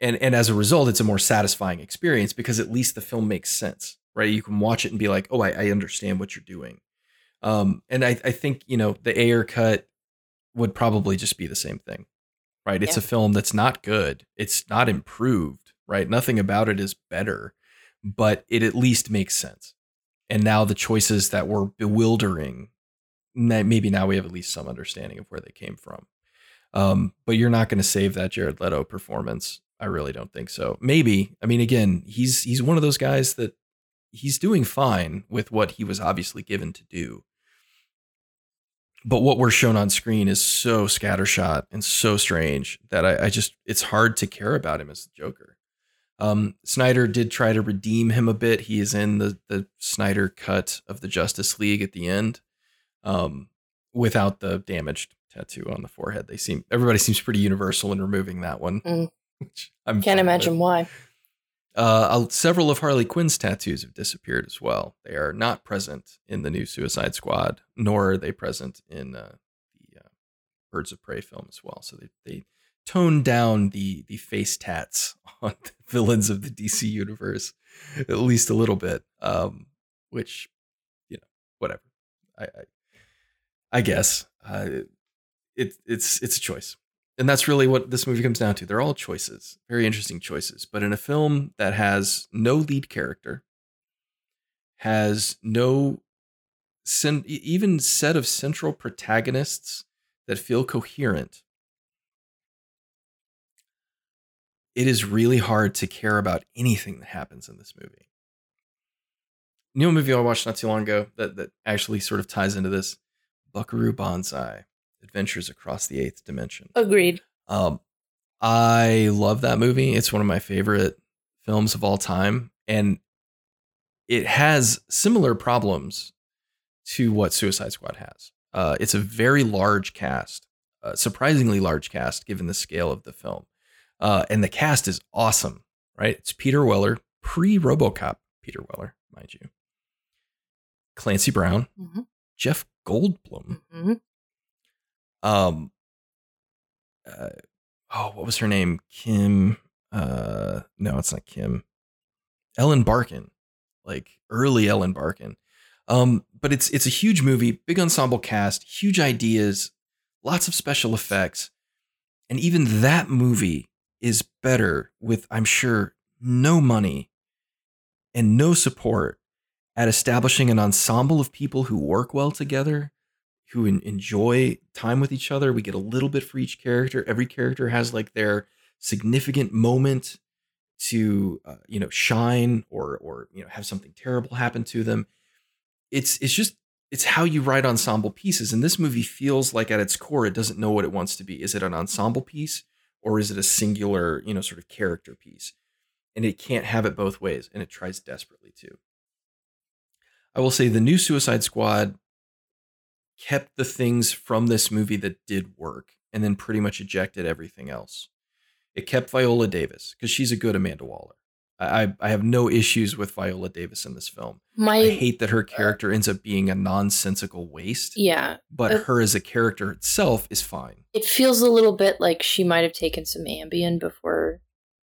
and and as a result, it's a more satisfying experience because at least the film makes sense, right? You can watch it and be like, oh, I, I understand what you're doing. Um, and I, I think you know the Ayer cut would probably just be the same thing right? It's yeah. a film that's not good. It's not improved, right? Nothing about it is better, but it at least makes sense. And now the choices that were bewildering, maybe now we have at least some understanding of where they came from. Um, but you're not going to save that Jared Leto performance. I really don't think so. Maybe. I mean, again, he's he's one of those guys that he's doing fine with what he was obviously given to do but what we're shown on screen is so scattershot and so strange that I, I, just it's hard to care about him as the Joker. Um, Snyder did try to redeem him a bit. He is in the the Snyder cut of the Justice League at the end, um, without the damaged tattoo on the forehead. They seem everybody seems pretty universal in removing that one. Mm. Can't imagine with. why. Uh, several of Harley Quinn's tattoos have disappeared as well. They are not present in the new Suicide Squad, nor are they present in uh, the uh, Birds of Prey film as well. So they they toned down the the face tats on the villains of the DC universe at least a little bit, um, which you know whatever. I I, I guess uh, it, it's it's a choice and that's really what this movie comes down to. They're all choices, very interesting choices. But in a film that has no lead character, has no even set of central protagonists that feel coherent, it is really hard to care about anything that happens in this movie. A movie I watched not too long ago that that actually sort of ties into this, Buckaroo Banzai. Adventures Across the Eighth Dimension. Agreed. Um, I love that movie. It's one of my favorite films of all time, and it has similar problems to what Suicide Squad has. Uh, it's a very large cast, uh, surprisingly large cast given the scale of the film, uh, and the cast is awesome. Right? It's Peter Weller, pre RoboCop Peter Weller, mind you. Clancy Brown, mm-hmm. Jeff Goldblum, mm-hmm. Um, uh, oh, what was her name? Kim. Uh, no, it's not Kim. Ellen Barkin, like early Ellen Barkin. Um, but it's it's a huge movie, big ensemble cast, huge ideas, lots of special effects, and even that movie is better with, I'm sure, no money and no support at establishing an ensemble of people who work well together who enjoy time with each other. We get a little bit for each character. Every character has like their significant moment to uh, you know shine or or you know have something terrible happen to them. It's it's just it's how you write ensemble pieces. And this movie feels like at its core it doesn't know what it wants to be. Is it an ensemble piece or is it a singular you know sort of character piece? And it can't have it both ways, and it tries desperately to. I will say the new Suicide Squad kept the things from this movie that did work and then pretty much ejected everything else. It kept Viola Davis because she's a good Amanda Waller. I I have no issues with Viola Davis in this film. My, I hate that her character uh, ends up being a nonsensical waste. Yeah, but her as a character itself is fine. It feels a little bit like she might have taken some Ambien before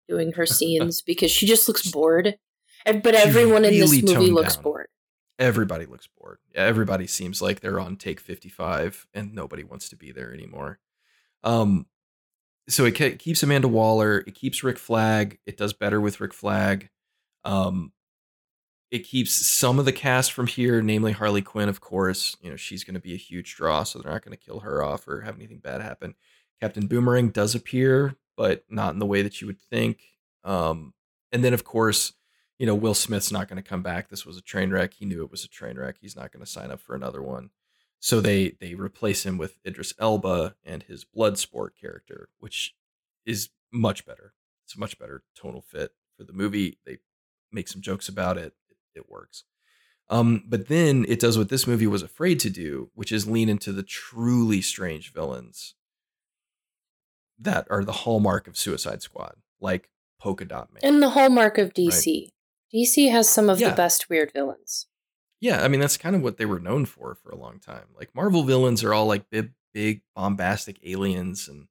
doing her scenes because she just looks bored. But everyone really in this movie looks down. bored. Everybody looks bored. Everybody seems like they're on take 55 and nobody wants to be there anymore. Um, so it ke- keeps Amanda Waller. It keeps Rick Flag. It does better with Rick Flag. Um, it keeps some of the cast from here, namely Harley Quinn, of course. You know, she's going to be a huge draw, so they're not going to kill her off or have anything bad happen. Captain Boomerang does appear, but not in the way that you would think. Um, and then, of course, you know, Will Smith's not going to come back. This was a train wreck. He knew it was a train wreck. He's not going to sign up for another one. So they they replace him with Idris Elba and his Bloodsport character, which is much better. It's a much better tonal fit for the movie. They make some jokes about it. It, it works. Um, but then it does what this movie was afraid to do, which is lean into the truly strange villains that are the hallmark of Suicide Squad, like Polka Dot Man. And the hallmark of DC. Right? DC has some of yeah. the best weird villains. Yeah, I mean that's kind of what they were known for for a long time. Like Marvel villains are all like big, big bombastic aliens, and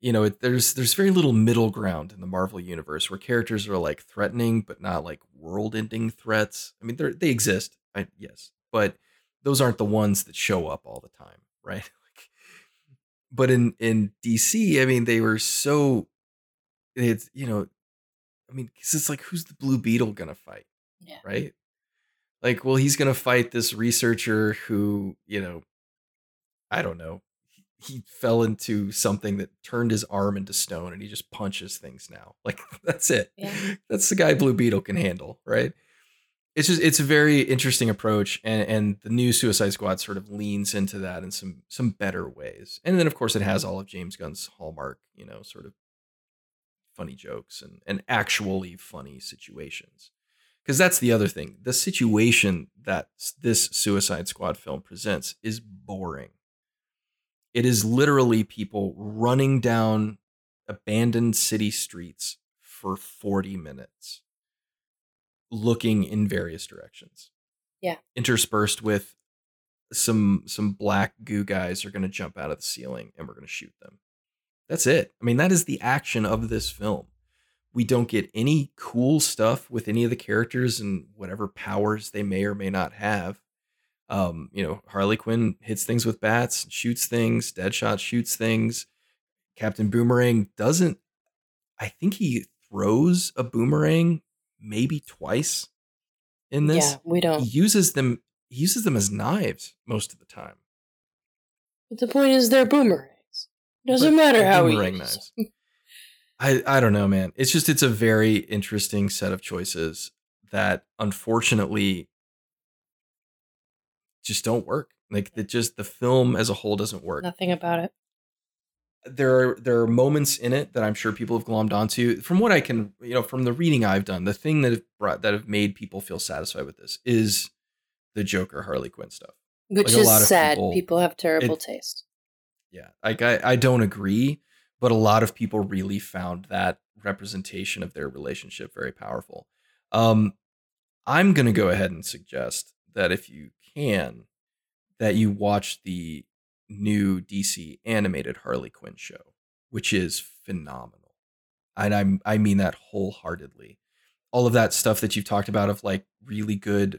you know it, there's there's very little middle ground in the Marvel universe where characters are like threatening but not like world-ending threats. I mean they they exist, I, yes, but those aren't the ones that show up all the time, right? like, but in in DC, I mean they were so it's you know, I mean because it's like who's the Blue Beetle gonna fight, yeah. right? Like, well, he's going to fight this researcher who, you know, I don't know, he, he fell into something that turned his arm into stone and he just punches things now. Like, that's it. Yeah. That's the guy Blue Beetle can handle, right? It's just it's a very interesting approach, and and the new Suicide Squad sort of leans into that in some some better ways. And then of course it has all of James Gunn's hallmark, you know, sort of funny jokes and and actually funny situations because that's the other thing. The situation that this Suicide Squad film presents is boring. It is literally people running down abandoned city streets for 40 minutes looking in various directions. Yeah. Interspersed with some some black goo guys are going to jump out of the ceiling and we're going to shoot them. That's it. I mean, that is the action of this film we don't get any cool stuff with any of the characters and whatever powers they may or may not have. Um, you know, Harley Quinn hits things with bats, shoots things, Deadshot shoots things. Captain Boomerang doesn't I think he throws a boomerang maybe twice in this. Yeah, we don't. He uses them he uses them as knives most of the time. But the point is they're boomerangs. Doesn't matter how uses knives. I I don't know, man. It's just it's a very interesting set of choices that unfortunately just don't work. Like it just the film as a whole doesn't work. Nothing about it. There are there are moments in it that I'm sure people have glommed onto. From what I can, you know, from the reading I've done, the thing that have brought that have made people feel satisfied with this is the Joker Harley Quinn stuff. Which like is sad. People, people, have terrible it, taste. Yeah, like I, I don't agree, but a lot of people really found that representation of their relationship very powerful. Um, I'm going to go ahead and suggest that if you can, that you watch the new DC animated Harley Quinn show, which is phenomenal. And I'm I mean that wholeheartedly. All of that stuff that you've talked about of like really good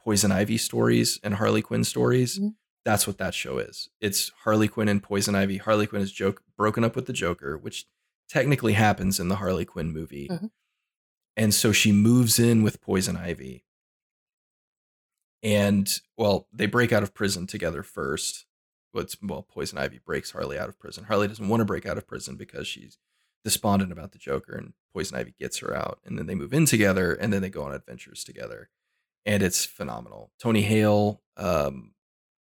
Poison Ivy stories and Harley Quinn stories, mm-hmm that's what that show is. It's Harley Quinn and Poison Ivy. Harley Quinn is joke broken up with the Joker, which technically happens in the Harley Quinn movie. Mm-hmm. And so she moves in with Poison Ivy. And well, they break out of prison together first. What's well, Poison Ivy breaks Harley out of prison. Harley doesn't want to break out of prison because she's despondent about the Joker, and Poison Ivy gets her out. And then they move in together, and then they go on adventures together. And it's phenomenal. Tony Hale, um,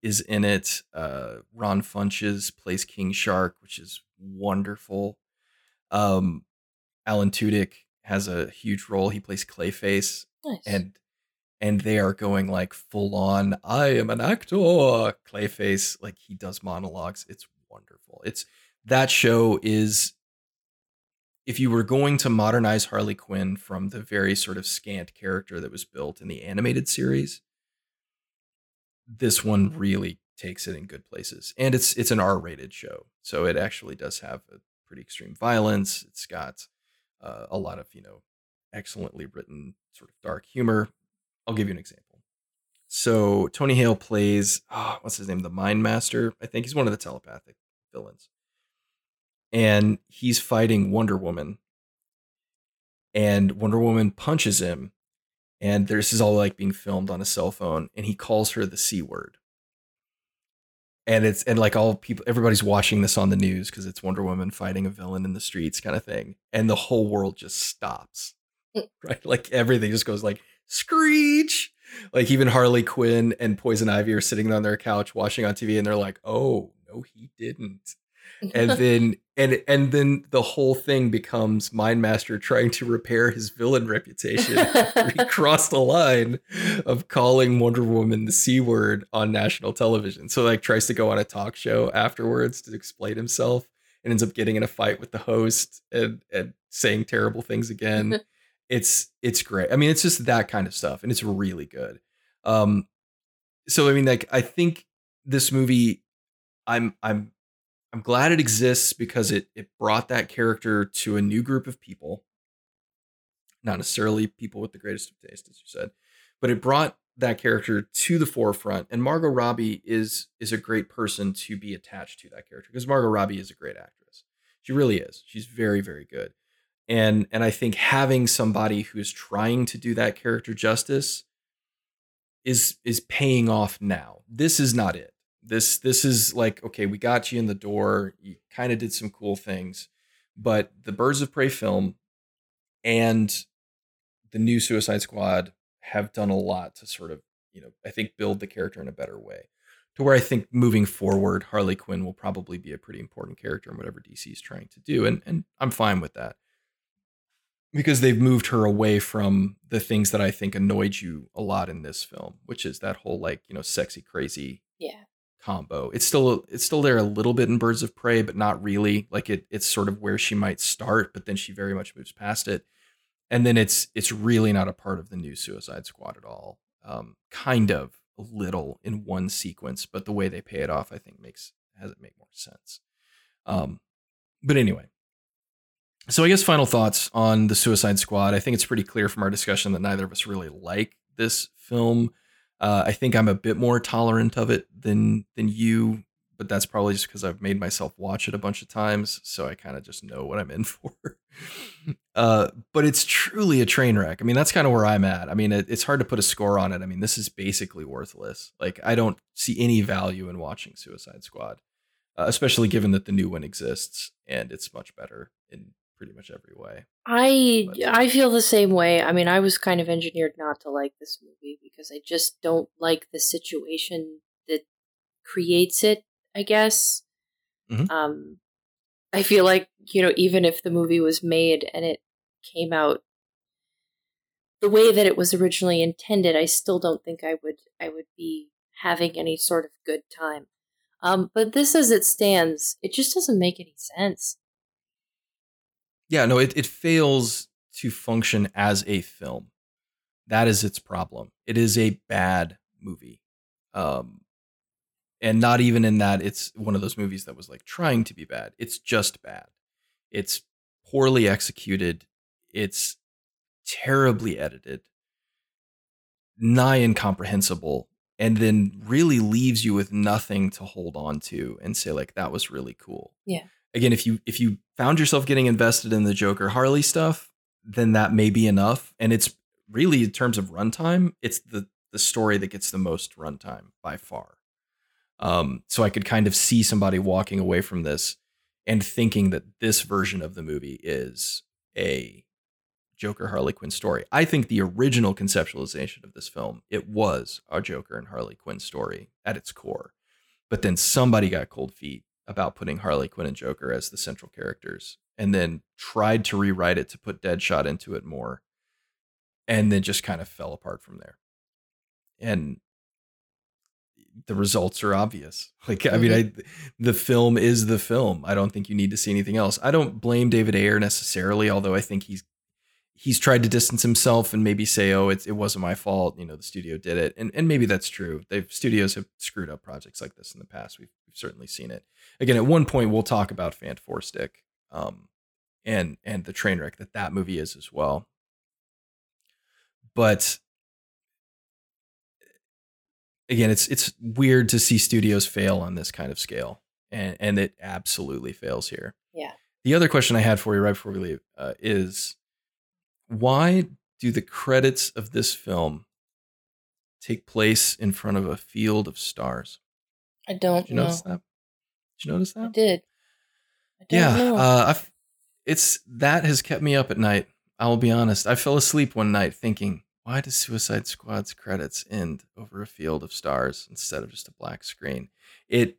is in it. Uh, Ron Funches plays King Shark, which is wonderful. Um, Alan Tudyk has a huge role. He plays Clayface, nice. and and they are going like full on. I am an actor. Clayface, like he does monologues. It's wonderful. It's that show is if you were going to modernize Harley Quinn from the very sort of scant character that was built in the animated series, this one really takes it in good places. And it's it's an R-rated show, so it actually does have a pretty extreme violence. It's got uh, a lot of you know excellently written sort of dark humor. I'll give you an example. So Tony Hale plays oh, what's his name, the Mind Master. I think he's one of the telepathic villains, and he's fighting Wonder Woman. And Wonder Woman punches him, and this is all like being filmed on a cell phone, and he calls her the c word. And it's and like all people everybody's watching this on the news because it's wonder woman fighting a villain in the streets kind of thing and the whole world just stops. Mm. right? Like everything just goes like screech! Like even harley quinn and poison ivy are sitting on their couch watching on tv and they're like oh no he didn't and then and and then the whole thing becomes Mindmaster trying to repair his villain reputation. he crossed the line of calling Wonder Woman the c word on national television. So like tries to go on a talk show afterwards to explain himself and ends up getting in a fight with the host and and saying terrible things again. it's it's great. I mean, it's just that kind of stuff, and it's really good. Um, so I mean, like I think this movie, I'm I'm I'm glad it exists because it it brought that character to a new group of people. Not necessarily people with the greatest of taste, as you said, but it brought that character to the forefront. And Margot Robbie is is a great person to be attached to that character because Margot Robbie is a great actress. She really is. She's very very good. And and I think having somebody who is trying to do that character justice is is paying off now. This is not it this this is like okay we got you in the door you kind of did some cool things but the birds of prey film and the new suicide squad have done a lot to sort of you know i think build the character in a better way to where i think moving forward harley quinn will probably be a pretty important character in whatever dc is trying to do and and i'm fine with that. Because they've moved her away from the things that i think annoyed you a lot in this film which is that whole like you know sexy crazy yeah combo. It's still it's still there a little bit in Birds of Prey, but not really. Like it it's sort of where she might start, but then she very much moves past it. And then it's it's really not a part of the new Suicide Squad at all. Um, kind of a little in one sequence, but the way they pay it off, I think makes has it make more sense. Um, but anyway, so I guess final thoughts on the Suicide Squad. I think it's pretty clear from our discussion that neither of us really like this film. Uh, I think I'm a bit more tolerant of it than than you, but that's probably just because I've made myself watch it a bunch of times, so I kind of just know what I'm in for. uh, but it's truly a train wreck. I mean, that's kind of where I'm at. I mean, it, it's hard to put a score on it. I mean, this is basically worthless. Like, I don't see any value in watching Suicide Squad, uh, especially given that the new one exists and it's much better in pretty much every way. I but, I feel the same way. I mean, I was kind of engineered not to like this movie because I just don't like the situation that creates it. I guess. Mm-hmm. Um, I feel like you know, even if the movie was made and it came out the way that it was originally intended, I still don't think I would I would be having any sort of good time. Um, but this as it stands, it just doesn't make any sense yeah, no, it, it fails to function as a film. That is its problem. It is a bad movie. Um, and not even in that it's one of those movies that was like trying to be bad. It's just bad. It's poorly executed. It's terribly edited, nigh incomprehensible, and then really leaves you with nothing to hold on to and say like that was really cool. Yeah again, if you if you found yourself getting invested in the Joker Harley stuff, then that may be enough. And it's really in terms of runtime, it's the the story that gets the most runtime by far. Um, so I could kind of see somebody walking away from this and thinking that this version of the movie is a Joker Harley Quinn story. I think the original conceptualization of this film, it was a Joker and Harley Quinn story at its core. But then somebody got cold feet about putting Harley Quinn and Joker as the central characters and then tried to rewrite it to put Deadshot into it more and then just kind of fell apart from there. And the results are obvious. Like. I mean, mm-hmm. I the film is the film. I don't think you need to see anything else. I don't blame David Ayer necessarily, although I think he's he's tried to distance himself and maybe say, "Oh, it it wasn't my fault." You know, the studio did it, and and maybe that's true. They've studios have screwed up projects like this in the past. We've, we've certainly seen it. Again, at one point, we'll talk about Fant4stic, um, and and the train wreck that that movie is as well. But again, it's it's weird to see studios fail on this kind of scale, and and it absolutely fails here. Yeah. The other question I had for you right before we leave uh, is why do the credits of this film take place in front of a field of stars? I don't did you know. notice that? Did you notice that? I did. I yeah, uh, it's that has kept me up at night. I'll be honest. I fell asleep one night thinking, why does Suicide Squad's credits end over a field of stars instead of just a black screen? It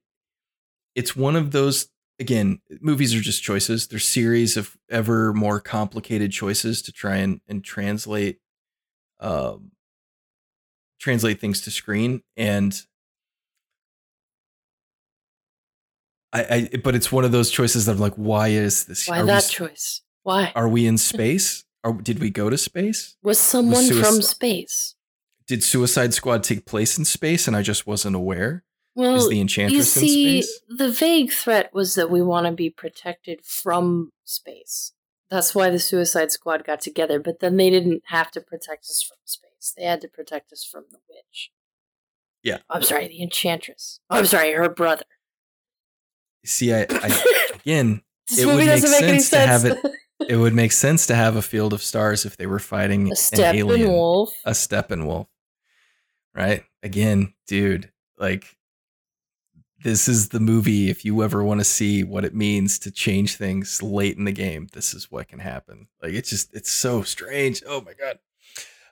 it's one of those again, movies are just choices. They're series of ever more complicated choices to try and, and translate um translate things to screen. And I, I but it's one of those choices that I'm like, why is this? Why that we, choice? Why? Are we in space? Or did we go to space? Was someone was from space? Did Suicide Squad take place in space and I just wasn't aware? Well, Is the Enchantress you see, the vague threat was that we want to be protected from space. That's why the Suicide Squad got together, but then they didn't have to protect us from space. They had to protect us from the witch. Yeah. I'm sorry, the Enchantress. Oh, I'm sorry, her brother. See, I, I again, it would make sense, make sense to have it it would make sense to have a field of stars if they were fighting a an alien, wolf. a Steppenwolf, right? Again, dude, like this is the movie. If you ever want to see what it means to change things late in the game, this is what can happen. Like it's just it's so strange. Oh my god.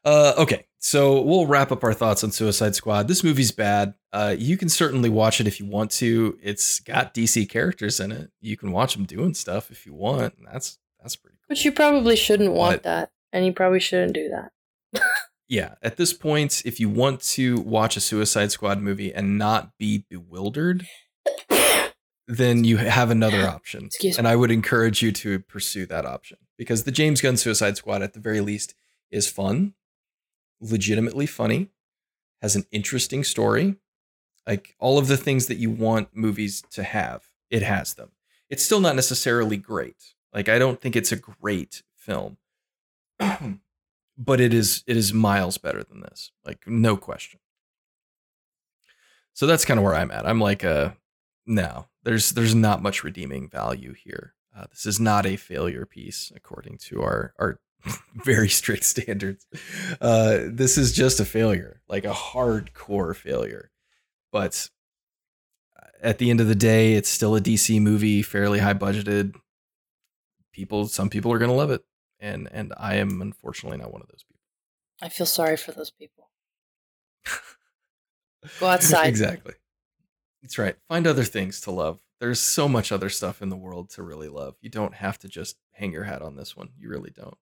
Uh, okay, so we'll wrap up our thoughts on Suicide Squad. This movie's bad. Uh, you can certainly watch it if you want to. It's got DC characters in it. You can watch them doing stuff if you want. That's that's pretty cool. But you probably shouldn't want but, that. And you probably shouldn't do that. yeah. At this point, if you want to watch a Suicide Squad movie and not be bewildered, then you have another option. Excuse and I would encourage you to pursue that option because the James Gunn Suicide Squad, at the very least, is fun, legitimately funny, has an interesting story. Like all of the things that you want movies to have, it has them. It's still not necessarily great. Like I don't think it's a great film. but it is it is miles better than this. Like no question. So that's kind of where I'm at. I'm like uh no, there's there's not much redeeming value here. Uh, this is not a failure piece according to our our very strict standards. Uh, this is just a failure, like a hardcore failure. But uh, at the end of the day, it's still a DC movie, fairly high budgeted people some people are going to love it and and I am unfortunately not one of those people. I feel sorry for those people. Go outside. exactly. That's right. Find other things to love. There's so much other stuff in the world to really love. You don't have to just hang your hat on this one. You really don't.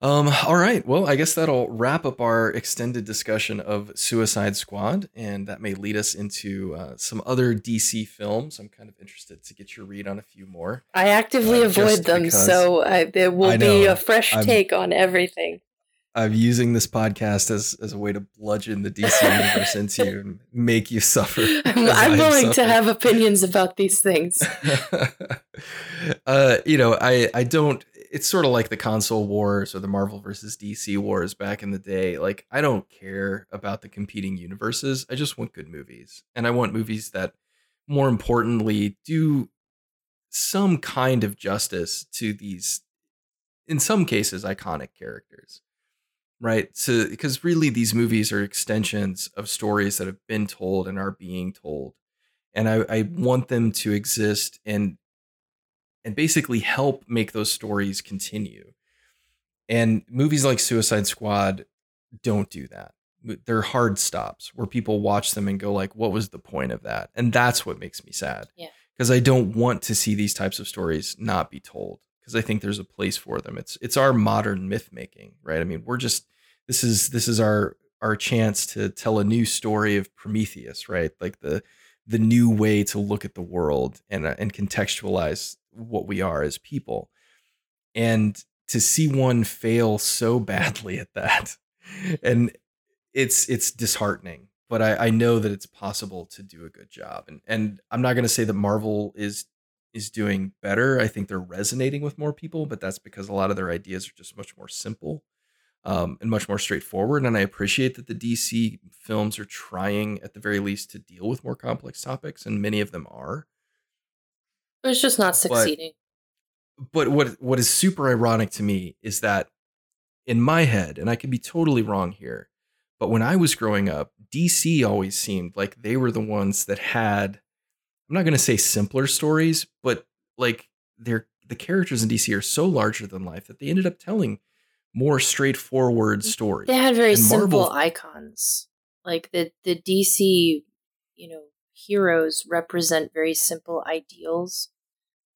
Um, all right. Well, I guess that'll wrap up our extended discussion of Suicide Squad, and that may lead us into uh, some other DC films. I'm kind of interested to get your read on a few more. I actively uh, avoid them, so I, there will be a fresh I'm, take on everything. I'm using this podcast as, as a way to bludgeon the DC universe into you and make you suffer. I'm, I'm willing to have opinions about these things. uh, you know, I, I don't it's sort of like the console wars or the Marvel versus DC wars back in the day. Like I don't care about the competing universes. I just want good movies. And I want movies that more importantly do some kind of justice to these in some cases iconic characters. Right? So because really these movies are extensions of stories that have been told and are being told. And I, I want them to exist and and basically help make those stories continue. And movies like Suicide Squad don't do that. They're hard stops where people watch them and go like, "What was the point of that?" And that's what makes me sad. Yeah. Because I don't want to see these types of stories not be told. Because I think there's a place for them. It's it's our modern myth making, right? I mean, we're just this is this is our our chance to tell a new story of Prometheus, right? Like the the new way to look at the world and uh, and contextualize what we are as people. And to see one fail so badly at that and it's it's disheartening but I, I know that it's possible to do a good job. And and i'm not going to say that marvel is is doing better. I think they're resonating with more people but that's because a lot of their ideas are just much more simple um, and much more straightforward. And i appreciate that the dc films are trying at the very least to deal with more complex topics and many of them are it's just not succeeding but what what is super ironic to me is that in my head, and I could be totally wrong here, but when I was growing up, DC always seemed like they were the ones that had I'm not going to say simpler stories, but like they're the characters in DC are so larger than life that they ended up telling more straightforward stories. They had very and simple Marvel, icons. Like the the DC, you know, heroes represent very simple ideals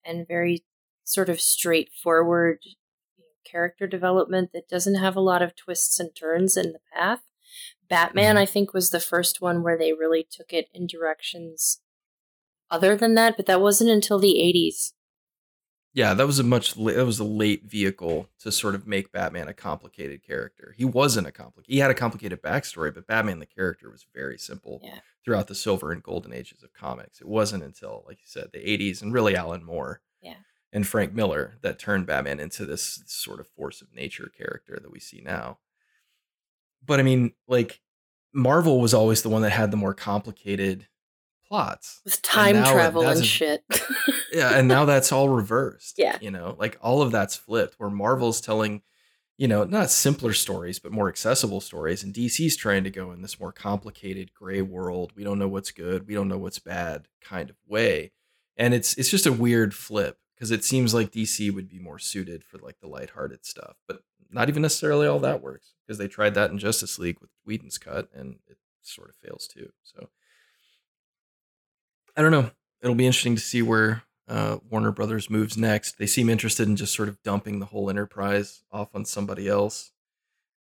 and very sort of straightforward character development that doesn't have a lot of twists and turns in the path. Batman, mm-hmm. I think, was the first one where they really took it in directions other than that, but that wasn't until the 80s. Yeah, that was a much that was a late vehicle to sort of make Batman a complicated character. He wasn't a complicated. He had a complicated backstory, but Batman the character was very simple yeah. throughout the silver and golden ages of comics. It wasn't until, like you said, the 80s and really Alan Moore yeah and Frank Miller that turned Batman into this sort of force of nature character that we see now. But I mean, like Marvel was always the one that had the more complicated plots with time and travel and shit. yeah, and now that's all reversed. Yeah, you know, like all of that's flipped. Where Marvel's telling, you know, not simpler stories but more accessible stories, and DC's trying to go in this more complicated gray world. We don't know what's good, we don't know what's bad kind of way, and it's it's just a weird flip because it seems like DC would be more suited for like the lighthearted stuff, but not even necessarily all that works because they tried that in Justice League with Whedon's cut and it sort of fails too. So I don't know. It'll be interesting to see where uh, Warner Brothers moves next. They seem interested in just sort of dumping the whole enterprise off on somebody else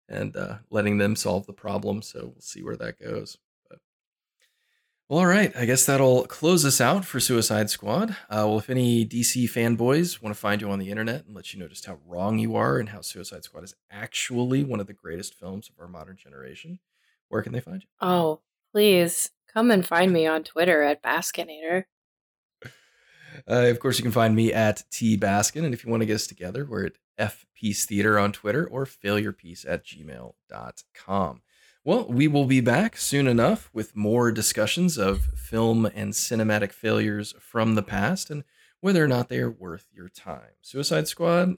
and uh, letting them solve the problem. So we'll see where that goes. Well, all right. I guess that'll close us out for Suicide Squad. Uh, well, if any DC fanboys want to find you on the internet and let you know just how wrong you are and how Suicide Squad is actually one of the greatest films of our modern generation, where can they find you? Oh, please come and find me on Twitter at Baskinator. Uh, of course, you can find me at T Baskin. And if you want to get us together, we're at F Piece Theater on Twitter or failurepiece at gmail.com. Well, we will be back soon enough with more discussions of film and cinematic failures from the past and whether or not they are worth your time. Suicide Squad,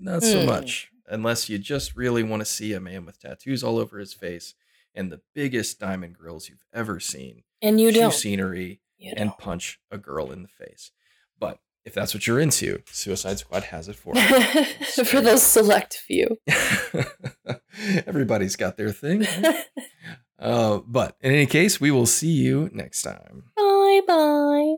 not so mm. much, unless you just really want to see a man with tattoos all over his face and the biggest diamond grills you've ever seen. And you do scenery you and punch a girl in the face. But if that's what you're into, Suicide Squad has it for you. for those select few. Everybody's got their thing. uh, but in any case, we will see you next time. Bye bye.